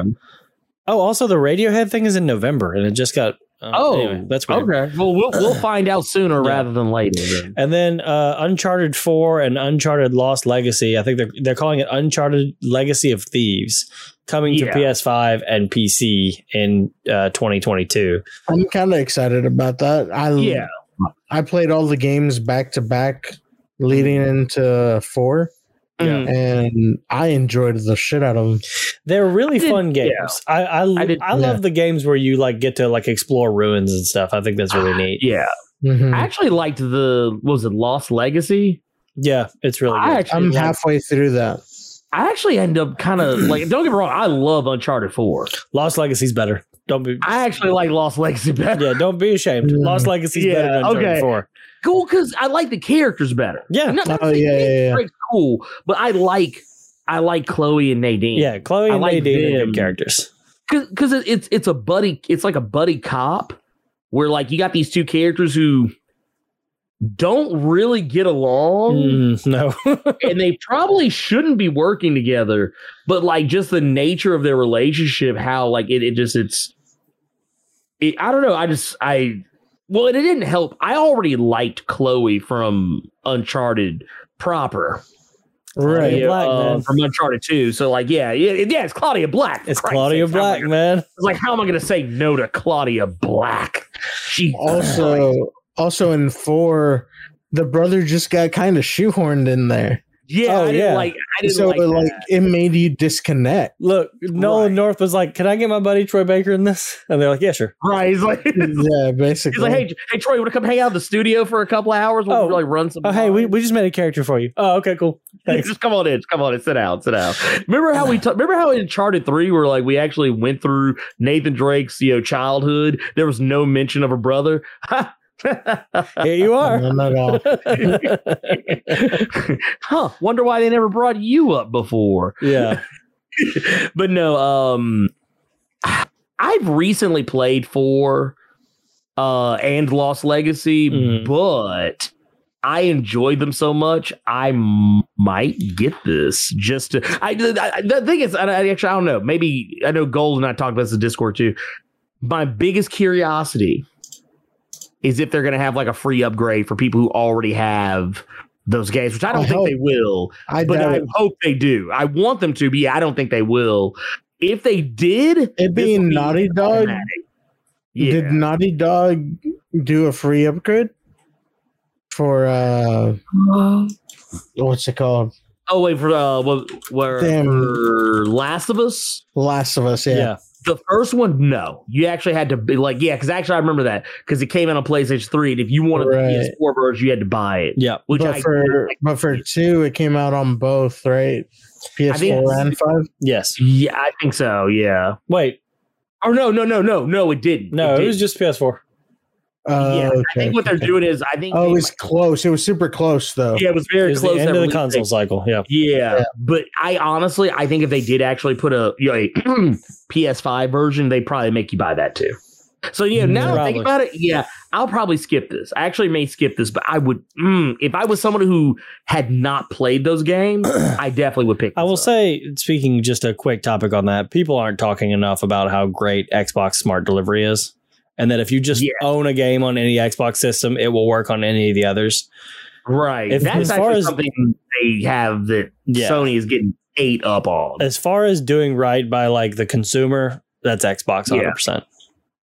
Oh, also the Radiohead thing is in November, and it just got. Uh, Oh, anyway, that's weird. Okay. Well, we'll we'll find out sooner Yeah. rather than later. Then. And then uh, Uncharted Four and Uncharted Lost Legacy. I think they're they're calling it Uncharted Legacy of Thieves, coming Yeah. to PS5 and PC in uh, 2022. I'm kind of excited about that. I Yeah. I played all the games back to back leading into four, Mm. and I enjoyed the shit out of them. They're really did- fun games. yeah. I I, I I, love yeah. the games where you like get to like explore ruins and stuff. I think that's really neat. Yeah. Mhm. I actually liked the what was it Lost Legacy. Yeah, it's really I good. actually I'm liked- halfway through that. I actually end up kind of like. Don't get me wrong. I love Uncharted Four. Lost Legacy's better. Don't be. I actually like Lost Legacy better. yeah, don't be ashamed. Lost Legacy's Yeah, better than Uncharted okay. 4. Cool because I like the characters better. Yeah. Not- not Oh, yeah, yeah, yeah. Cool, but I like I like Chloe and Nadine. Yeah, Chloe I and like Nadine are good characters. because it, it's it's a buddy. It's like a buddy cop where like you got these two characters who don't really get along. Mm, no. and they probably shouldn't be working together but like just the nature of their relationship how like it, it just it's it, i don't know i just i well it didn't help i already liked chloe from uncharted proper Right. Yeah, Black, uh, man. from uncharted 2 so like yeah yeah, yeah it's claudia black It's For Christ's Claudia sakes, how am I Black, gonna- man. it's like how am i gonna say no to claudia black she Also, also in four, the brother just got kind of shoehorned in there. Yeah, Oh, I didn't yeah. like. I didn't so like, like, it made you disconnect. Look, Nolan Right. North was like, "Can I get my buddy Troy Baker in this?" And they're like, "Yeah, sure." Right, he's like, yeah, basically. He's like, hey, hey, Troy, want to come hang out in the studio for a couple of hours? We'll Oh. like run some. Oh, hey, we, we just made a character for you. Oh, okay, cool. Thanks. Just come on in. Come on in. Sit down. Sit down. Remember how we ta- remember how in Uncharted Three, where like we actually went through Nathan Drake's you know childhood. There was no mention of a brother. Here you are. No, huh? Wonder why they never brought you up before. yeah. but no, um, I've recently played for uh and Lost Legacy, Mhm. but I enjoyed them so much. I m- might get this just to. I, I the thing is, I, I actually I don't know. Maybe I know Gold and I talked about this in Discord too. My biggest curiosity is if they're going to have like a free upgrade for people who already have those games, which I don't I think hope- they will I but doubt I it. hope they do. I want them to, but yeah, I don't think they will. If they did, It being be Naughty Dog. Yeah. did Naughty Dog do a free upgrade for uh what's it called? oh wait for uh, what, where Damn. for Last of Us? Last of Us, yeah. Yeah. The first one, no. You actually had to be like, yeah, because actually I remember that because it came out on PlayStation Three, and if you wanted Right. the PS4 version, you had to buy it. Yeah. Which but I for but for two, it came out on both, right? PS4 and five. Yes. yeah, I think so. Yeah. Wait. Oh no, no, no, no, no, it didn't. No, it, didn't. was just PS4. Uh, yeah. okay. I think what they're doing is, I think Oh, it was might- close. It was super close though. yeah, it was It very was close. the end of the console date. cycle. Yeah. Yeah, Yeah. but I honestly, I think if they did actually put a, you know, a PS5 version, they probably make you buy that too. So yeah, now that I think Probably. about it, yeah, I'll probably skip this. I actually may skip this, but I would mm, if I was someone who had not played those games, I definitely would pick. I will up. say, speaking just a quick topic on that, people aren't talking enough about how great Xbox Smart Delivery is. And that if you just Yeah. own a game on any Xbox system, it will work on any of the others. right. if- That's as far actually as- something they have that Yeah. Sony is getting ate up on. As far as doing right by like the consumer, that's Xbox 100%. percent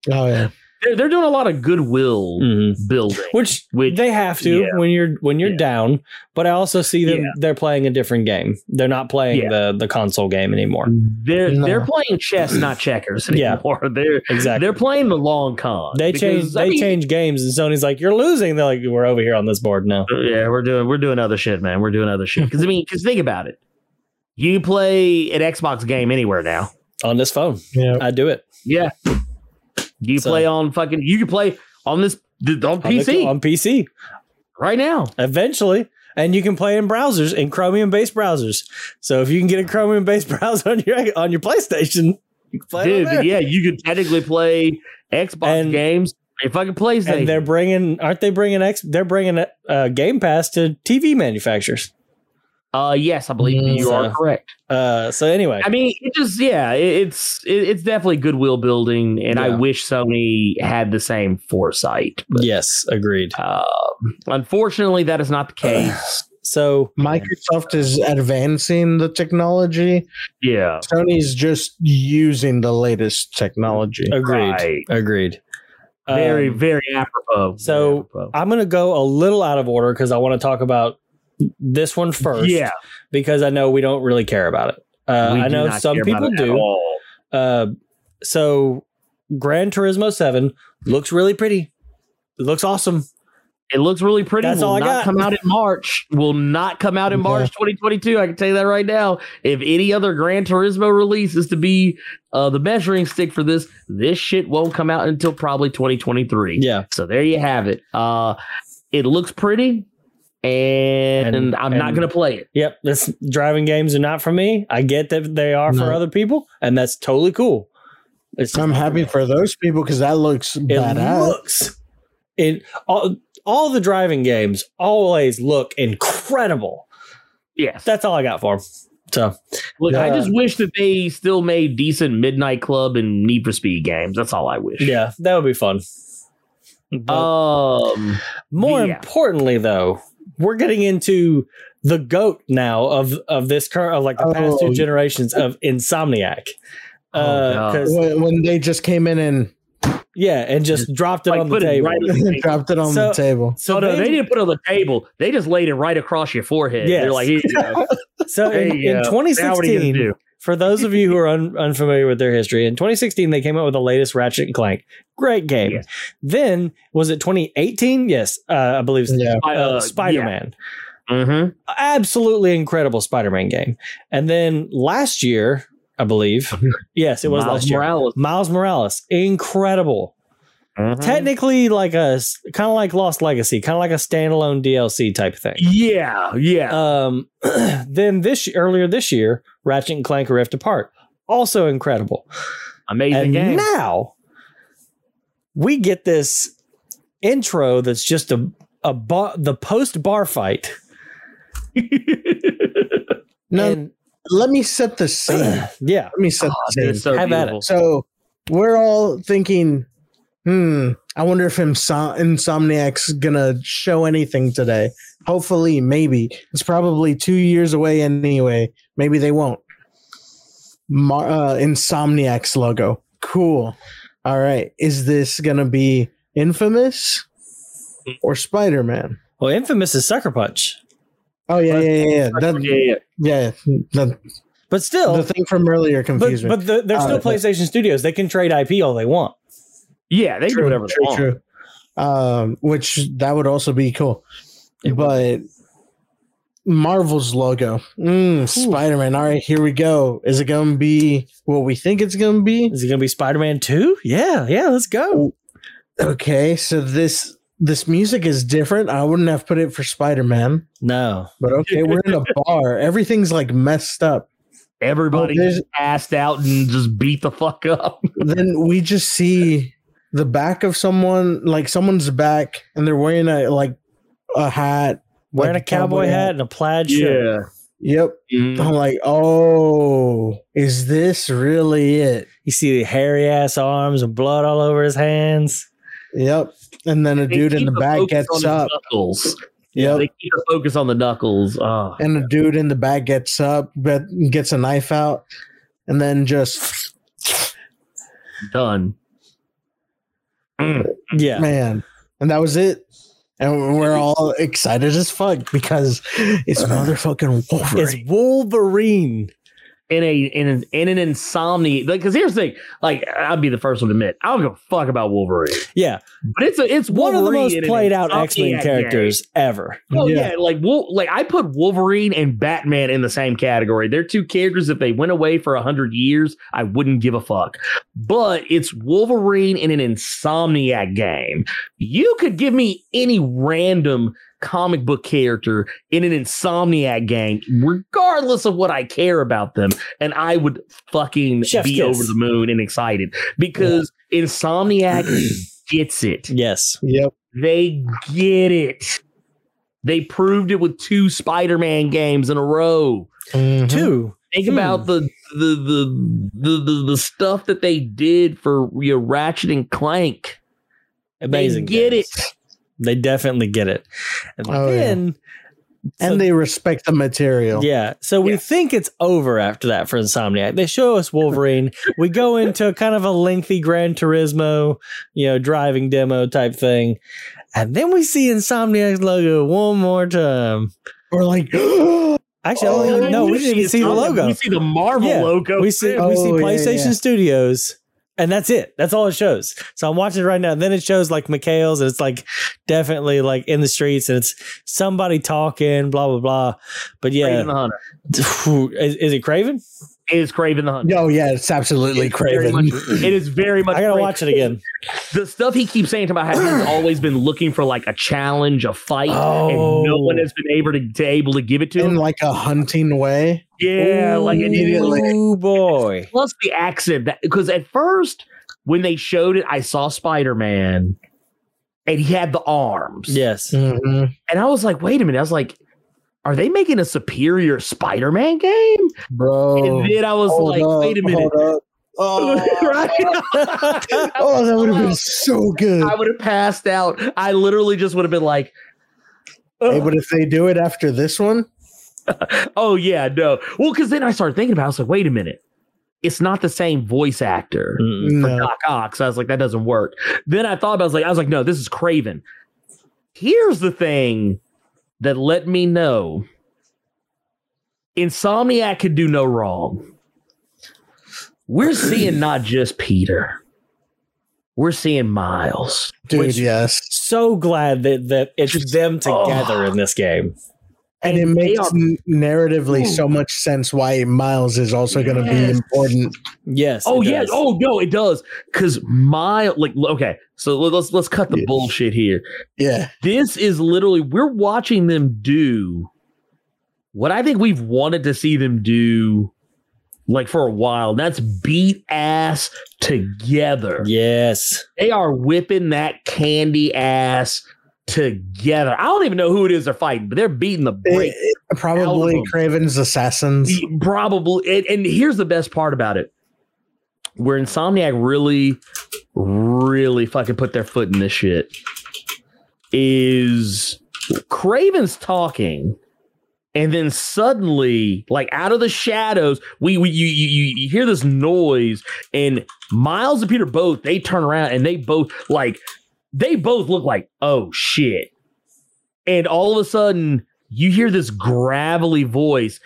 Oh yeah. They're, they're doing a lot of goodwill Mhm. building. Which, Which- they have to yeah. when you're when you're Yeah. down, but I also see them Yeah. they're playing a different game. They're not playing Yeah. the the console game anymore. They're No. they're playing chess, not checkers Yeah. anymore. They're Exactly. they're playing the long con. they Because, change I they mean, change games and Sony's like, You're losing. They're like, We're over here on this board now. Yeah, we're doing we're doing other shit, man. We're doing other shit. Because I mean, because think about it. You play an Xbox game anywhere now. On this phone. Yeah. I do it. Yeah. You So- play on fucking. You can play on this th- on On the- PC on PC. right now. Eventually. And you can play in browsers, in Chromium based browsers. So if you can get a Chromium based browser on your on your PlayStation, you can play Dude, yeah, you could technically play Xbox And- games. If fucking PlayStation, And they're bringing, aren't they bringing X? They're bringing uh, Game Pass to TV manufacturers. Uh, yes, I believe Mm, you are correct. Uh, so anyway, I mean, it just yeah, it, it's it, it's definitely goodwill building, and I wish Sony had the same foresight. But, yes, agreed. uh, unfortunately, that is not the case. So Microsoft is advancing the technology. yeah, Sony's just using the latest technology. agreed, Right. agreed. very Um, very apropos. so Very apropos. I'm going to go a little out of order because I want to talk about this one first. yeah, because I know we don't really care about it. Uh, we I know some people do. Uh, so Gran Turismo Seven looks really pretty. It looks awesome. It looks really pretty. That's will all I not got. come out in March. Will not come out in. March 2022. I can tell you that right now. If any other Gran Turismo release is to be uh, the measuring stick for this, this shit won't come out until probably 2023. Yeah, So there you have it. Uh, it looks pretty, and, And- I'm not going to play it. yep. This driving games are not for me. I get that they are for other people, and that's totally cool. It's I'm happy for those people because that looks it badass. looks it all all the driving games always look incredible. Yes. That's all I got for 'em. So Look, I just wish that they still made decent Midnight Club and Need for Speed games. That's all I wish. yeah, that would be fun. But- Um. More Yeah. importantly, though, we're getting into the goat now of of this current of like the past Oh. two generations of Insomniac. Oh, Uh, When, when they just came in and Yeah, and just dropped it Like, on the put it table. right on the table. Dropped it on So- the table. so oh, no, then- they didn't put it on the table. They just laid it right across your forehead. Yes. They're like, Here you go. so in, you in go. Now you 2016, do? For those of you who are un- unfamiliar with their history, in 2016 they came out with the latest Ratchet and Clank. Great game. Yes. Then was it 2018? Yes, uh, I believe so. Yeah. Uh, Uh, Spider Man. Mhm. Absolutely incredible Spider Man game. And then last year, I believe, yes, it was Miles last year. Morales. Miles Morales, incredible. Mhm. Technically, like a kind of like Lost Legacy, kind of like a standalone DLC type thing. Yeah, yeah. Um, then this earlier this year, Ratchet and Clank Rift Apart, also incredible. Amazing and game. now we get this intro that's just a a bar, the post bar fight. No, And- let me set the scene. yeah, Let me set Oh, the scene. so Have at beautiful. So we're all thinking, hmm, I wonder if Insom- Insomniac's gonna show anything today. Hopefully, maybe. It's probably two years away anyway. Maybe they won't. Mar- uh, Insomniac's logo. Cool. All right. Is this gonna be Infamous or Spider Man? well, Infamous is Sucker Punch, Oh yeah, yeah, yeah, yeah. That, yeah, yeah. yeah. The, but still, the thing from earlier but me. but the, they're still Uh, but- PlayStation Studios. They can trade IP all they want. Yeah, they do whatever they true, want. true. Um, which that would also be cool. It would. but Marvel's logo, mm, Spider Man. All right, here we go. Is it going to be what we think it's going to be? Is it going to be Spider Man Two? Yeah, yeah. Let's go. Okay, so this this music is different. I wouldn't have put it for Spider Man, No, but okay, we're in a bar. Everything's like messed up. Everybody Oh, there's- passed out and just beat the fuck up. then we just see the back of someone, like someone's back, and they're wearing a like a hat, wearing like a cowboy hat and a plaid shirt. Yeah. Yep. Mhm. I'm like, oh, is this really it? You see the hairy ass arms and blood all over his hands. Yep. And then a They dude in keep the back gets up. Knuckles. Yep. They keep the focus on the knuckles. Oh, And a dude in the back gets up, but gets a knife out, and then just done. Mm. Yeah. man. And that was it. And we're all excited as fuck because it's motherfucking Wolverine. It's Wolverine. In a in an in an insomnia, because here's the thing. Like I'd be the first one to admit, I don't give a fuck about Wolverine, Yeah. but it's a it's One of the most played out X Men Insomniac characters ever. Oh Yeah. yeah, like Wol- like I put Wolverine and Batman in the same category. They're two characters. If they went away for a hundred years, I wouldn't give a fuck. But it's Wolverine in an Insomniac game. You could give me any random comic book character in an Insomniac game, regardless of what I care about them, and I would fucking Chef's be kiss. over the moon and excited because Insomniac gets it. Yes. Yep. They get it. They proved it with two Spider-Man games in a row. Mhm. Two. Think Hmm. about the the, the the the the stuff that they did for your Ratchet and Clank. Amazing. They get games. it. They definitely get it. And Oh, yeah. then so- And they respect the material. Yeah. So we Yeah. think it's over after that for Insomniac. They show us Wolverine. we go into kind of a lengthy Gran Turismo, you know, driving demo type thing. And then we see Insomniac's logo one more time. We're like, Actually, Oh, no, we didn't even see the logo. We see the Marvel Yeah, logo. We see too. we see Oh, yeah, PlayStation yeah. Studios, and that's it. That's all it shows. So I'm watching it right now. And then it shows like McHale's, and it's like definitely like in the streets, and it's somebody talking, blah blah blah. But yeah, is, is it Kraven? It is Kraven the Hunter. oh yeah, it's absolutely It's Kraven. much- it is very much. I gotta Kraven. watch it again. the stuff he keeps saying about how he's always been looking for like a challenge, a fight, and no Oh. one has been able to, to able to give it to In him. like a hunting way. yeah, like and immediately. Oh boy. plus the accent that because at first when they showed it, I saw Spider Man, and he had the arms. Yes. Mhm. and I was like, wait a minute. I was like, are they making a superior Spider Man game? Bro. and then I was like, up, wait a minute. Oh, right? oh, that would have been so good. I would have passed out. I literally just would have been like, Hey, but if they do it after this one, oh yeah, no. Well, because then I started thinking about. it. I was like, wait a minute. it's not the same voice actor for No. Doc Ock. So I was like, that doesn't work. Then I thought about it, I was like, I was like, no, this is Kraven. Here's the thing that let me know Insomniac could do no wrong. We're seeing not just Peter. We're seeing Miles. Dude, Which- yes. So glad that that it's them oh. together Oh. in this game. And it And they makes are- n- narratively so much sense why Miles is also going to be important. Yes. Oh it yeah. does. Oh no, it does. Cause Miles, like, okay. So let- let's let's cut the Yeah. bullshit here. Yeah. This is literally we're watching them do what I think we've wanted to see them do like for a while. That's beat ass together. Yes. They are whipping that candy ass together. I don't even know who it is they're fighting, but they're beating the break. it- probably. Kraven's Assassins. Probably. And, and here's the best part about it. Where Insomniac really, really fucking put their foot in this shit is Kraven's talking, and then suddenly, like out of the shadows, we, we you, you you hear this noise, and Miles and Peter both they turn around and they both like they both look like oh shit, and all of a sudden you hear this gravelly voice,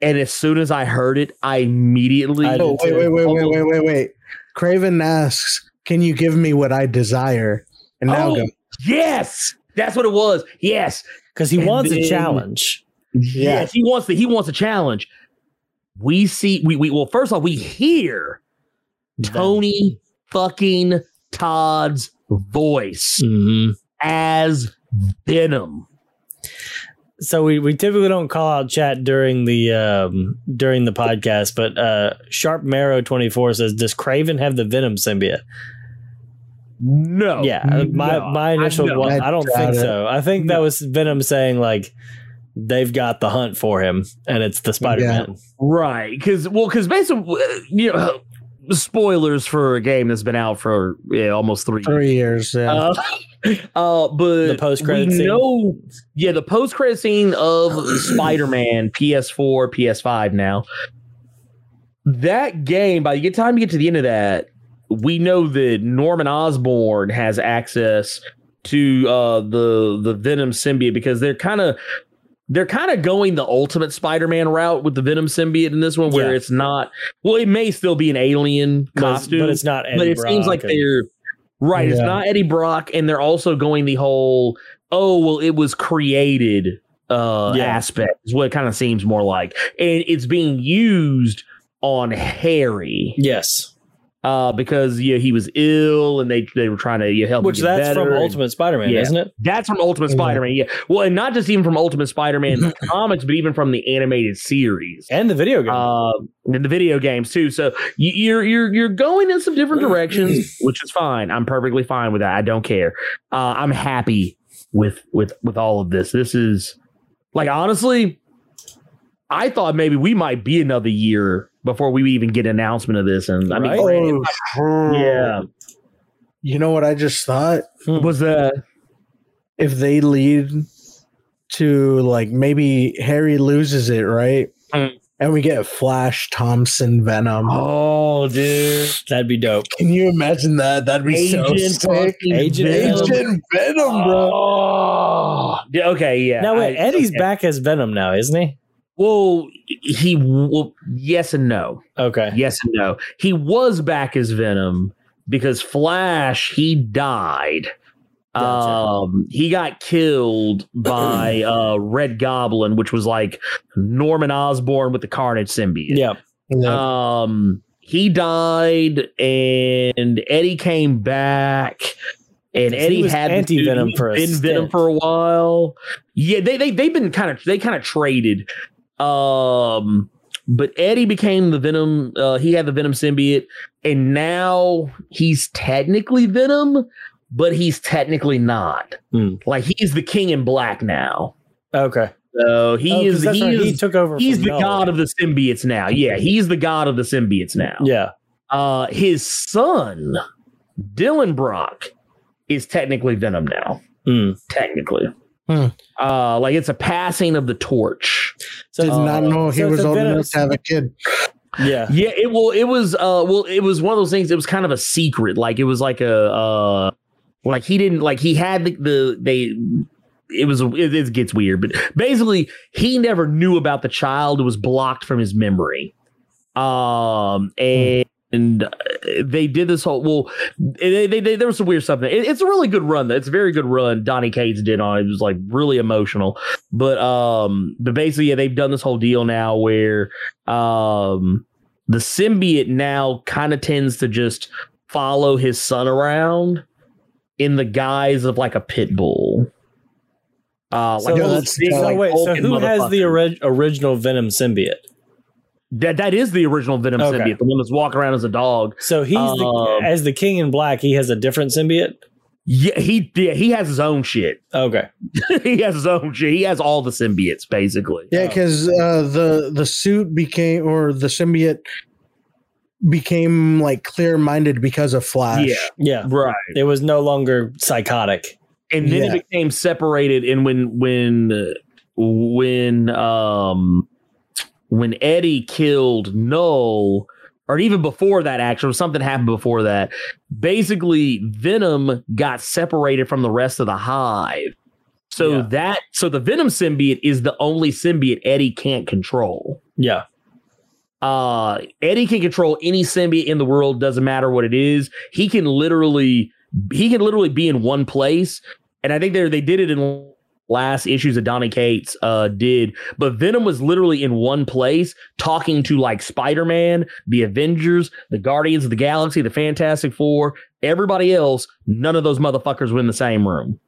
and as soon as I heard it, I immediately I Oh, wait, wait, wait, wait, wait, wait, wait. Kraven asks, "Can you give me what I desire?" And now Oh, go. yes, that's what it was. Yes, Because he And wants a then- challenge. Yeah. Yes, he wants the he wants a challenge. We see we we well first off we hear Tony fucking Todd's voice Mhm. as Venom. So we, we typically don't call out chat during the um, during the podcast, but uh, Sharp Marrow twenty four says, "Does Kraven have the Venom symbiote?" No, Yeah, uh, my no, my initial I one. I I don't doubt think it. so. I think that was Venom saying like they've got the hunt for him, and it's the Spider Man. right because well because basically you know spoilers for a game that's been out for yeah, almost three Three years. Yeah. Uh, uh, but The post-credit we scene? know- yeah, the post credit scene of Spider Man PS4, PS5 now. That game, by the time you get to the end of that, we know that Norman Osborn has access to uh, the the Venom symbiote because they're kind of they're kind of going the ultimate Spider-Man route with the Venom symbiote in this one, where Yeah. it's not. Well, it may still be an alien But, it's- costume, but it's not. but Eddie it seems like and- they're right. It's not Eddie Brock, and they're also going the whole oh well, it was created uh Yeah. aspect is what it kind of seems more like, and it's being used on Harry yes, uh because yeah he was ill and they they were trying to you know, help which him get that's from better, and- Ultimate Spider Man, Yeah. isn't it? That's from Ultimate Yeah. Spider-Man, yeah. Well, and not just even from Ultimate Spider-Man comics, but even from the animated series And the video game. uh, in the video games too. So you, you're you're you're going in some different directions, which is fine. I'm perfectly fine with that. I don't care. Uh, I'm happy with with with all of this. This is like honestly, I thought maybe we might be another year before we even get an announcement of this. And I mean, Right. granted, Oh, yeah, You know what I just thought? was that If they lead to like maybe Harry loses it, right? Mm. And we get Flash Thompson Venom. oh, dude, That'd be dope. Can you imagine that? That'd be so Agent sick. fucking Agent Venom. Venom, bro. Oh, yeah, okay, yeah. Now wait, I- Eddie's okay. back as Venom now, isn't he? Well, he well, yes and no. Okay. Yes and no. He was back as Venom because Flash he died. Gotcha. Um, he got killed by uh Red Goblin, which was like Norman Osborn with the Carnage symbiote. Yeah. Yeah. Um, he died, and Eddie came back, and Eddie had anti-Venom dude for a been Venom for a while. Yeah, they they they've been kind of they kind of traded. Um, but Eddie became the Venom. Uh, he had the Venom symbiote, and now he's technically Venom, but he's technically not. Hmm. Like he's the King in Black now. Okay. So he Oh, is he is he took over. he's the Noah. god of the symbiotes now. Yeah, he's the god of the symbiotes now. Yeah. Uh, his son, Dylan Brock, is technically Venom now. Hmm. Technically. Hmm. Uh, like it's a passing of the torch. So Did not know he so was the old enough to have a kid. Yeah. Yeah, it well, it was uh well, it was one of those things, it was kind of a secret. Like it was like a uh like he didn't like he had the, the they it was it, it gets weird, but basically he never knew about the child. It was blocked from his memory. Um and and uh, they did this whole well they, they, they there was some weird stuff it, it's a really good run though. It's a very good run. Donny Cates did on it. it was like really emotional. But um but basically yeah they've done this whole deal now where um the symbiote now kind of tends to just follow his son around in the guise of like a pit bull. Uh So, like big, like, wait, so who has the ori- original Venom symbiote? That that is the original venom Okay. symbiote the one that's walking around as a dog So he's the, Um, as the King in Black. He has a different symbiote. Yeah, he yeah, he has his own shit. Okay. he has his own shit. He has all the symbiotes basically. Yeah, because uh, the the suit became or the symbiote became like clear minded because of Flash. Yeah. Yeah. Right. It was no longer psychotic. And then Yeah. it became separated and when when uh, when um when Eddie killed Knull or even before that actually something happened before that basically Venom got separated from the rest of the hive. So Yeah. that so the Venom symbiote is the only symbiote Eddie can't control. Yeah. uh Eddie can control any symbiote in the world, doesn't matter what it is. He can literally he can literally be in one place. And I think they they did it in last issues that Donny Cates uh did, but Venom was literally in one place talking to like Spider-Man, the Avengers, the Guardians of the Galaxy, the Fantastic Four, everybody else, none of those motherfuckers were in the same room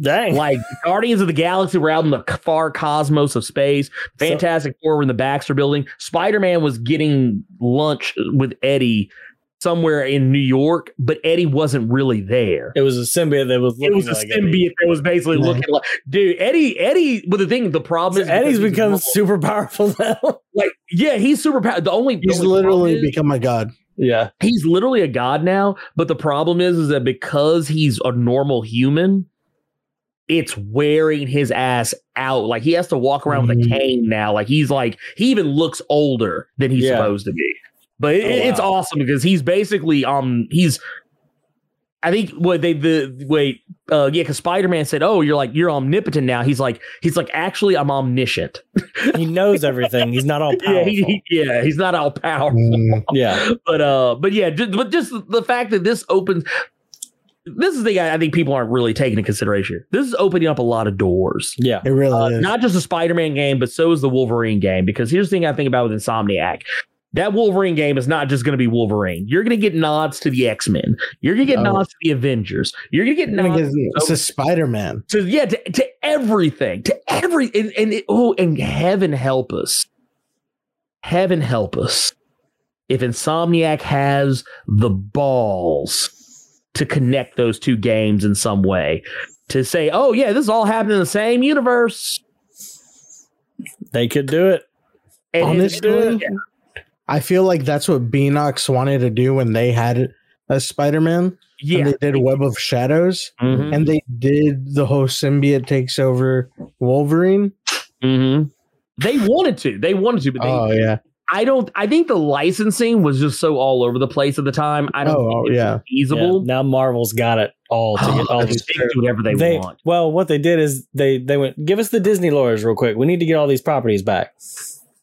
Dang. like Guardians of the Galaxy were out in the far cosmos of space. Fantastic Four were in the Baxter building. Spider Man was getting lunch with Eddie somewhere in New York, but Eddie wasn't really there. It was a symbiote that was. It was a like symbiote that was basically looking like, dude, Eddie, Eddie. But the thing, the problem So is Eddie's become normal- super powerful now. like, yeah, he's super powerful. The only the He's only literally is- become a god. yeah. he's literally a god now. But the problem is, is that because he's a normal human, it's wearing his ass out. Like he has to walk around with a Mhm. cane now. Like he's like he even looks older than he's Yeah. supposed to be. But it, Oh, it's awesome because he's basically um he's. I think what they the wait uh yeah because Spider Man said oh you're like you're omnipotent now he's like he's like actually I'm omniscient He knows everything. He's not all yeah powerful. he, he- yeah he's not all powerful Mm. yeah. but uh but yeah just, but just the fact that this opens this is the thing I, I think people aren't really taking into consideration this is opening up a lot of doors Yeah. It really uh, is. not just a spider-man game but so is the wolverine game because here's the thing i think about with insomniac that wolverine game is not just going to be wolverine you're going to get nods to the x-men you're going to get Oh. nods to the avengers you're going to get nods mean, nods 'cause it's a Spider Man. So yeah to, to everything to every and, and it, oh and heaven help us heaven help us if insomniac has the balls to connect those two games in some way to say oh yeah this is all happened in the same universe They could do it. and Honestly, Yeah. I feel like that's what Beenox wanted to do when they had a Spider Man. yeah And they did Web of Shadows. Mhm. And they did the whole symbiote takes over Wolverine. Mhm. they wanted to they wanted to but they, Oh, yeah. i don't i think the licensing was just so all over the place at the time i don't Oh, think it was yeah. Yeah. feasible Now Marvel's got it all to get all these. can do whatever they, They want well, what they did is they they went give us the Disney lawyers real quick. We need to get all these properties back.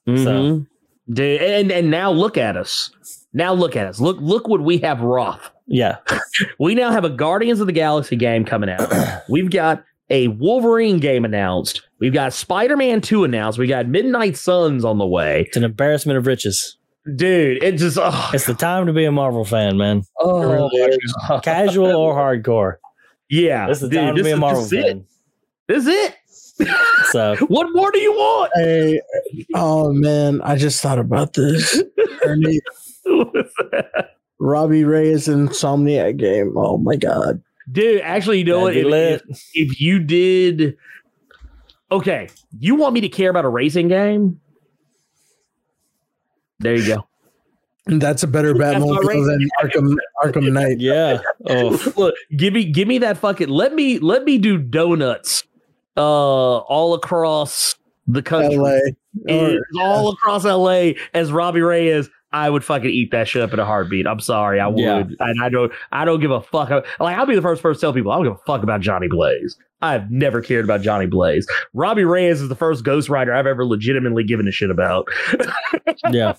Mhm. Dude, and and now look at us. Now look at us. Look look what we have Roth. Yeah, We now have a Guardians of the Galaxy game coming out. We've got a Wolverine game announced. We've got Spider-Man 2 announced. We got Midnight Suns on the way. it's an embarrassment of riches. Dude, it just oh, It's the time to be a Marvel fan, man. oh my God. Casual or hardcore. yeah. This is the dude, time to be a Marvel this is it. fan. This is it. So what more do you want? Hey, oh, man. I just thought about this. Ernie, Robbie Reyes Insomniac game. Oh, my God. Dude, actually, you know what? that'd be If- if you did okay you want me to care about a racing game there you go That's a better That's my Batmobile than Arkham Arkham Knight. Yeah. Oh, look give me give me that fucking let me let me do donuts uh all across the country LA. is all across LA as Robbie Reyes, I would fucking eat that shit up in a heartbeat. I'm sorry, I would. Yeah. And I don't I don't give a fuck. Like I'll be the first person to tell people I don't give a fuck about Johnny Blaze. I've never cared about Johnny Blaze. Robbie Reyes is the first Ghost Rider I've ever legitimately given a shit about. Yeah.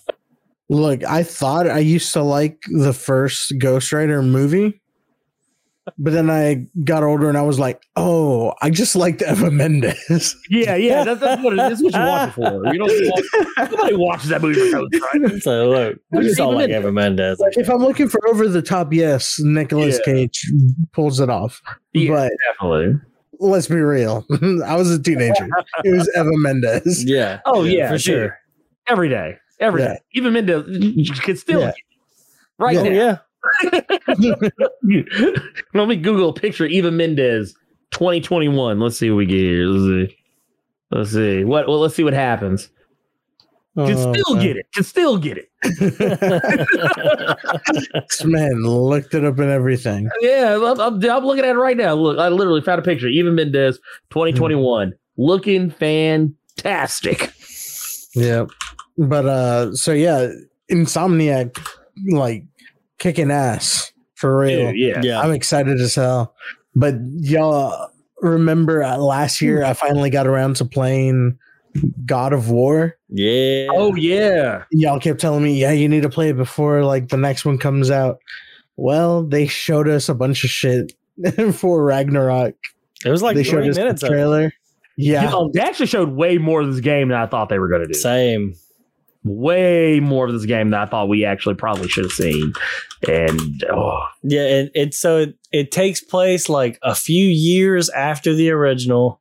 Look, I thought I used to like the first Ghost Rider movie, but then I got older and I was like, oh, I just liked Eva Mendes. Yeah, yeah, that's, that's what it is. What you watch for. You don't watch, nobody watches that movie for Ghost Rider. So look, we just all like Eva Mendes. if I'm looking for over the top, yes, Nicolas Yeah. Cage pulls it off. Yeah, But definitely. let's be real. I was a teenager. It was Eva Mendes. Yeah. Oh, yeah, for dude. sure. Every day. Every day. Yeah. Eva Mendes you could still Yeah. right Oh now. yeah. Let me Google a picture of Eva Mendes 2021. Let's see what we get here. Let's see. Let's see. What well, let's see what happens. Can Oh, still man. get it. Can still get it. This man looked it up and everything. Yeah, I'm, I'm, I'm looking at it right now. Look, I literally found a picture. Eva Mendes 2021. Looking fantastic. Yeah. But uh so yeah, Insomniac like kicking ass for real. Dude, yeah. yeah. I'm excited as hell. But y'all remember uh, last year I finally got around to playing God of War. Yeah. Oh yeah. Y'all kept telling me, yeah, you need to play it before like the next one comes out. Well, they showed us a bunch of shit for Ragnarok. It was like they showed three us the minutes of trailer. Yeah. You know, they actually showed way more of this game than I thought they were going to do. Same. Way more of this game than I thought we actually probably should have seen. And oh, Yeah, and it's so it, it takes place like a few years after the original.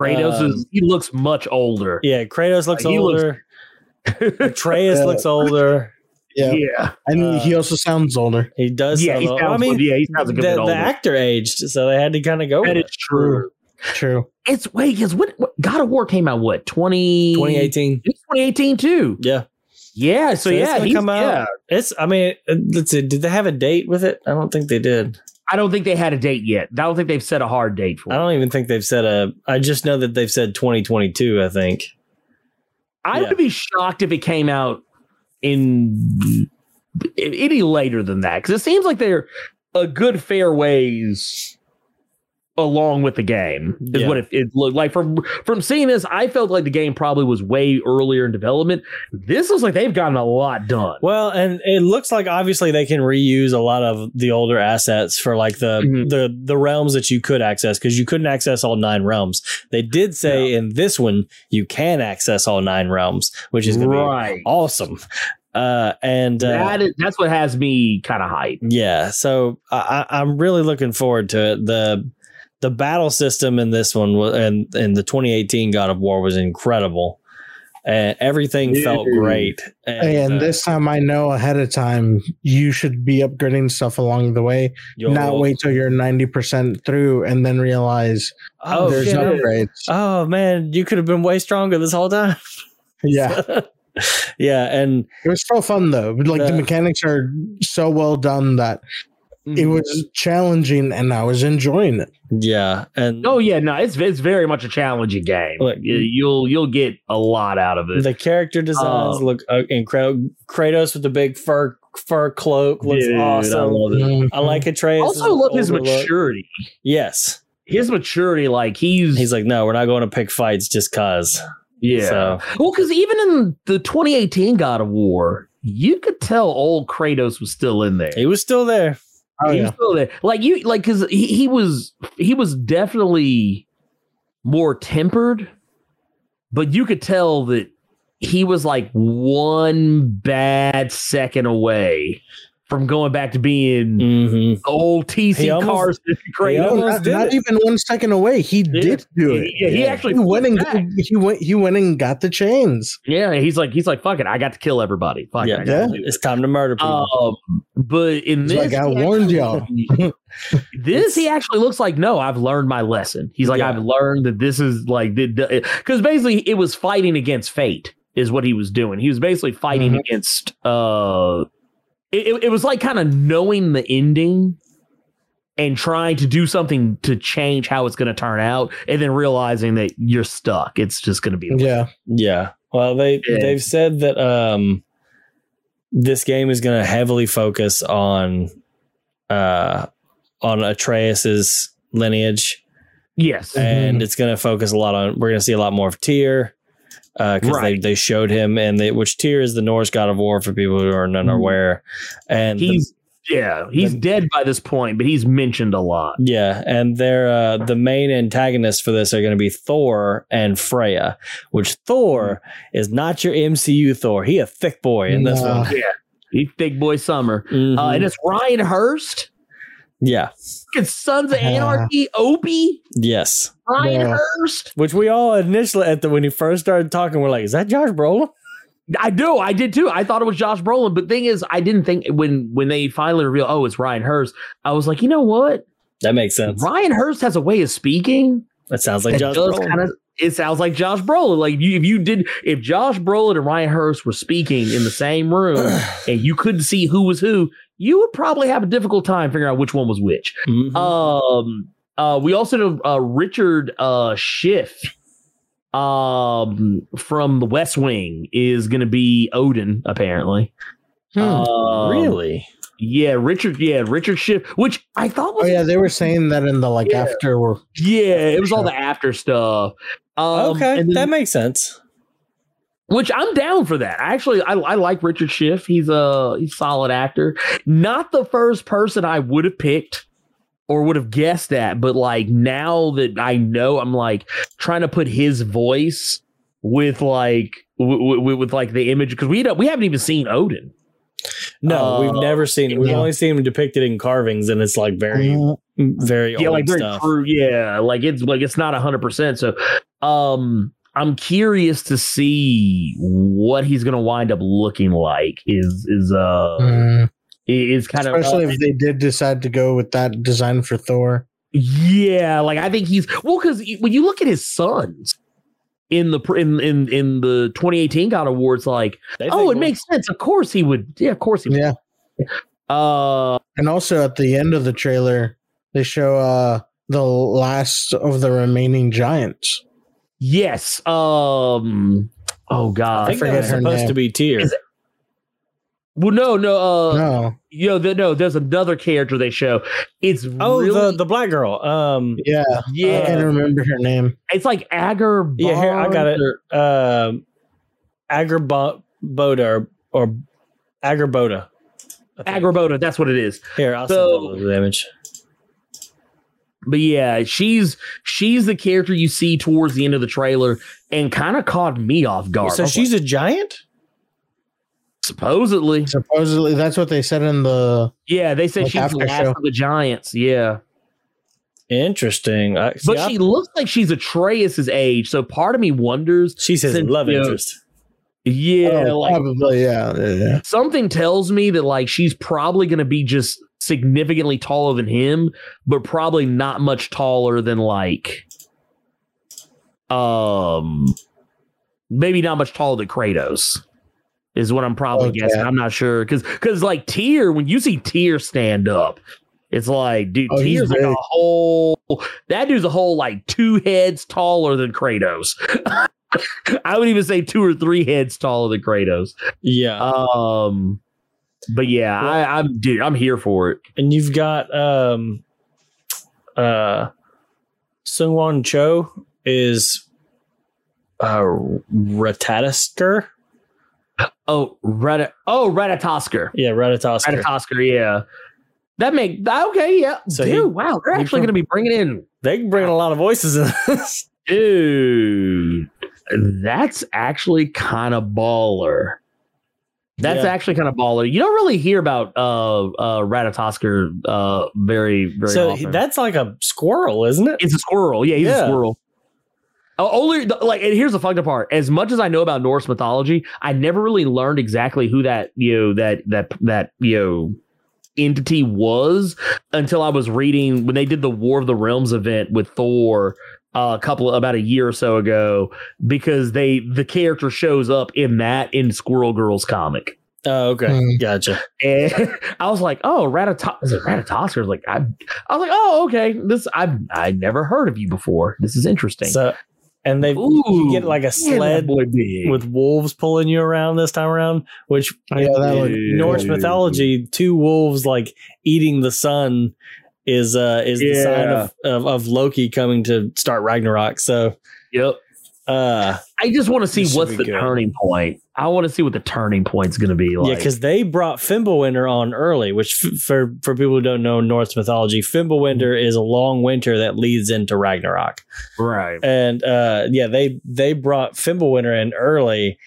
Kratos Um, is he looks much older. Yeah, Kratos looks Uh, he looks- older. Atreus Yeah. looks older. Yeah. yeah, And Uh, he also sounds older. He does. yeah. sound He sounds, I mean, yeah, he sounds a the, good bit the actor aged, so they had to kind of go. that with is it. true. True. It's wait, because what, what God of War came out what 20, 2018. 2018 too. Yeah, Yeah, so, So yeah, he's, come out. yeah. it's. I mean, uh, let's see. Did they have a date with it? I don't think they did. I don't think they had a date yet. I don't think they've set a hard date for I it. don't even think they've said a. I just know that they've said 2022. I think. I yeah. would be shocked if it came out in any later than that because it seems like they're a good fair ways along with the game is Yeah. what it, it looked like from from seeing this i felt like the game probably was way earlier in development this looks like they've gotten a lot done Well, and it looks like obviously they can reuse a lot of the older assets for like the Mhm. the the realms that you could access because you couldn't access all nine realms. They did say in this one you can access all nine realms, which is gonna be awesome. Uh, and uh, that is, that's what has me kind of hyped yeah, so I, I- I'm really looking forward to it. the The battle system in this one wa- and in the 2018 God of War was incredible. And everything felt great. And uh, this time I know ahead of time you should be upgrading stuff along the way. you'll- not wait till you're 90% through and then realize Oh, there's shit. upgrades. Oh man, you could have been way stronger this whole time. yeah. yeah, and It was so fun though. Like the Yeah. mechanics are so well done that Mm-hmm. it was challenging and I was enjoying it. yeah, and oh yeah no it's it's very much a challenging game Look, You- you'll you'll get a lot out of it the character designs Oh. look uh, incredible. Kratos with the big fur fur cloak looks Dude, I awesome. love it. Mhm. I like Atreus. also love his maturity Yes, his maturity like he's he's like, no, we're not going to pick fights just cause. yeah So well because even in the 2018 god of war you could tell old kratos was still in there he was still there. Oh, he yeah. still there like you like because he, he was he was definitely more tempered but you could tell that he was like one bad second away from going back to being hmm old TC He almost- Carson Kratos. almost not, did not it. even one second away. He Yeah. did do it. Yeah, he Yeah. actually He went and flipped back. he went he went and got the chains. Yeah, he's like he's like fuck it, I got to kill everybody. Fuck Yeah, it, Yeah. do it's time to murder people. Um, but in He's this, like, I he warned actually- y'all. this he actually looks like no, I've learned my lesson. He's like Yeah. I've learned that this is like because basically it was fighting against fate is what he was doing. He was basically fighting Mhm. against uh, it, it- it was like kind of knowing the ending and trying to do something to change how it's going to turn out, and then realizing that you're stuck. It's just going to be Yeah. Yeah. Well, they Yeah. they've said that um this game is going to heavily focus on uh on Atreus's lineage yes. and it's going to focus a lot on we're going to see a lot more of Tyr uh cuz Right. they they showed him and they which Tyr is the Norse god of war for people who are unaware. Mhm. aware and the- He's yeah, he's the- dead by this point, but he's mentioned a lot. Yeah, and they're uh, the main antagonists for this are going to be Thor and Freya, which Thor is not your MCU Thor. He a thick boy in this one. He's big boy summer, uh, Mhm. and it's Ryan Hurst. Yeah, It's Sons of Yeah. Anarchy, Opie, yes. Ryan Yeah. Hurst. Which we all initially at the when he first started talking, we're like, "Is that Josh Brolin?" I do, I did too. I thought it was Josh Brolin, but thing is, I didn't think when when they finally revealed, oh, it's Ryan Hurst. I was like, you know what? That makes sense. Ryan Hurst has a way of speaking That sounds like that Josh Brolin. kind of. It sounds like Josh Brolin. Like you, if you did, if Josh Brolin and Ryan Hurst were speaking in the same room and you couldn't see who was who, you would probably have a difficult time figuring out which one was which. Mhm. Um, uh, we also know uh, Richard uh, Schiff um, from The West Wing is going to be Odin, apparently. Hmm. Um, really? Yeah, Richard. Yeah, Richard Schiff, which I thought was oh yeah, they were saying that in the like Yeah. after were yeah, it was all the after stuff. Um, okay, and then- that makes sense. Which I'm down for that. Actually, I, I like Richard Schiff. He's a he's a solid actor. Not the first person I would have picked or would have guessed at, but like now that I know, I'm like trying to put his voice with like w- w- with like the image because we don't, we haven't even seen Odin. No, Uh, we've never seen it. We've yeah. only seen him depicted in carvings, and it's like very, Mhm. very yeah, old like very stuff. true. Yeah, like it's like it's not hundred percent. So, um, I'm curious to see what he's gonna wind up looking like. Is is uh Mm. is kind especially of uh, if they did decide to go with that design for Thor. yeah. Like I think he's well because when you look at his sons in the pr- in in in the 2018 God Awards, like They oh, it we'll- makes sense. Of course he would. Yeah, of course he would. Yeah, Uh, and also at the end of the trailer, they show uh the last of the remaining giants. Yes. Um. Oh I God. think that forget was her supposed name. to be Tyr. Is Well, no, no. Uh, no, you know, the, no. There's another character they show. It's Oh, really, the the black girl. Um, yeah, yeah. I can't remember her name. it's like Agar. yeah, here I got it. or- Um, Angrboda or or Angrboda. I think. Angrboda. That's what it is. Here, I'll So- send the image. But yeah, she's she's the character you see towards the end of the trailer, and kind of caught me off guard. So she's like, a giant. supposedly, Supposedly, that's what they said in the. yeah. They said Like she's the after last show. of the giants. Yeah, Interesting. I, see, but I- she looks like she's Atreus's age. So part of me wonders. she's his since, love you know, interest. Yeah, oh, like probably, yeah, yeah, yeah. something tells me that like she's probably going to be just significantly taller than him, but probably not much taller than like, um, maybe not much taller than Kratos. Is what I'm probably Okay. guessing. I'm not sure because because like Tyr, when you see Tyr stand up, it's like dude, Oh, he's Tyr's like a whole that dude's a whole like two heads taller than Kratos. I would even say two or three heads taller than Kratos. Yeah, Um, but yeah, I, I'm dude, I'm here for it. and you've got um, uh, Sungwon Cho is uh Ratatoskr. Oh, Reddit. Oh, Ratatoskr. Yeah, Ratatoskr. Redditosker. Yeah, that make okay. Yeah, So dude. he- wow, they're actually going to be bringing in, They can bring in a lot of voices in this. dude. That's actually kind of baller. That's Yeah. actually kind of baller. You don't really hear about uh uh Ratatoskr uh very very so often. that's like a squirrel, isn't it? It's a squirrel. Yeah, he's Yeah. a squirrel. Oh, only like, and here's the fucked up part. As much as I know about Norse mythology, I never really learned exactly who that you know that that that you know entity was until I was reading when they did the War of the Realms event with Thor uh, a couple about a year or so ago because they the character shows up in that in Squirrel Girl's comic. Oh, okay, Hmm. gotcha. And I was like, "Oh, Ratata is it Ratatoskr?" I was like, I, I was like, "Oh, okay. This I I never heard of you before. This is interesting." So, and they Ooh, you get like a sled boy with wolves pulling you around this time around, which Yeah, that looked in Norse mythology, two wolves like eating the sun is uh is the sign of, of of Loki coming to start Ragnarok. So Yep. uh I just want to see what's the good. turning point. I want to see what the turning point's going to be like. yeah, because they brought Fimbulwinter on early, which f- for for people who don't know Norse mythology, Fimbulwinter is a long winter that leads into Ragnarok. right. and uh yeah they they brought Fimbulwinter in early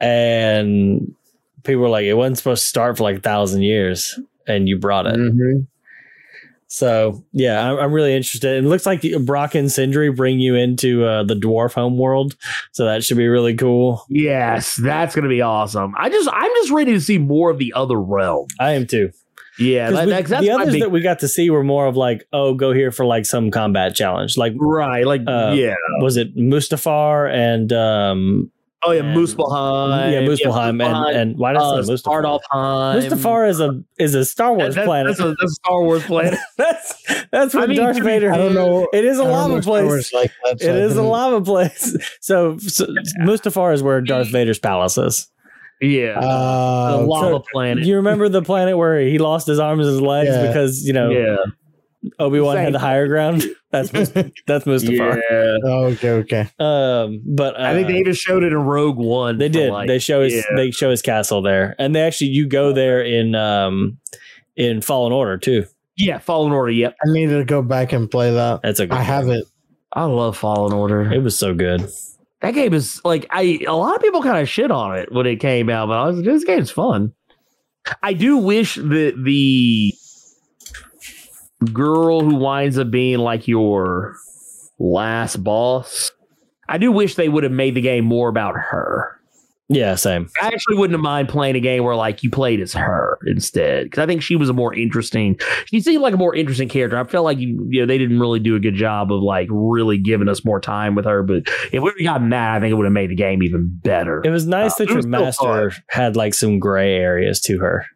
and people were like it wasn't supposed to start for like a thousand years and you brought it Mhm. So yeah I'm, I'm really interested it looks like the Brok and sindri bring you into uh the dwarf home world so that should be really cool Yes, that's going to be awesome. I just I'm just ready to see more of the other realm. i am too Yeah, that, we- the others big, that we got to see were more of like oh go here for like some combat challenge like right. Like uh, yeah. was it mustafar and um Oh yeah, and- Muspelheim. yeah muspelheim and and why did i uh, say mustafar Mustafar is a is a Star Wars that- planet. That's a, that's a Star Wars planet. that's that's I mean, Darth Vader. I don't know. It is a lava know Star place. Wars like that, so I a lava place. So, so Mustafar is where Darth Vader's palace is. yeah, Uh, the lava so planet. You remember the planet where he lost his arms and his legs Yeah. because you know yeah, Obi Wan Same. had the higher ground. That's Mus- that's Mustafar. yeah. oh, okay, okay. Um, but uh, I think they even showed it in Rogue One. they did. like- they show his yeah. they show his castle there, and they actually you go there in um in Fallen Order too. yeah, Fallen Order. Yep, I need to go back and play that. That's a good I have it. I love Fallen Order. It was so good. that game is like I a lot of people kind of shit on it when it came out, but I was this game's fun. I do wish that the girl who winds up being like your last boss, I do wish they would have made the game more about her. Yeah, same. I actually wouldn't have mind playing a game where like you played as her instead because I think she was a more interesting. She seemed like a more interesting character. I felt like you, you know they didn't really do a good job of like really giving us more time with her. But if we gotten that, I think it would have made the game even better. It was nice Uh, that your master had like some gray areas to her.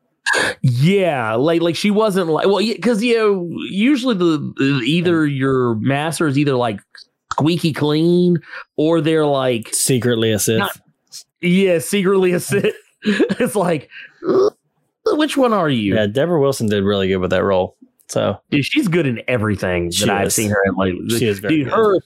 Yeah, like like she wasn't like well, because you know usually the either your master is either like squeaky clean or they're like Secretly a Sith. Not- yeah secretly a Sith. it's like uh, which one are you? yeah, Debra Wilson did really good with that role. So Dude, she's good in everything She that I've is. seen her in. Like, She is very dude, good. her,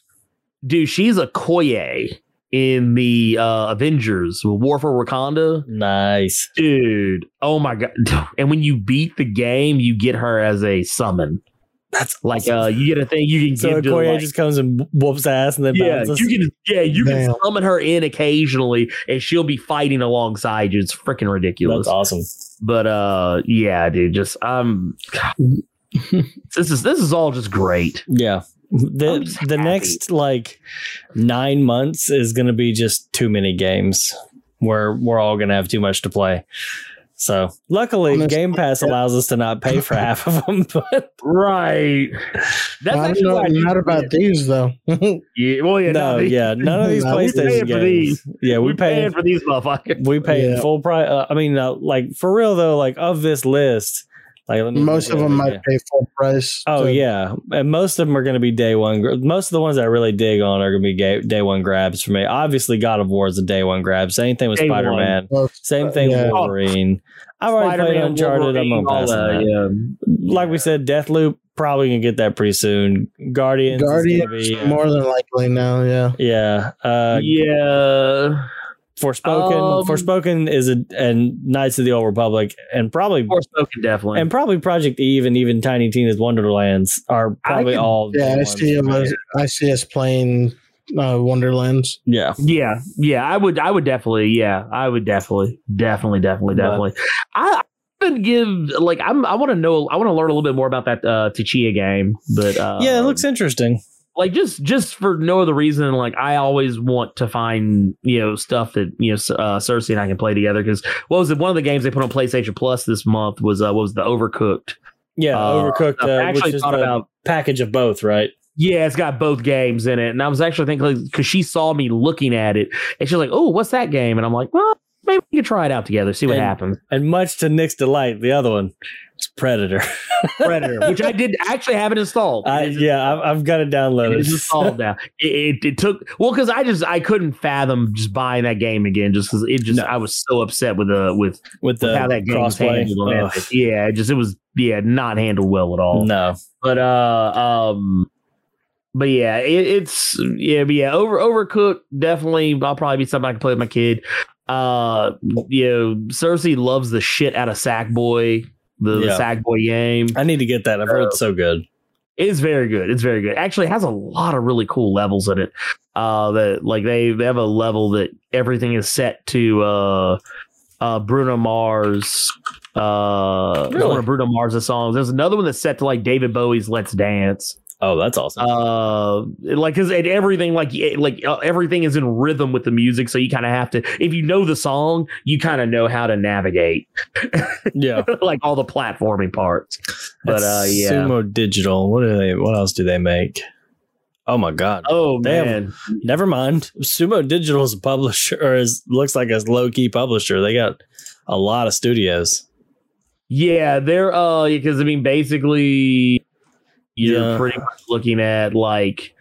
dude, she's Okoye in the uh, Avengers War for Wakanda. nice. Dude, oh my god! And when you beat the game, you get her as a summon. That's Like, awesome. uh, you get a thing you can so give to Okoye like, just comes and whoops ass and then yeah, bounces. you can yeah, you can summon her in occasionally, and she'll be fighting alongside you. It's freaking ridiculous. That's awesome. But uh, yeah, dude, just um, this is this is all just great. Yeah. I'm The the happy. next like nine months is gonna be just too many games where we're all gonna have too much to play. So luckily Honestly, Game Pass yeah. allows us to not pay for half of them, but Right. That's I actually don't know, what I not about these though. Yeah, well, yeah, no, no, these- yeah, none of these No, PlayStation paying for games. Yeah, we pay paying for these motherfuckers. we pay Yeah. full price. Uh, I mean, uh, like for real though, like of this list, like let me Most look of them might again. pay full price. Oh to- yeah, and most of them are going to be day one. Most of the ones I really dig on are going to be ga- day one grabs for me. Obviously, God of War is a day one grab. Same thing with Spider Man. Same thing Yeah. with Wolverine. I've already played Spider-Man, Uncharted. I'm Wolverine, pass on that, that. yeah. Like we said, Deathloop probably gonna get that pretty soon. Guardians, is Guardians gonna be, uh, more than likely now. Yeah. yeah. Uh, yeah. Forspoken. Um, Forspoken is a and Knights of the Old Republic, and probably Forspoken, definitely. and probably Project Eve and even Tiny Tina's Wonderlands are probably can- all. Yeah, I see for him as, I see us playing uh, Wonderlands. Yeah. yeah, yeah, I would, I would definitely, yeah, I would definitely, definitely, definitely, But- definitely. I, I would give like I'm, I want to know, I want to learn a little bit more about that uh, Tchia game, but uh, yeah, it looks interesting. Like just just for no other reason like i always want to find you know stuff that you know uh, cersei and i can play together because what was it one of the games they put on playstation plus this month was uh what was the overcooked Yeah, Uh, Overcooked, I uh, actually which is thought about package of both, right? yeah it's got both games in it and i was actually thinking because she saw me looking at it and she's like oh what's that game and i'm like well maybe we could try it out together, see what And- happens. And much to Nick's delight, the other one is Predator. Predator, which I did actually have it installed. I, It is yeah, I've, I've got it downloaded. is installed now. It, it, it took well because I just I couldn't fathom just buying that game again just because it just No. I was so upset with the with, with the with how that game was handled. Yeah, it just it was yeah not handled well at all. no, But uh um but yeah, it, it's yeah, but yeah, over overcooked definitely I'll probably be something I can play with my kid. Uh you know, Cersei loves the shit out of Sackboy, the, the Yeah. Sackboy game. I need to get that. I've heard it's so good. It's very good. It's very good. Actually, it has a lot of really cool levels in it. Uh, that like they they have a level that everything is set to uh, uh, Bruno Mars. Uh, Really? one of Bruno Mars' songs. There's another one that's set to like David Bowie's "Let's Dance." Oh, that's awesome. Uh, like because everything like like uh, everything is in rhythm with the music, so you kind of have to. If you know the song, you kind of know how to navigate yeah, like all the platforming parts. But That's uh, yeah. Sumo Digital. What do they? What else do they make? Oh my god. Oh man, Never mind. Sumo Digital is a publisher, or is looks like a low key publisher. They got a lot of studios. Yeah, they're uh because I mean basically you're Yeah. pretty much looking at like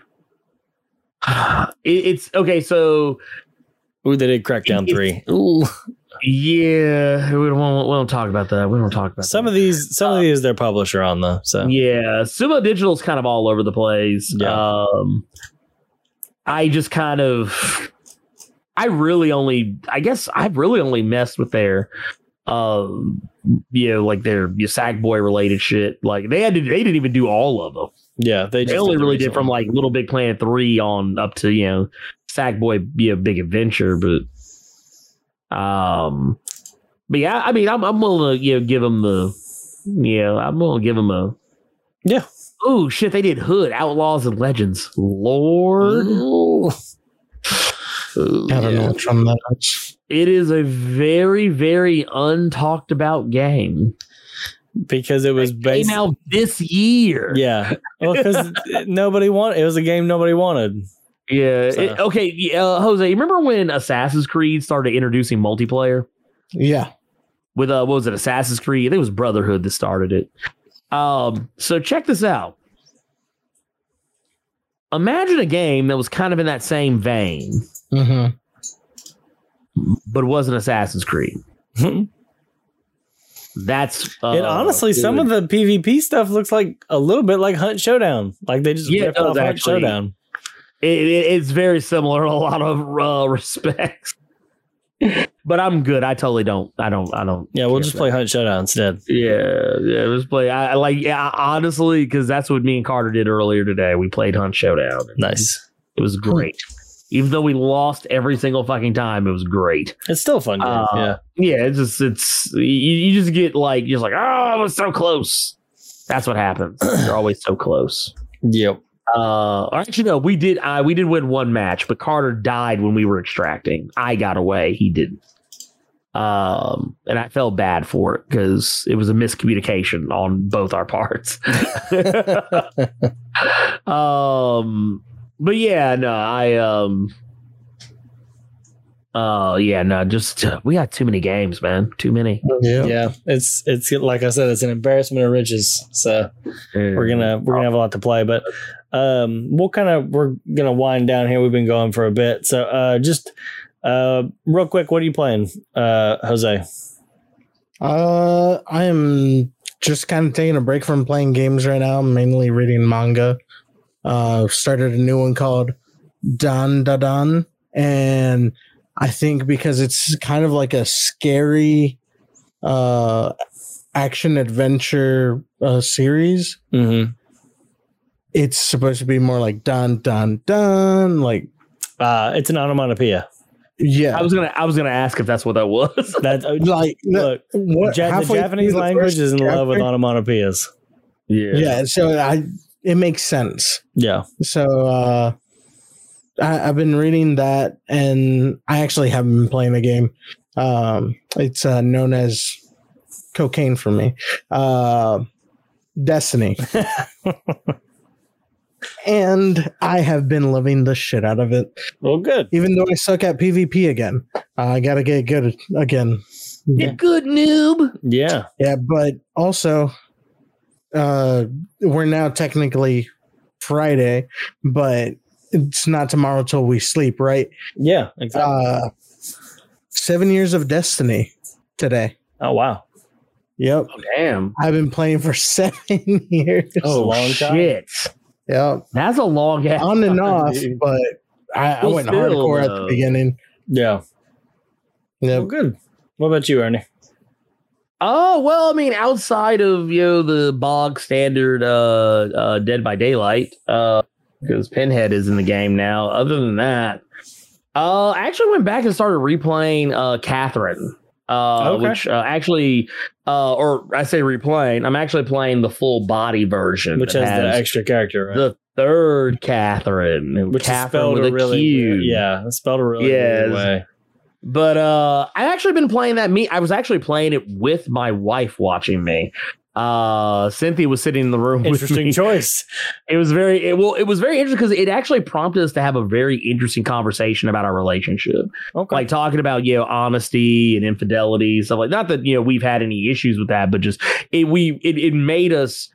it, it's okay, so Ooh, they did Crackdown It- three. Ooh, yeah, we don't want, we don't talk about that. We don't talk about some that. of these, some of these, their publisher on though. So Yeah, Sumo Digital's kind of all over the place. Yeah. Um I just kind of I really only I guess I've really only messed with their um you know like their your Sackboy related shit. Like they had to they didn't even do all of them. yeah, they, They just only the really did from like Little Big Planet 3 on up to, you know, Sackboy be a big adventure, but um but yeah, I mean I'm I'm willing to you know give them the yeah, I'm gonna give them a Yeah. Oh shit, they did Hood, Outlaws and Legends. Lord. Ooh. I don't know which one that is. It is a very, very untalked about game. because it was Came based. out this year. Yeah, well, because nobody wanted. It was a game nobody wanted. Yeah. So- it- okay, yeah, uh, Jose, you remember when Assassin's Creed started introducing multiplayer? Yeah. with uh what was it Assassin's Creed? I think it was Brotherhood that started it. Um, so check this out. Imagine a game that was kind of in that same vein, hmm but it wasn't Assassin's Creed. That's uh, and honestly, some of the PvP stuff looks like a little bit like Hunt Showdown. Like they just Yeah, ripped off Hunt actually. Showdown. it, it- it's very similar in a lot of uh, respects. but I'm good. I totally don't. I don't. I don't. Yeah, we'll just play that. Hunt Showdown instead. Yeah, yeah. Let's play. I, I like. Yeah, honestly, because that's what me and Carter did earlier today. We played Hunt Showdown. Nice. It was great. Even though we lost every single fucking time, it was great. It's still a fun game. Uh, yeah. Yeah, it's just it's you, you just get like you're just like, oh, I was so close. That's what happens. You're always so close. Yep. Uh actually no, we did uh, we did win one match, but Carter died when we were extracting. I got away, he didn't. Um and I felt bad for it because it was a miscommunication on both our parts. um but yeah, no, I um Oh yeah, no, just uh, we got too many games, man. Too many. Yeah. yeah. It's it's like I said, it's an embarrassment of riches. So we're gonna we're gonna have a lot to play, but um, we'll kind of we're gonna wind down here. We've been going for a bit, so uh, just uh, real quick, what are you playing, uh, Jose? Uh, I am just kind of taking a break from playing games right now. I'm mainly reading manga. Uh, started a new one called Dan Da Dan, and I think because it's kind of like a scary uh action adventure uh, series, Mm-hmm. it's supposed to be more like dun dun dun, like Uh, it's an onomatopoeia. yeah, I was gonna I was gonna ask if that's what that was. That uh, like look, what, ja- the Japanese the language is in love with chapter- onomatopoeias. yeah. yeah so i it makes sense Yeah. so uh I, i've been reading that and i actually haven't been playing the game um it's uh known as cocaine for me uh destiny and I have been loving the shit out of it. Well, good. Even though I suck at PvP again, I gotta get good again. Get good, noob. Yeah. Yeah, but also, uh, we're now technically Friday, but it's not tomorrow till we sleep, right? Yeah. Exactly. Uh, seven years of Destiny today. oh wow. Yep, Damn. I've been playing for seven years. Oh, long time. shit. Yep, That's a long ass on and time, off, dude. but I, I went still, hardcore at the beginning. Yeah. Well, good. What about you, Ernie? Oh well, I mean, outside of you know the bog standard uh, uh Dead by Daylight, uh, because Pinhead is in the game now. Other than that, uh, I actually went back and started replaying uh Catherine, uh, Okay. which uh, actually, uh, or I say replaying. I'm actually playing the full body version, Which that has, the extra character, right? the third Catherine, Which is spelled with a a really Q. weird, yeah, spelled a really weird way. But uh I've actually been playing that me I was actually playing it with my wife watching me. Uh Cynthia was sitting in the room Interesting choice. It was very it, well it was very interesting because it actually prompted us to have a very interesting conversation about our relationship. Okay. Like talking about you know honesty and infidelity stuff like not that you know we've had any issues with that but just it we it, it made us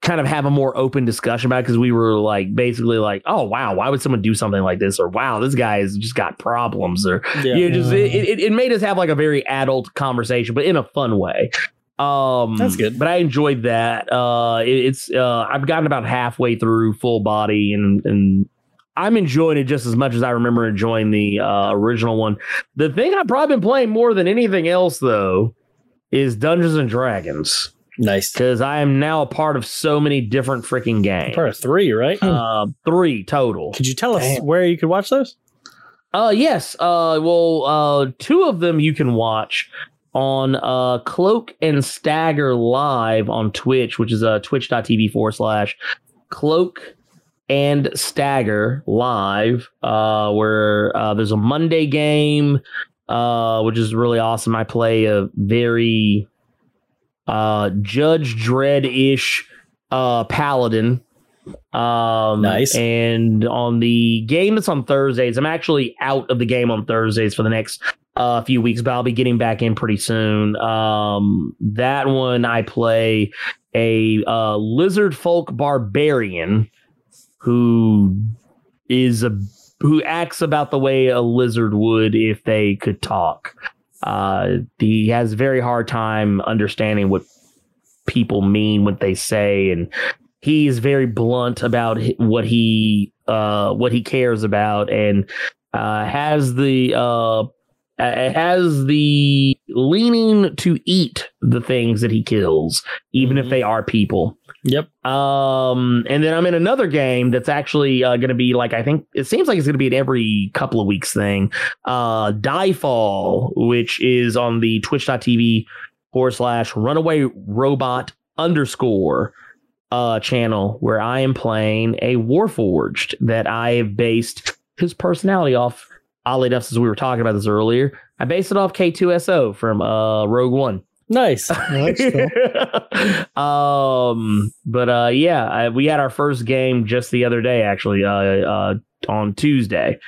kind of have a more open discussion about because we were like basically like oh wow why would someone do something like this or wow this guy has just got problems or yeah. yeah, just it, it, it made us have like a very adult conversation, but in a fun way. Um, That's good. But I enjoyed that. Uh, it, it's uh, I've gotten about halfway through full body, and and I'm enjoying it just as much as I remember enjoying the uh, original one. The thing I've probably been playing more than anything else, though, is Dungeons and Dragons Nice. because I am now a part of so many different freaking games. Part of three, right? Uh, three total. Could you tell us Damn. where you could watch those? Uh yes. Uh well uh two of them you can watch on uh Cloak and Stagger live on Twitch, which is uh twitch.tv forward slash cloak and stagger live, uh where uh there's a Monday game, uh, which is really awesome. I play a very uh Judge Dredd-ish uh paladin. Um Nice. and on the game that's on Thursdays, I'm actually out of the game on Thursdays for the next uh, few weeks, but I'll be getting back in pretty soon. Um, that one I play a uh, lizard folk barbarian who is a who acts about the way a lizard would if they could talk. Uh, he has a very hard time understanding what people mean what they say and he is very blunt about what he uh what he cares about and uh has the uh has the leaning to eat the things that he kills even if Mhm. they are people Yep. um and then i'm in another game that's actually uh, going to be like i think it seems like it's going to be an every couple of weeks thing uh diefall which is on the twitch.tv forward slash runaway robot underscore uh channel where I am playing a Warforged that I have based his personality off. Oddly enough, since we were talking about this earlier, I based it off K2SO from uh Rogue One. Nice. cool. um, but uh, yeah, I, we had our first game just the other day, actually, uh, uh, on Tuesday,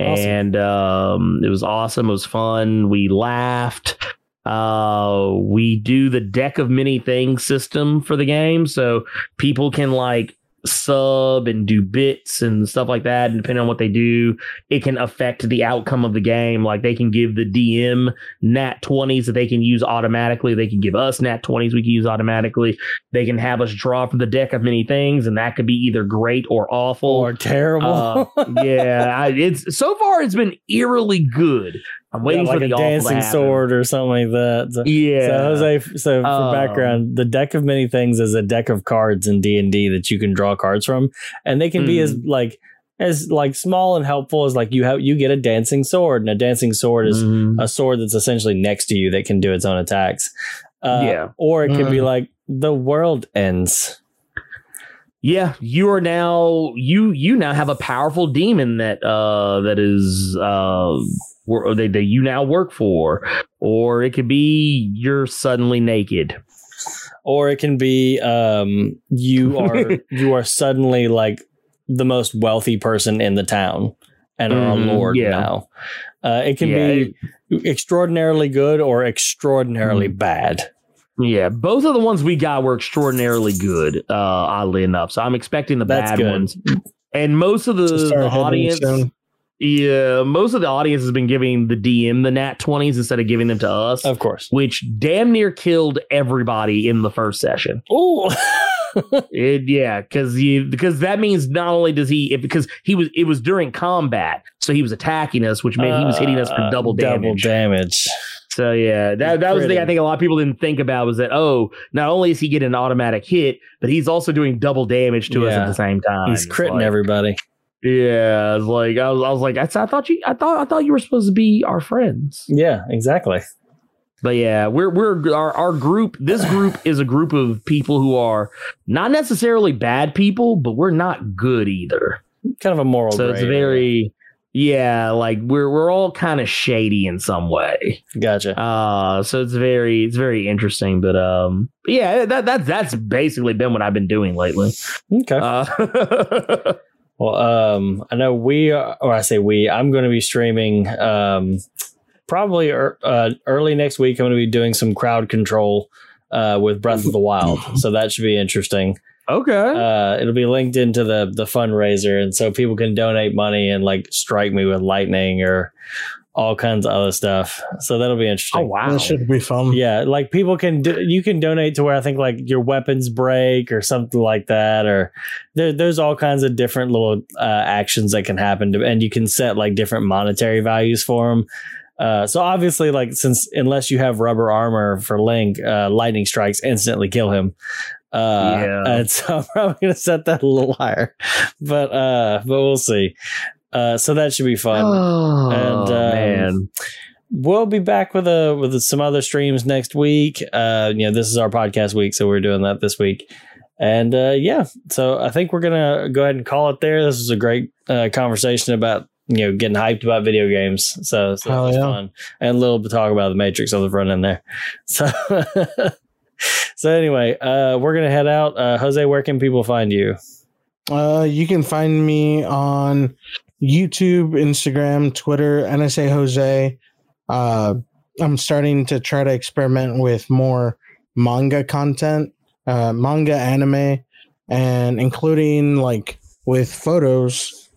Awesome. and um, it was awesome. It was fun. We laughed. Uh, we do the deck of many things system for the game, so people can like sub and do bits and stuff like that. And depending on what they do, it can affect the outcome of the game. Like they can give the DM nat 20s that they can use automatically. They can give us nat 20s we can use automatically. They can have us draw from the deck of many things, and that could be either great or awful. or terrible. Uh, yeah, I, it's so far it's been eerily good. I'm waiting like for the a awful to dancing sword or something like that. So, Yeah, so Jose, so for Um, background, the deck of many things is a deck of cards in D and D that you can draw cards from, and they can be as Mm-hmm. like as like small and helpful as like you have you get a dancing sword, and a dancing sword is Mhm. a sword that's essentially next to you that can do its own attacks. Uh, Yeah. or it could be Mm. like the world ends. Yeah. You are now you you now have a powerful demon that uh that is uh wor- or that, that you now work for, or it could be you're suddenly naked. or it can be um you are you are suddenly like the most wealthy person in the town and are a Mhm, lord yeah. now. Uh, it can Yeah, be extraordinarily good or extraordinarily Mm. bad. Yeah, both of the ones we got were extraordinarily good, uh, oddly enough. So I'm expecting the That's bad good. ones. And most of the, the audience, yeah, most of the audience has been giving the DM the nat 20s instead of giving them to us, Of course. which damn near killed everybody in the first session. Oh. It, yeah, because you because that means not only does he it, because he was it was during combat, so he was attacking us, which meant he was hitting us for Uh, double damage. Double damage. So yeah, that that was the thing I think a lot of people didn't think about was that oh, not only is he getting an automatic hit, but he's also doing double damage to us at the same time. He's critting like- everybody. Yeah, like I was, I was like, I, I thought you, I thought, I thought you were supposed to be our friends. Yeah, exactly. But yeah, we're we're our our group. This group is a group of people who are not necessarily bad people, but we're not good either. Kind of a moral. so it's very yeah, like we're we're all kind of shady in some way. gotcha. Uh so it's very it's very interesting. But um yeah, that that that's basically been what I've been doing lately. Okay. Uh Well, um, I know we, are, or I say we, I'm going to be streaming um, probably er, uh, early next week. I'm going to be doing some crowd control uh, with Breath of the Wild, so that should be interesting. Okay. Uh, it'll be linked into the the fundraiser, and so people can donate money and like strike me with lightning or all kinds of other stuff. So that'll be interesting. oh wow. That should be fun. Yeah, like people can do, you can donate to where I think like your weapons break or something like that, or there, there's all kinds of different little uh, actions that can happen, to, and you can set like different monetary values for them. Uh, so obviously, like since unless you have rubber armor for Link, uh, lightning strikes instantly kill him. Uh, Yeah. and so I'm probably gonna set that a little higher, but uh, but we'll see. Uh, so that should be fun Oh And, um, man. we'll be back with a with some other streams next week. Uh, you know, this is our podcast week, so we're doing that this week. And uh, yeah, so I think we're gonna go ahead and call it there. This was a great uh, conversation about you know getting hyped about video games. So, so it was yeah. fun, and a little bit talk about the Matrix on the front end there. So. So anyway, uh, we're gonna head out. Uh, Jose, where can people find you? Uh, you can find me on YouTube, Instagram, Twitter, NSA Jose. Uh, I'm starting to try to experiment with more manga content, uh, manga anime, and including like with photos.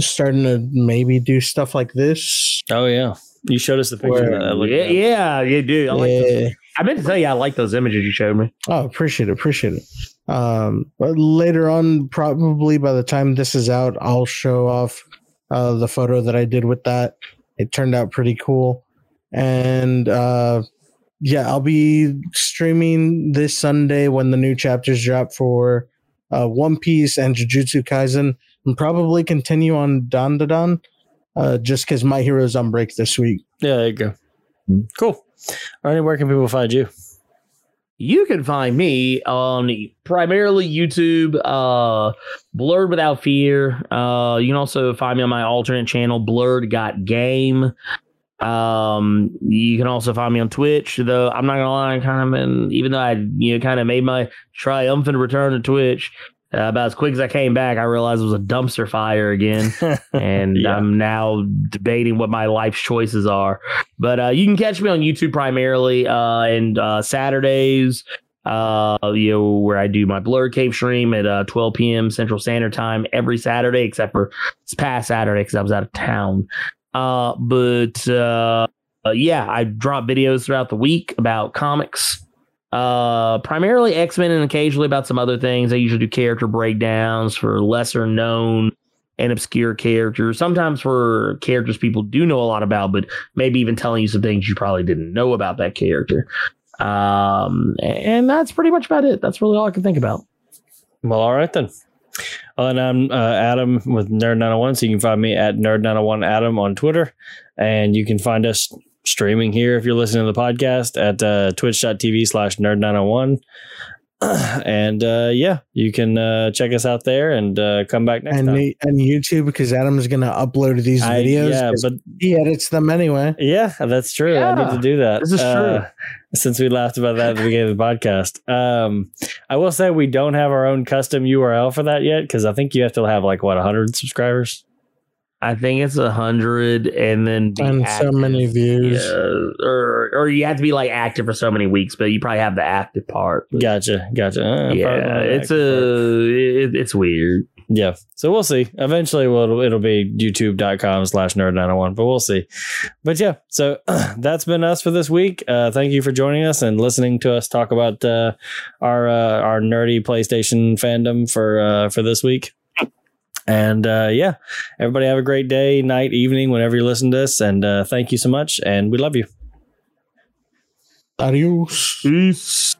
Starting to maybe do stuff like this. Oh yeah, you showed us the picture. Where- that. Look Yeah, at yeah, you do. I like those. Yeah. I meant to tell you I like those images you showed me. Oh, appreciate it, appreciate it. Um, but later on, probably by the time this is out, I'll show off uh, the photo that I did with that. It turned out pretty cool, and uh, yeah, I'll be streaming this Sunday when the new chapters drop for uh, One Piece and Jujutsu Kaisen, and probably continue on Don Don, uh, just because My Hero's on break this week. Yeah, there you go. Cool. Ernie, where can people find you? You can find me on primarily YouTube, uh, Blurred Without Fear. Uh, you can also find me on my alternate channel, Blurred Got Game. Um, you can also find me on Twitch, though I'm not gonna lie, I kind of been, even though I you know kind of made my triumphant return to Twitch. Uh, about as quick as I came back, I realized it was a dumpster fire again. and Yeah. I'm now debating what my life's choices are. But uh, you can catch me on YouTube primarily, uh, and uh, Saturdays, uh, you know, where I do my Blur Cave stream at uh, 12 p.m. Central Standard Time every Saturday, except for this past Saturday because I was out of town. Uh, but yeah, I drop videos throughout the week about comics uh primarily x-men and occasionally about some other things. I usually do character breakdowns for lesser known and obscure characters. Sometimes for characters people do know a lot about but maybe even telling you some things you probably didn't know about that character. Um and that's pretty much about it. That's really all i can think about. Well, all right then. Well, And I'm uh, Adam with Nerd901, so you can find me at Nerd901 Adam on Twitter. And you can find us streaming here if you're listening to the podcast at uh, twitch.tv slash Nerd901. and uh, yeah, you can uh, check us out there and uh, come back next and time. and YouTube because Adam's gonna upload these I- videos. yeah, but he edits them anyway. yeah, that's true. I need to do that. this is Uh, since we laughed about that at the beginning of the podcast. Um, I will say we don't have our own custom URL for that yet because I think you have to have like what 100 subscribers. I think it's a hundred, and then And so many views. Or or you have to be like active for so many weeks, but you probably have the active part. But Gotcha, gotcha. Uh, yeah, it's a it, it's weird. Yeah. So we'll see. Eventually we'll, it'll be youtube.com slash nerd 901, but we'll see. But yeah, so that's been us for this week. Uh, thank you for joining us and listening to us talk about uh, our uh, our nerdy PlayStation fandom for uh, for this week. And uh, yeah, everybody have a great day, night, evening, whenever you listen to this. And uh, thank you so much. And we love you. Adios. Peace.